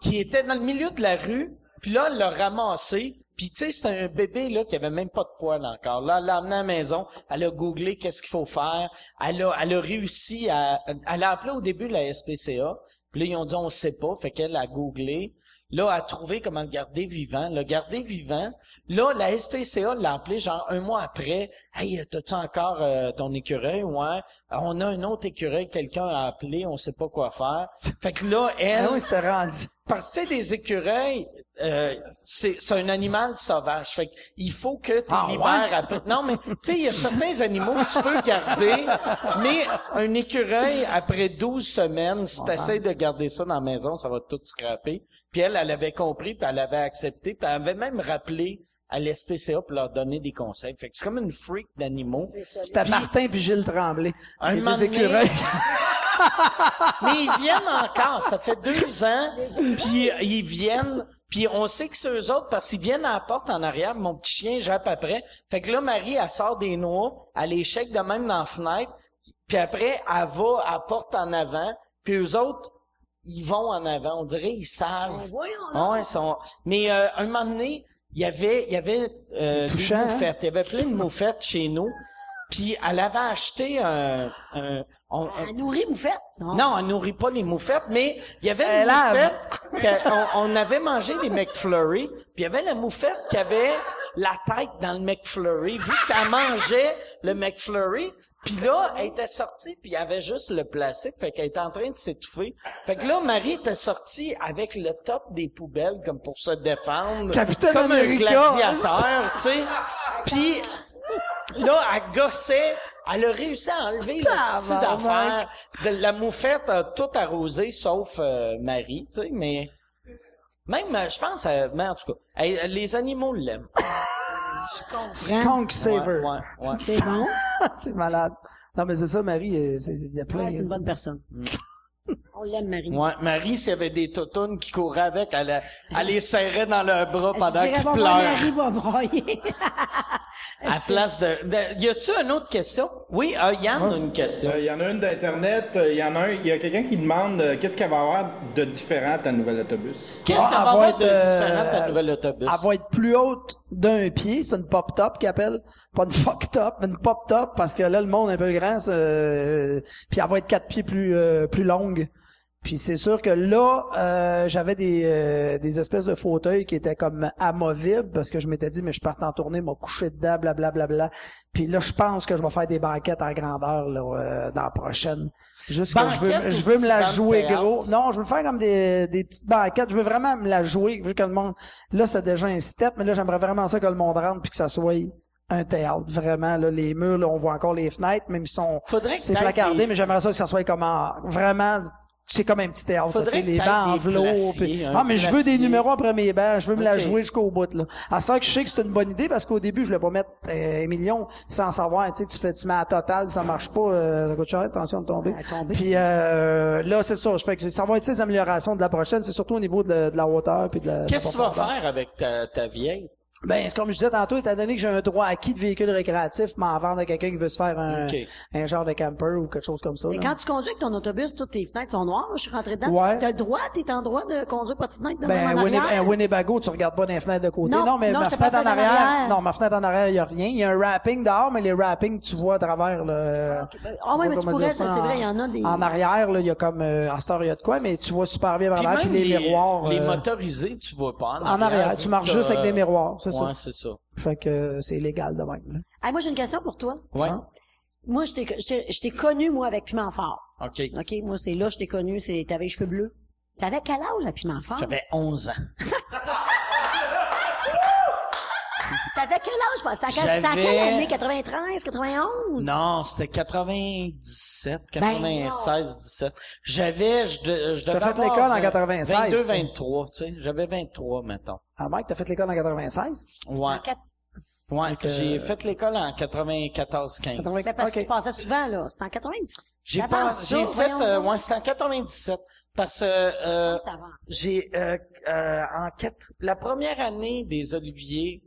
qui était dans le milieu de la rue, puis là, elle l'a ramassé, puis tu sais, c'était un bébé, là, qui avait même pas de poils encore. Là, elle l'a amené à la maison, elle a googlé qu'est-ce qu'il faut faire, elle a, elle a réussi à... Elle a appelé au début la SPCA, puis là, ils ont dit, on sait pas, fait qu'elle a googlé, Là, a trouvé comment le garder vivant. Le garder vivant. Là, la SPCA l'a appelé genre un mois après. Hey, t'as-tu encore euh, ton écureuil? Ouais. Ah, On a un autre écureuil, quelqu'un a appelé, on sait pas quoi faire. Fait que là, elle, Ah oui, c'était rendu. parce que des écureuils, euh, c'est c'est un animal sauvage. Fait que il faut que tu Ah, libères après. Non, mais tu sais, il y a certains animaux que tu peux garder, mais un écureuil, après 12 semaines, si tu essaies de garder ça dans la maison, ça va tout scraper. Puis elle, elle avait compris, puis elle avait accepté, puis elle avait même rappelé à l'SPCA pour leur donner des conseils. Fait que c'est comme une freak d'animaux. C'était Martin puis Gilles Tremblay. Un donné- écureuils. [laughs] Mais ils viennent encore. Ça fait deux ans. Puis ils viennent. Puis on sait que c'est eux autres parce qu'ils viennent à la porte en arrière. Mon petit chien jappe après. Fait que là, Marie, elle sort des noix. Elle les check de même dans la fenêtre. Puis après, elle va à la porte en avant. Puis eux autres, ils vont en avant. On dirait ils savent. Ben, voyons Ah ouais, ils sont... Mais euh, un moment donné, il y avait, il y avait euh, des hein? moufettes. Il y avait plein de moufettes chez nous. Puis elle avait acheté un... un on- Un nourri moufette? Non? non, elle nourrit pas les moufettes, mais il y avait Elle une moufette. on avait mangé des McFlurry, puis il y avait la moufette qui avait la tête dans le McFlurry. Vu qu'elle mangeait le McFlurry, puis là, elle était sortie, puis il y avait juste le plastique, fait qu'elle était en train de s'étouffer. Fait que là, Marie était sortie avec le top des poubelles, comme pour se défendre. Capitaine comme America. un gladiateur, tu sais. Puis là, elle gossait. Elle a réussi à enlever le d'affaires. De la moufette a tout arrosé, sauf euh, Marie, tu sais, mais... Même, euh, je pense, euh, mais en tout cas, elle- les animaux l'aiment. [laughs] Skunk Saver. Ouais, ouais, ouais. C'est bon? [laughs] c'est malade. Non, mais c'est ça, Marie. c'est- Il y a plein. Ouais, c'est une bonne personne. On l'aime, Marie. Ouais, Marie, s'il y avait des toutounes qui couraient avec, elle, elle les serrait dans leurs bras Je pendant dirais, qu'ils bon, pleurent. Marie va broyer. [laughs] À place de, de- y a-tu une autre question? Oui, euh, Yann a une question. Euh, Il y en a une d'Internet. euh, Il y en a un. Il y a quelqu'un qui demande euh, qu'est-ce qu'elle va avoir de différent à ta nouvelle autobus? Qu'est-ce Ah, qu'elle elle va avoir être, de euh, différent à ta nouvelle autobus? Elle va être plus haute d'un pied. C'est une pop-top qu'ils appellent. Pas une [laughs] fuck-top, mais une pop-top parce que là, le monde est un peu grand. c'est, euh, puis elle va être quatre pieds plus, euh, plus longue. Puis c'est sûr que là, euh, j'avais des, euh, des espèces de fauteuils qui étaient comme amovibles parce que je m'étais dit, mais je parte en tournée, m'a couché dedans, blablabla. Bla, bla. Puis là, je pense que je vais faire des banquettes à grandeur là, euh, dans la prochaine. Juste que je veux, je veux me la jouer gros. Non, je veux faire comme des, des petites banquettes. Je veux vraiment me la jouer vu que le monde... Là, c'est déjà un step, mais là, j'aimerais vraiment ça que le monde rentre puis que ça soit un théâtre. Vraiment, là, les murs, là, on voit encore les fenêtres, même si sont... C'est placardé, des- mais j'aimerais ça que ça soit comme en- vraiment... C'est comme un petit théâtre, tu sais, les bancs en des velours. glaciers, puis- un Ah, mais je veux des numéros après mes bancs. Je veux me la jouer jusqu'au bout, là. À ce temps que je sais que c'est une bonne idée parce qu'au début, je voulais pas mettre euh, un million sans savoir, tu sais, tu fais, tu mets à total, ça marche pas, euh, ça coûte cher, attention de tomber. À tomber. Puis euh, là, c'est ça. Je fais que ça va être ces améliorations de la prochaine. C'est surtout au niveau de, de la hauteur puis de la. Qu'est-ce que tu vas faire avec ta, ta vieille? Ben, c'est comme je disais tantôt, étant donné que j'ai un droit acquis de véhicule récréatif, m'en vendre à quelqu'un qui veut se faire un, un genre de camper ou quelque chose comme ça. Mais là. quand tu conduis avec ton autobus, toutes tes fenêtres sont noires. Je suis rentré dedans. Ouais. Tu as le droit, t'es en droit de conduire pas de fenêtre de Ben, même en arrière? un Winnebago, tu regardes pas dans les fenêtres de côté. Non, Non, mais non, ma fenêtre en en arrière, arrière. non, ma fenêtre en arrière, il y a rien. Il y a un wrapping dehors, mais les wrappings, tu vois à travers, là. Ah ouais, mais tu pourrais, c'est vrai, il y en a des... En arrière, là, il y a comme, euh, à cette heure, il y a de quoi, mais tu vois super bien par Puis l'arrière, puis même les, miroirs. les euh, motorisés, tu vois pas en en arrière, tu marches juste avec des miroirs, c'est Ouais, ça. c'est ça. Fait que euh, c'est légal de même, là. Hey, moi, j'ai une question pour toi. Ouais. Hein? Moi, je t'ai, je t'ai- je t'ai connu, moi, avec Piment Fort. OK. OK? Moi, c'est là, je t'ai connu, c'est, t'avais les cheveux bleus. T'avais quel âge à Piment Fort? J'avais 11 ans. [laughs] T'avais quel âge? pas? C'était à, quelle- c'était à J'avais- quelle année? 93, 91? Non, c'était 97, Ben 96, 17. J'avais, je, de- je devais fait avoir l'école en vingt- 96, 22, ça. 23, tu sais. J'avais 23, mettons. Ah, Mike, t'as fait l'école en 96? Ouais. En quatre- Ouais, j'ai fait l'école en 94, 15. 80. Ben, parce que tu passais souvent, là. C'était en 90. J'ai pas, j'ai fait, euh, ouais, c'était en 97. Parce que, euh, j'ai, euh, euh, en quatre, la première année des Oliviers,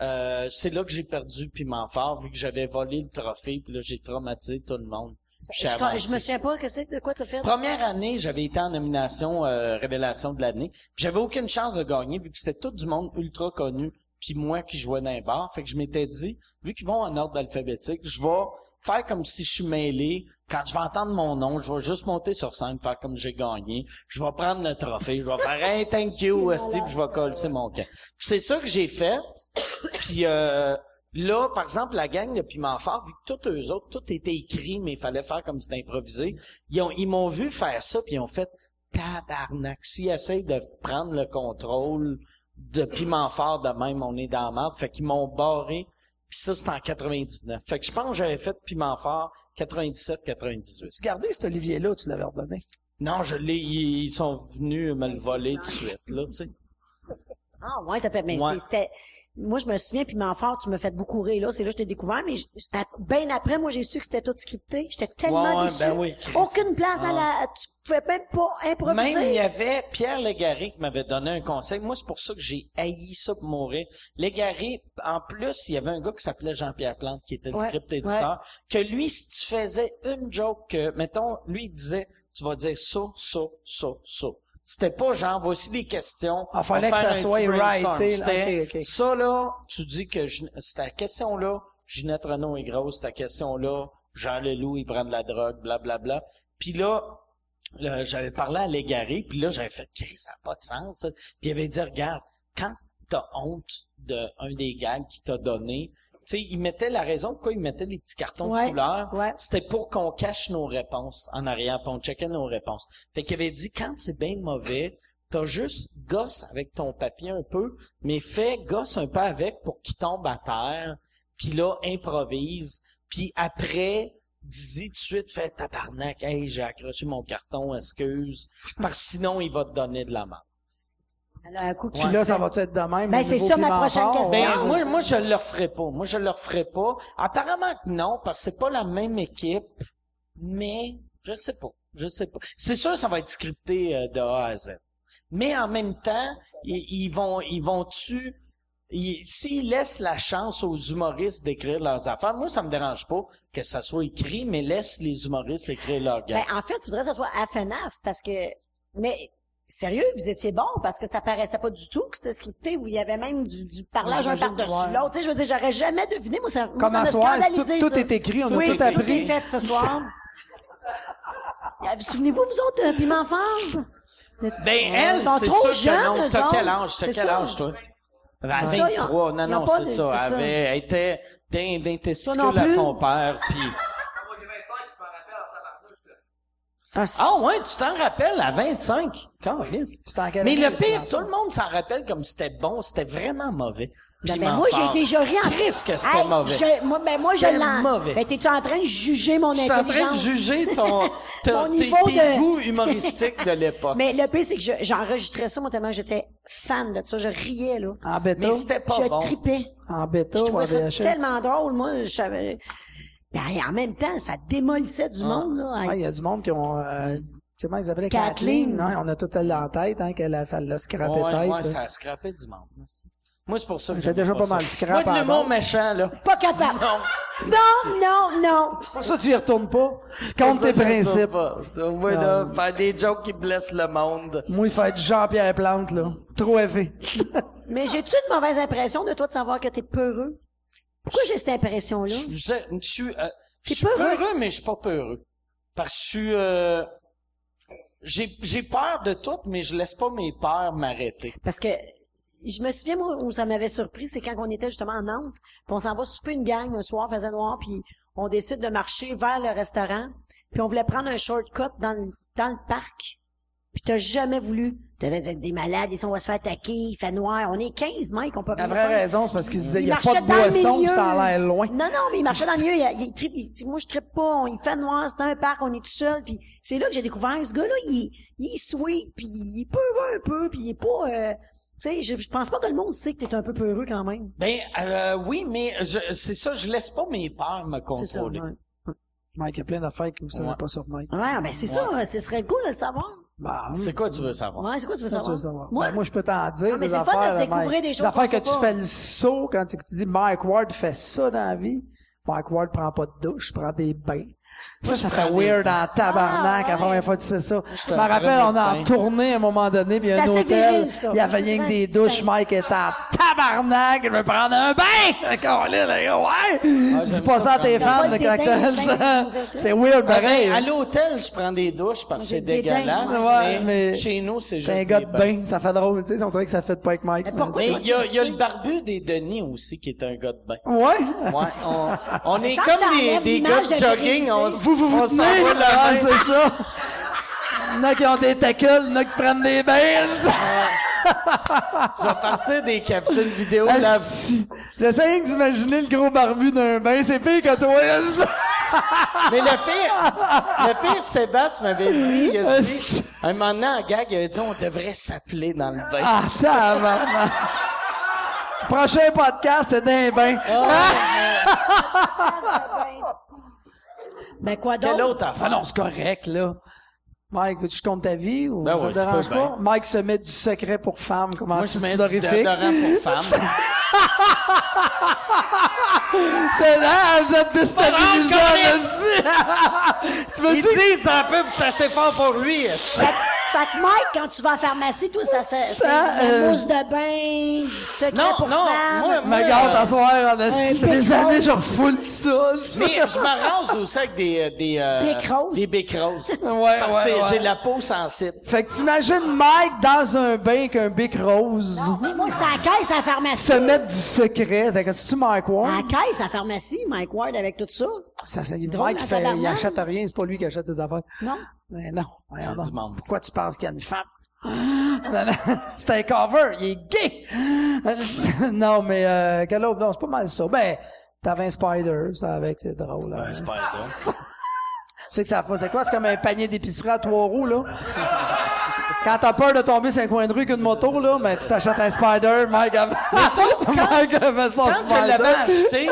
euh, c'est là que j'ai perdu Piment Fort, vu que j'avais volé le trophée, puis là, j'ai traumatisé tout le monde. Je, me souviens pas que c'est de quoi t'as fait? Première année, j'avais été en nomination euh, révélation de l'année. Puis J'avais aucune chance de gagner vu que c'était tout du monde ultra connu. Puis moi qui jouais dans les bars. Fait que je m'étais dit, vu qu'ils vont en ordre alphabétique, je vais faire comme si je suis mêlé. Quand je vais entendre mon nom, je vais juste monter sur scène, faire comme j'ai gagné. Je vais prendre le trophée, je vais faire un thank you, [laughs] Steve, je vais coller mon camp. Puis C'est ça que j'ai fait. Puis euh, là, par exemple, la gang de Piment Fort, vu que tous eux autres, tout était écrit, mais il fallait faire comme si c'était improvisé, ils ont, ils m'ont vu faire ça, puis ils ont fait tabarnak. S'ils essayent de prendre le contrôle de Piment Fort de même, on est dans la merde. Fait qu'ils m'ont barré. Puis ça, c'était en 99. Fait que je pense que j'avais fait Piment Fort 97-98. Tu gardais cet Olivier-là, tu l'avais redonné? Non, je l'ai, ils, ils sont venus me le voler tout de suite, là, tu sais. Ah, ouais, t'as fait, mais Ouais. c'était, moi, je me souviens, puis Fort, tu me fait beaucoup rire, là. C'est là que je t'ai découvert, mais c'était bien après, moi, j'ai su que c'était tout scripté. J'étais tellement Ouais, ouais, déçu. ben oui. Aucune place à la, tu pouvais même pas improviser. Même il y avait Pierre Légaré qui m'avait donné un conseil. Moi, c'est pour ça que j'ai haï ça pour mourir. Légaré, en plus, il y avait un gars qui s'appelait Jean-Pierre Plante, qui était le Ouais, script éditeur, que lui, si tu faisais une joke, que, mettons, lui, il disait, tu vas dire ça, ça, ça, ça. C'était pas genre, voici les questions. Ah, fallait que ça soit ok. ça là, tu dis que je- cette question-là, Ginette Renault est grosse, cette question-là, Jean Leloup, il prend de la drogue, blablabla. Puis là, là, j'avais parlé à l'égaré, puis là, j'avais fait, ça n'a pas de sens. ça. Puis il avait dit, regarde, quand t'as honte d'un des gags qu'il t'a donné, sais, il mettait la raison pourquoi il mettait les petits cartons Ouais, de couleur, ouais. c'était pour qu'on cache nos réponses en arrière, puis on checkait nos réponses. Fait qu'il avait dit, quand c'est bien mauvais, t'as juste gosse avec ton papier un peu, mais fais gosse un peu avec pour qu'il tombe à terre, puis là, improvise, puis après, dis-y tout de suite, fais tabarnak, hey, j'ai accroché mon carton, excuse, parce que sinon, il va te donner de la merde. Alors, un coup que tu Puis là, ça va être de même? Ben, c'est niveau ça ma prochaine fort? question. Ben, moi, moi, je le referai pas. Moi, je le referai pas. Apparemment que non, parce que c'est pas la même équipe, mais je sais pas. Je sais pas. C'est sûr, ça va être scripté euh, de A à Z. Mais en même temps, ils, ils vont, ils vont-tu il- s'ils laissent la chance aux humoristes d'écrire leurs affaires, moi, ça me dérange pas que ça soit écrit, mais laisse les humoristes écrire leurs gags. Ben, en fait, tu voudrais que ça soit FNAF parce que, mais, sérieux, vous étiez bon parce que ça paraissait pas du tout que c'était scripté où il y avait même du, du parlage un par-dessus l'autre. Tu sais, je veux dire, j'aurais jamais deviné. Moi, ça, moi, Comme ça à soir, scandalisé, tout, tout est écrit, on Oui, a tout tout appris. est fait ce soir. Euh, Souvenez-vous, vous autres, de Piment Fort? Ben, elle, c'est trop sûr que jeunes, non. eux T'as quel âge? T'as quel âge, toi? Ont- 23. Non, ils ont non, pas c'est ça. Elle, était d'un, non testicule à son père, puis... Ah, Ah ouais, tu t'en rappelles à 25. Câlisse. C'était en quelle Mais le pire, tout le monde s'en rappelle comme c'était bon, c'était vraiment mauvais. Ben, ben, moi, j'ai déjà ri en Christ que c'était Hey, mauvais? je- moi, ben, moi, je l'en. mauvais. Ben, t'es-tu en train de juger mon Je suis en train de intelligence? juger ton, [laughs] ton- tes, de- goûts humoristiques de l'époque. [laughs] Mais le pire, c'est que je- j'enregistrais ça, moi, tellement j'étais fan de ça. Je riais, là. En bêta. Mais c'était pas je bon. tripais. En bêta Je trouvais ça VHS. tellement drôle, moi. Je savais... Ben, en même temps, ça démolissait du monde, là. Ah, il y a du monde qui ont, euh, tu sais comment ils s'appelaient? Kathleen. Kathleen. hein, on a tout elle en tête, hein, qu'elle a, ça l'a scrappé Ouais, tête. ouais, là. ça a scrappé du monde. Moi, c'est pour ça que J'ai déjà pas mal scrap Moi, de l'humour méchant, là. Pas capable. Non. Non, non, non. Pour ça, tu y retournes pas. Compte tes principes. Moi, là, faire des jokes qui blessent le monde. Moi, il fait du Jean-Pierre Plante, là. Trop élevé. Mais j'ai-tu une mauvaise impression de toi de savoir que t'es peureux? Pourquoi j'ai cette impression-là? Je, je- je suis, euh, je suis peureux? peureux, mais je suis pas peureux. Parce que je suis, euh, j'ai, j'ai peur de tout, mais je laisse pas mes peurs m'arrêter. Parce que je me souviens, moi, où ça m'avait surpris, c'est quand on était justement à Nantes, puis on s'en va souper une gang un soir, faisait noir, puis on décide de marcher vers le restaurant, puis on voulait prendre un shortcut dans le, dans le parc. Puis t'as jamais voulu. T'avais dit des malades, ils sont, on va se faire attaquer, il fait noir. On est 15, Mike, on peut La rien vraie raison, c'est parce qu'ils se disaient, il y a pas de dans le boisson, ça a l'air loin. Non, non, mais il marchait dans le milieu. Il, il, trippe- il moi, je trippe pas. on- Il fait noir, c'est un parc, on est tout seul. Puis c'est là que j'ai découvert ce gars-là. Il, est- il est sweet, puis il est peureux un peu, puis il est pas... Euh, tu sais, je, je pense pas que le monde sait que t'es un peu peureux quand même. Ben, euh, oui, mais je, c'est ça, je laisse pas mes peurs me ça. contrôler. Ouais, Mike, il y a plein d'affaires que vous savez Ouais. pas sur Mike. Ouais, ben c'est ça. Ce serait cool de le savoir. Bah, C'est quoi tu veux savoir? Ouais, c'est quoi tu veux tu savoir? veux savoir? Moi, Ben, moi, je peux t'en dire. Ah, mais c'est fun de découvrir des choses qu'on que tu fais le saut quand tu, tu dis Mike Ward fait ça dans la vie. Mike Ward prend pas de douche, prend des bains. Ça, ça fait weird en tabarnak Ah, la première fois que tu sais ça. Je te me rappelle, on en des tournée à un moment donné, puis il y a un hôtel, viril, ça. il y avait rien que des douches. Mike était en tabarnak, je vais prendre un bain! D'accord, là, là, ouais! Dis Ah, j'aime pas ça à tes fans, ça. des bains. C'est weird, Ah, pareil. ben, à l'hôtel, je prends des douches parce que c'est dégueulasse. mais, chez nous, c'est juste C'est un gars de bain, ça fait drôle, tu sais, on dirait que ça fait pas avec Mike. Mais il y a, il a le barbu des Denis aussi qui est un gars de bain. Ouais? Ouais, on, est comme des, gars de de jogging. On. Vous, vous vous tenez, la ah, main. c'est ça. Il y en a qui ont des tackles, il y en a qui prennent des bains. Je vais partir des capsules vidéo. Ah, là. si. J'essaie d'imaginer le gros barbu d'un bain, c'est pire que toi. ça? Mais le pire, le pire, Sébastien m'avait dit, il a Ah, dit, un moment donné, en gag, il avait dit, on devrait s'appeler dans le bain. Ah, tabarnak. Prochain podcast, c'est d'un bain. Ben quoi Quelle d'autre? autre Ah affaire? non, c'est correct, là. Mike, veux-tu que je compte ta vie ou Ben ça ouais, te dérange pas? bien. Mike se met du secret pour femmes, comment Moi, tu je mets du déodorant pour femmes. [laughs] T'es là, vous êtes déstabilisant, aussi. [laughs] Tu me Ils dis disent un peu, c'est assez fort pour lui. Fait, que Mike, quand tu vas en pharmacie, toi, ça, c'est la euh, mousse de bain, du secret Non, pour non, femmes. moi, moi, Me garde euh, en des années, Rose. je refoule ça. Mais je me rase aussi avec des, euh, des, euh, Bic rose. Des bic roses. [laughs] Ouais, Parce ouais, que ouais. j'ai la peau sensible. Fait que t'imagines Mike dans un bain avec un bic rose. Mais moi, c'est à la caisse à la pharmacie. Se mettre du secret. Fait que tu Mike À Ward? la caisse à la pharmacie, Mike Ward avec tout ça. Ça, ça, Drôle, Mike, fait, il achète rien, c'est pas lui qui achète ses affaires. Non? Mais non. du monde. Pourquoi tu penses qu'il y a une femme? Non, [laughs] C'est un cover, il est gay! non, mais euh, quel autre? Non, c'est pas mal ça. Ben, t'avais un spider, ça avec, c'est drôle. hein. Tu sais que ça fait, c'est quoi? C'est comme un panier d'épicerie à trois roues, là. Quand t'as peur de tomber sur un coin de rue qu'une moto, là, ben, tu t'achètes un spider, Mike avait, [laughs] Mike avait son Quand je spider. l'avais acheté,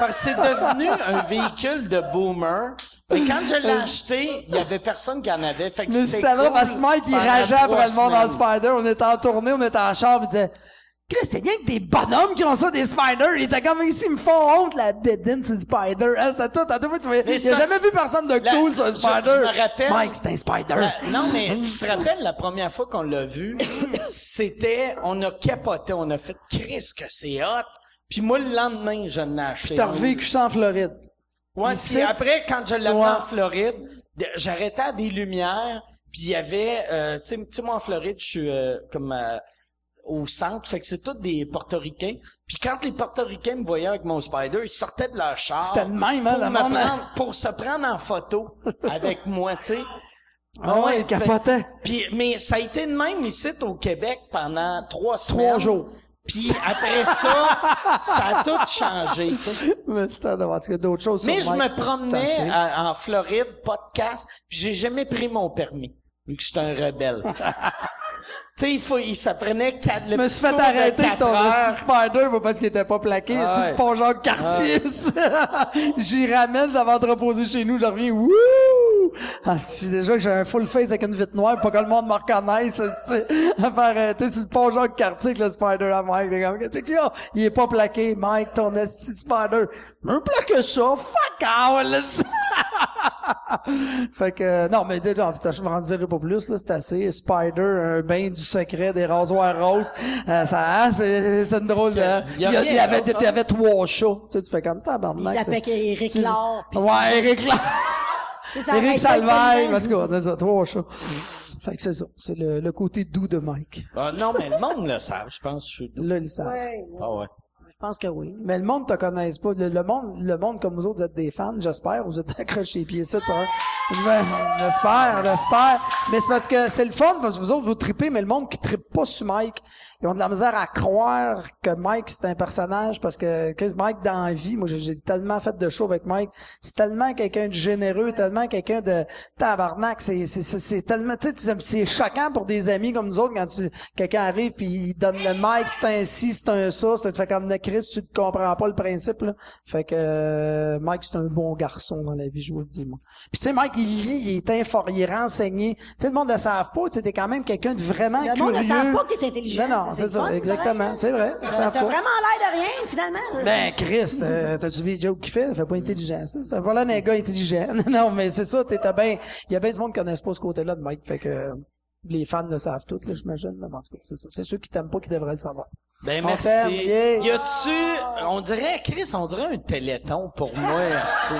parce que c'est devenu un véhicule de boomer, mais quand je l'ai [laughs] acheté, il y avait personne qui en avait. Fait que Mais c'était cool parce que Mike, il rageait après le monde en. Spider. On était en tournée, on était en char, il disait, Chris, c'est rien que des bonhommes qui ont ça, des spiders. Il était comme ici, ils me font honte, la dédine, c'est du spider. Hein, c'était tout. À tout tu vois, jamais vu personne de cool sur un spider. je me rappelle- Mike, c'est un spider. La- non, mais tu te rappelles la première fois qu'on l'a vu, [coughs] c'était, on a capoté, on a fait Chris que c'est hot. Puis moi, le lendemain, je l'ai acheté. T'as revécu ça en Floride. Ouais, puis après, quand je l'ai Ouais. en Floride, de- j'arrêtais à des lumières, puis il y avait, euh, tu sais- moi en Floride, je suis euh, comme euh, au centre, fait que c'est tous des Portoricains. Puis quand les Portoricains me voyaient avec mon Spider, ils sortaient de leur char C'était le même, hein, pour, me monde- prendre- pour se prendre en photo [laughs] avec moi, tu sais. Ah ouais, capotait. Puis, mais ça a été de même ici au Québec pendant trois semaines. Trois jours. Puis après ça, ça a tout changé, tu sais. Mais c'était, cas, d'autres choses Mais je Mike, me promenais à- en Floride, podcast, puis j'ai jamais pris mon permis, vu que j'étais un rebelle. [laughs] tu sais, il faut, il, ça prenait quatre, le Je me suis fait de arrêter quatre ton spider moi, parce qu'il était pas plaqué. Ah tu ouais. Jacques Cartier. [laughs] J'y ramène, j'avais entreposé chez nous, je reviens, wouh! Ah, si, déjà que j'ai un full face avec une vitre noire, pas que le monde me reconnaisse, c'est, [laughs] à faire arrêter sur le pont Jacques Cartier avec le spider à Mike. Les gars, y a? Il est pas plaqué, Mike, ton esti de spider. Me plaque ça, fuck out, là. [laughs] fait que, euh, non, mais déjà, putain, je m'en dirai pas plus, là, c'est assez. Spider, un bain du secret, des rasoirs roses. Euh, ça, hein, c'est, c'est une drôle de, Il y a il y, a- il y avait, il y avait trois chats. Tu sais, tu fais comme tabarnak. Il s'appelle Eric Laure. Ouais, Eric Laure. [laughs] c'est- ça de Salvaille. En tout cas, c'est ça, trois chats. Fait que c'est ça. C'est le, le côté doux de Mike. Ah, non, mais le monde le savent, je pense, je suis doux. Là, ils savent. Ouais, Ah ouais. Mais le monde te connaisse pas. Le, monde, le monde comme vous autres, vous êtes des fans, j'espère. Vous êtes [laughs] accrochés les pieds ici J'espère, j'espère. Mais c'est parce que c'est le fun, parce que vous autres, vous tripez, mais le monde qui trippe pas sur Mike, ils ont de la misère à croire que Mike, c'est un personnage, parce que, Mike, dans la vie, moi, j'ai- tellement fait de shows avec Mike, c'est tellement quelqu'un de généreux, tellement quelqu'un de tabarnak, c'est, c'est, c'est, c'est tellement, tu sais, c'est choquant pour des amis comme nous autres, quand tu, quelqu'un arrive puis il donne le mic, c'est un ci, c'est un ça, c'est, tu fais comme, Chris, tu ne comprends pas le principe, là. Fait que, euh, Mike, c'est un bon garçon dans la vie, je vous le dis, moi. Puis tu sais, Mike, il lit, il est informé, il est renseigné. Tu sais, le monde ne le savent pas, tu sais, t'es quand même quelqu'un de vraiment Le curieux. monde ne savent pas que t'es intelligent. Non, non, c'est ça, exactement. pareil. C'est vrai, ils T'as vraiment l'air de rien, finalement. c'est ça. Ben, Chris, euh, t'as-tu vu les jokes qu'il fait? Il fait pas intelligent, ça. Ça va là d'un gars intelligent. [laughs] non, mais c'est ça, t'es t'as bien, il y a bien du monde qui connaissent pas ce côté-là de Mike, fait que, euh, les fans le savent tous, là, j'imagine, mais en tout cas, c'est ça. C'est ceux qui t'aiment pas qui devraient le savoir. Ben, On merci. yeah. Y a-tu, on dirait, Chris, on dirait un téléthon pour moi. c'est-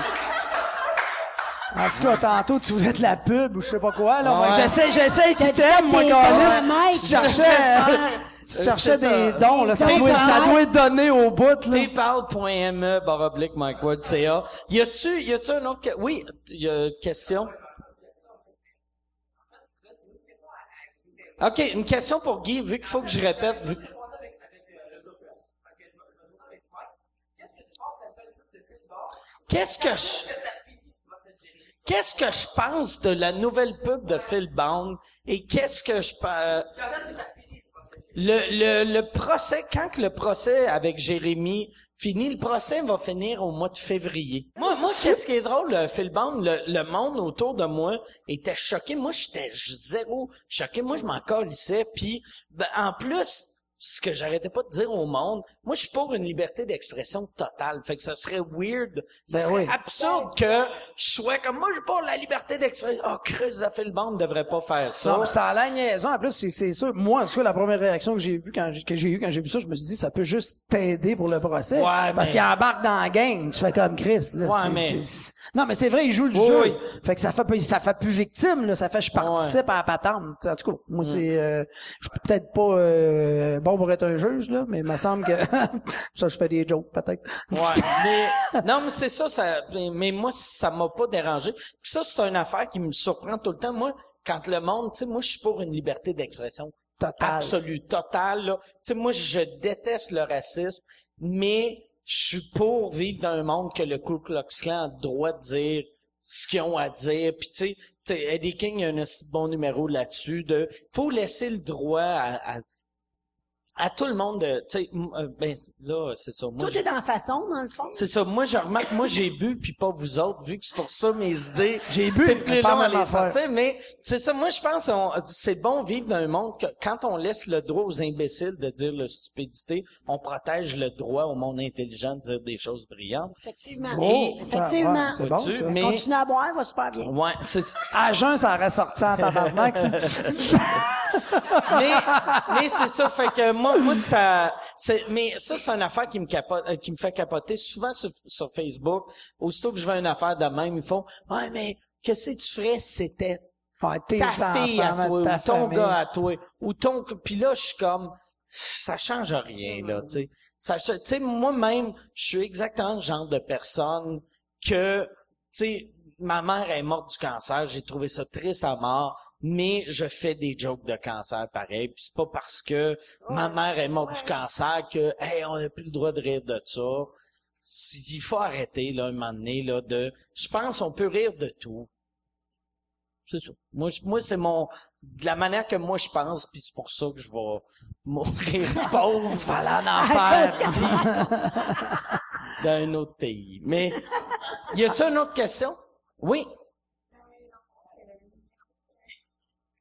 En tout cas, tantôt, tu voulais de la pub ou je sais pas quoi, là. Ouais. j'essaie, j'essaie qu'il t'aime, moi, Calis. Mike? Tu cherchais, [laughs] tu cherchais des dons, là. Ça doit, ça dons. doit être donné au bout, là. paypal.me baroblique Mike Ward CA. Y a-tu, y a-tu un autre, que- oui, y a une question? OK, une question pour Guy, vu qu'il faut que je répète, vu Qu'est-ce que je... Qu'est-ce que je pense de la nouvelle pub de Phil Bond et qu'est-ce que je. Le, le, le procès, quand le procès avec Jérémy finit, le procès va finir au mois de février. Moi, moi, qu'est-ce qui est drôle, euh, Phil Bond, le, le monde autour de moi était choqué. Moi, j'étais zéro choqué. Moi, je m'en colissais. Puis, ben, en plus, ce que j'arrêtais pas de dire au monde, moi, je suis pour une liberté d'expression totale. Fait que ça serait weird, ça Ben serait oui. absurde que je sois comme, moi, je suis pour la liberté d'expression. Oh, Chris de Bond ne devrait pas faire ça. Non, mais ça a la niaison. En plus, c'est, c'est sûr. Moi, en tout cas, la première réaction que j'ai vue quand, j'ai- que j'ai eu quand j'ai vu ça, je me suis dit, ça peut juste t'aider pour le procès. Ouais, Parce mais- qu'il embarque dans la game. Tu fais comme Chris, là. Ouais, mais- non, mais c'est vrai, il joue le Oui, jeu. oui. Fait que ça fait, ça fait plus victime, là. Ça fait, je participe à la patente. En tout cas, moi, Mm. c'est, euh, je suis peut-être pas, euh, bon pour être un juge, là, mais il me semble que, [laughs] ça, je fais des jokes, peut-être. Ouais, mais non, mais c'est ça, ça. Mais moi, ça m'a pas dérangé. Puis ça, c'est une affaire qui me surprend tout le temps. Moi, quand le monde, tu sais, moi, je suis pour une liberté d'expression Totale. absolue, totale. là. Tu sais, moi, je déteste le racisme, mais je suis pour vivre dans un monde que le Ku Klux Klan a le droit de dire ce qu'ils ont à dire. Puis tu sais, Eddie King, a un bon numéro là-dessus de faut laisser le droit à, à à tout le monde, de- tu sais, euh, ben là, c'est ça. Moi, Tout est dans la façon, dans le fond. c'est ça. Moi, je remarque, moi, j'ai bu, puis pas vous autres, vu que c'est pour ça mes idées. [laughs] J'ai bu, c'est mais plus pas long à la les sortir, mais c'est ça. Moi, je pense, on- c'est bon vivre dans un monde que quand on laisse le droit aux imbéciles de dire leur stupidité, on protège le droit au monde intelligent de dire des choses brillantes. Effectivement. Et- Effectivement. Ouais, c'est bon, ça. Mais, Continue à boire, va super bien. ouais, c'est, À jeun, ça aurait sorti en tabarnak, [laughs] mais, mais c'est ça, fait que moi, moi ça, c'est, mais ça c'est une affaire qui me capote, euh, qui me fait capoter souvent sur, sur Facebook. Aussitôt que je veux une affaire de même, ils font, ouais mais qu'est-ce que tu ferais si c'était Ouais, ta fille à toi, ou ton famille. gars à toi, ou ton, puis là je suis comme, ça change rien là, tu sais. Ça, tu sais, moi-même, je suis exactement le genre de personne que, tu sais, ma mère est morte du cancer, j'ai trouvé ça triste à mort, mais je fais des jokes de cancer pareil, puis c'est pas parce que ma mère est morte du cancer que, hey, on n'a plus le droit de rire de ça. Il faut arrêter, là, un moment donné, là, de, je pense, on peut rire de tout. C'est ça. Moi, je- moi, c'est mon, de la manière que moi je pense, puis c'est pour ça que je vais mourir [laughs] pauvre, tu vas aller en enfer, puis [laughs] dans un autre pays. Mais, y a-tu une autre question? Oui.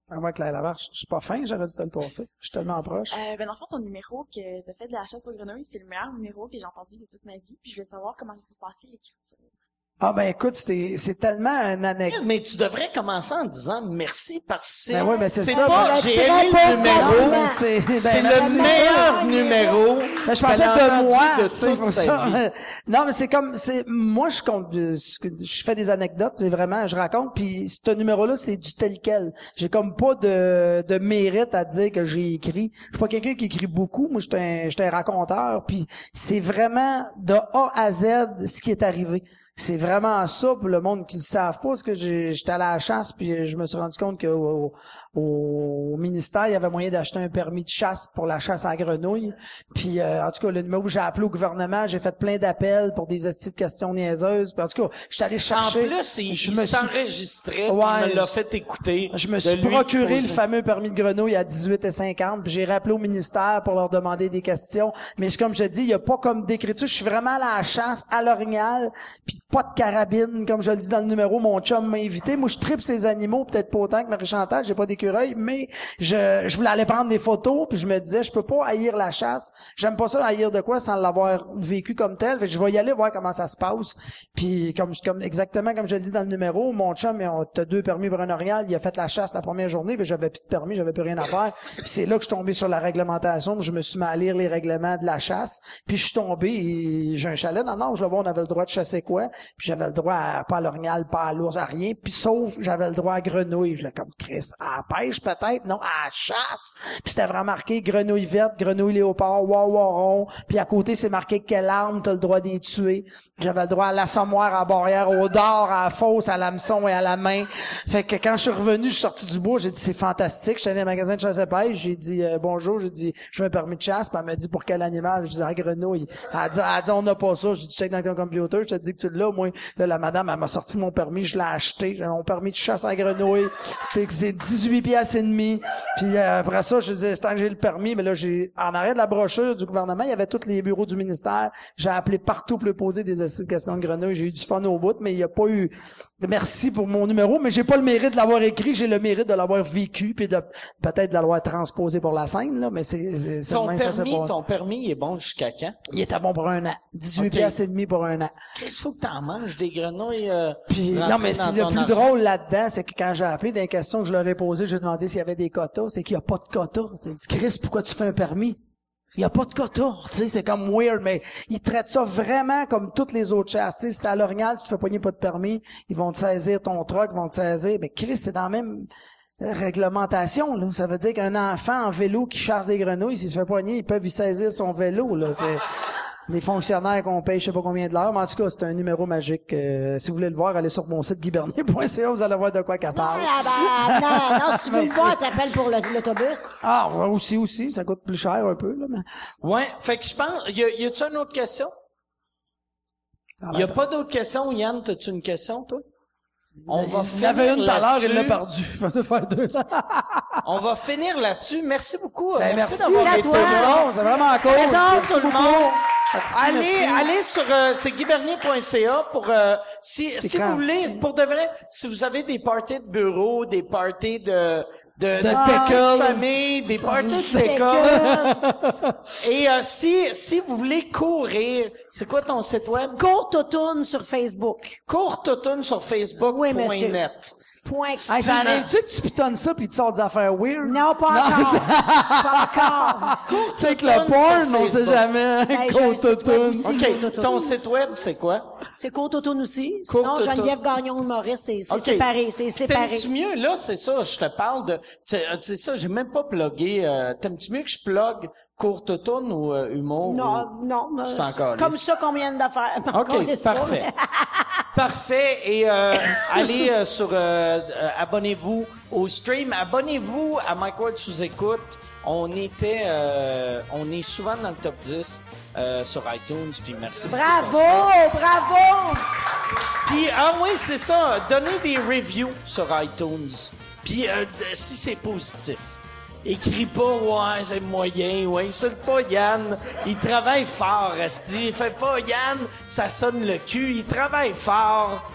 Ah, moi, Claire Lamarche, je suis pas fin, j'aurais dû te le passer. Je suis tellement proche. Euh, ben, dans le fond, ton numéro que t'as fait de la chasse aux grenouilles, c'est le meilleur numéro que j'ai entendu de toute ma vie. Puis je voulais savoir comment ça s'est passé l'écriture. Ah, ben, écoute, c'est, c'est tellement un anecdote. Mais tu devrais commencer en disant merci parce que c'est, Ben ben c'est ça. pas, Ben, j'ai aimé le numéro, c'est, ben, le meilleur numéro. Mais je pensais de moi, de toute sa vie. Non, mais c'est comme, c'est, moi, je compte, euh, je fais des anecdotes, c'est vraiment, je raconte, puis ce numéro-là, c'est du tel quel. J'ai comme pas de, de mérite à dire que j'ai écrit. Je suis pas quelqu'un qui écrit beaucoup, moi, j'étais un, j'étais un raconteur, puis c'est vraiment de A à Z ce qui est arrivé. C'est vraiment ça pour le monde qui ne savent pas, parce que j'étais à la chasse, puis je me suis rendu compte qu'au au, au ministère, il y avait moyen d'acheter un permis de chasse pour la chasse à grenouilles. Puis euh, en tout cas, le numéro où j'ai appelé au gouvernement, j'ai fait plein d'appels pour des astuces de questions niaiseuses. Puis en tout cas, j'étais allé En chercher. plus, il, je il me suis- s'enregistrait, Ouais, il me l'a fait écouter. je me suis procuré le fameux permis de grenouille à 18 et 50, puis j'ai rappelé au ministère pour leur demander des questions. Mais comme je te dis, il y a pas comme d'écriture. Je suis vraiment à la chasse, à l'orignal, puis pas de carabine, comme je le dis dans le numéro. Mon chum m'a invité. Moi, je tripe ces animaux, peut-être pas autant que Marie-Chantal, j'ai pas d'écureuil, mais je, voulais aller prendre des photos, puis je me disais, je peux pas haïr la chasse. J'aime pas ça haïr de quoi sans l'avoir vécu comme tel. Fait que je vais y aller voir comment ça se passe. Puis comme, exactement comme je le dis dans le numéro, mon chum, on t'as deux permis pour un orignal, il a fait la chasse la première journée, puis j'avais plus de permis, j'avais plus rien à faire. Puis c'est là que je suis tombé sur la réglementation, je me suis mis à lire les règlements de la chasse, puis je suis tombé, j'ai un chalet dans Nord, je le vois, on avait le droit de chasser quoi, puis j'avais le droit à, pas à pas à l'ours, à rien, puis sauf j'avais le droit à grenouille, l'ai comme Chris, à pêche peut-être, non, à chasse. Puis c'était vraiment marqué grenouille verte, grenouille léopard, wawaron, puis à côté c'est marqué quelle arme t'as le droit d'y tuer. J'avais le droit à l'assommoir, à barrière, au dard, à la fosse, à l'hameçon et à la main. Fait que quand je suis revenu, je suis sorti du bois, j'ai dit c'est fantastique. Je suis allé au magasin de chasse et pêche, j'ai dit euh, bonjour, j'ai dit je veux un permis de chasse, puis elle m'a dit pour quel animal, je dis à grenouille. Elle a dit, dit on n'a pas ça, j'ai dit check dans ton computer, je te dis que tu l'as, moi. Là, la madame, elle m'a sorti mon permis, je l'ai acheté, j'ai mon permis de chasse à grenouille. C'était c'est 18 piastres et demi. Puis euh, après ça, je disais, c'est tant que j'ai le permis, mais là, j'ai en arrêt de la brochure du gouvernement, il y avait tous les bureaux du ministère. J'ai appelé partout pour lui poser des questions de grenouille. J'ai eu du fun au bout, mais il n'y a pas eu merci pour mon numéro, mais j'ai pas le mérite de l'avoir écrit, j'ai le mérite de l'avoir vécu, puis de peut-être de l'avoir transposé pour la scène, là, mais c'est, c'est, Ton que permis, ton permis, il est bon jusqu'à quand? Il était bon pour un an. 18 Ok. piastres et demi pour un an. Chris, faut que t'en manges des grenouilles, euh, Puis, non, mais dans c'est le plus drôle là-dedans, c'est que quand j'ai appelé des questions que je leur ai posées, j'ai demandé s'il y avait des quotas, c'est qu'il n'y a pas de quotas. Tu dis, Chris, pourquoi tu fais un permis? Il n'y a pas de quotas, tu sais, c'est comme weird, mais ils traitent ça vraiment comme toutes les autres chasses. Tu sais, si t'es à l'orignal, tu te fais poigner pas de permis, ils vont te saisir ton truck, ils vont te saisir. Mais Chris, c'est dans la même réglementation, là. Ça veut dire qu'un enfant en vélo qui chasse des grenouilles, s'il se fait poigner, ils peuvent lui saisir son vélo, là. C'est des fonctionnaires qu'on paye je sais pas combien de l'heure, mais en tout cas, c'est un numéro magique. Euh, si vous voulez le voir, allez sur mon site guibernier.ca, vous allez voir de quoi qu'elle parle. Ah, ben, non, non, si tu veux le voir, t'appelles pour l'autobus. Ah, ouais, aussi, aussi, ça coûte plus cher un peu, là, mais... Ouais, fait que je pense, y a, y a-tu une autre question? Y a pas d'autres questions, Yann, t'as-tu une question, toi? On va Il avait finir une tout à l'heure, il l'a perdu. [laughs] Va faire deux. On va finir là-dessus. Merci beaucoup. Ben, merci d'avoir été là. C'est vraiment cool. Merci tout le monde. Merci, allez, merci. allez sur euh, c'est guibernier.ca pour euh, si si vous voulez pour de vrai, si vous avez des parties de bureau, des parties de de, De de famille, des parties de pickle. Et euh, si si vous voulez courir, c'est quoi ton site web? Courte automne sur Facebook. Courteautomne sur Facebook. Oui. Point. Hey, ça arrive-tu que tu pitonnes ça puis tu sors des affaires weird? Non, pas encore. [laughs] pas encore. Tu sais, avec le porn, on sait jamais. Ben, j'ai un Côte. OK, ton site web, c'est quoi? C'est automne aussi. Sinon, Geneviève Gagnon Maurice, c'est c'est séparé. C'est séparé. T'aimes-tu mieux, là, c'est ça, je te parle de, tu sais ça, j'ai même pas plugué, euh, t'aimes-tu mieux que je plug courte automne ou euh, humour? Non, ou- non. euh, C'est encore Comme ça qu'on vient de faire. OK, parfait. [laughs] parfait. Et euh, allez euh, sur, euh, euh, abonnez-vous au stream, abonnez-vous à Mike Ward sous écoute. On était, euh, on est souvent dans le top 10 euh, sur iTunes. Puis merci. Bravo, bravo. Puis, ah oui, c'est ça. Donnez des reviews sur iTunes. Puis, euh, si c'est positif. Écris pas, ouais, c'est moyen, ouais, insulte pas Yann. Il travaille fort, Esti. Fait pas Yann, ça sonne le cul. Il travaille fort.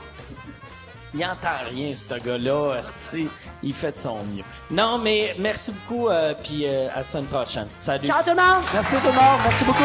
Il entend rien, ce gars-là, Esti. Il fait de son mieux. Non, mais merci beaucoup, euh, puis euh, à la semaine prochaine. Salut. Ciao tout le monde. Merci tout le monde. Merci beaucoup.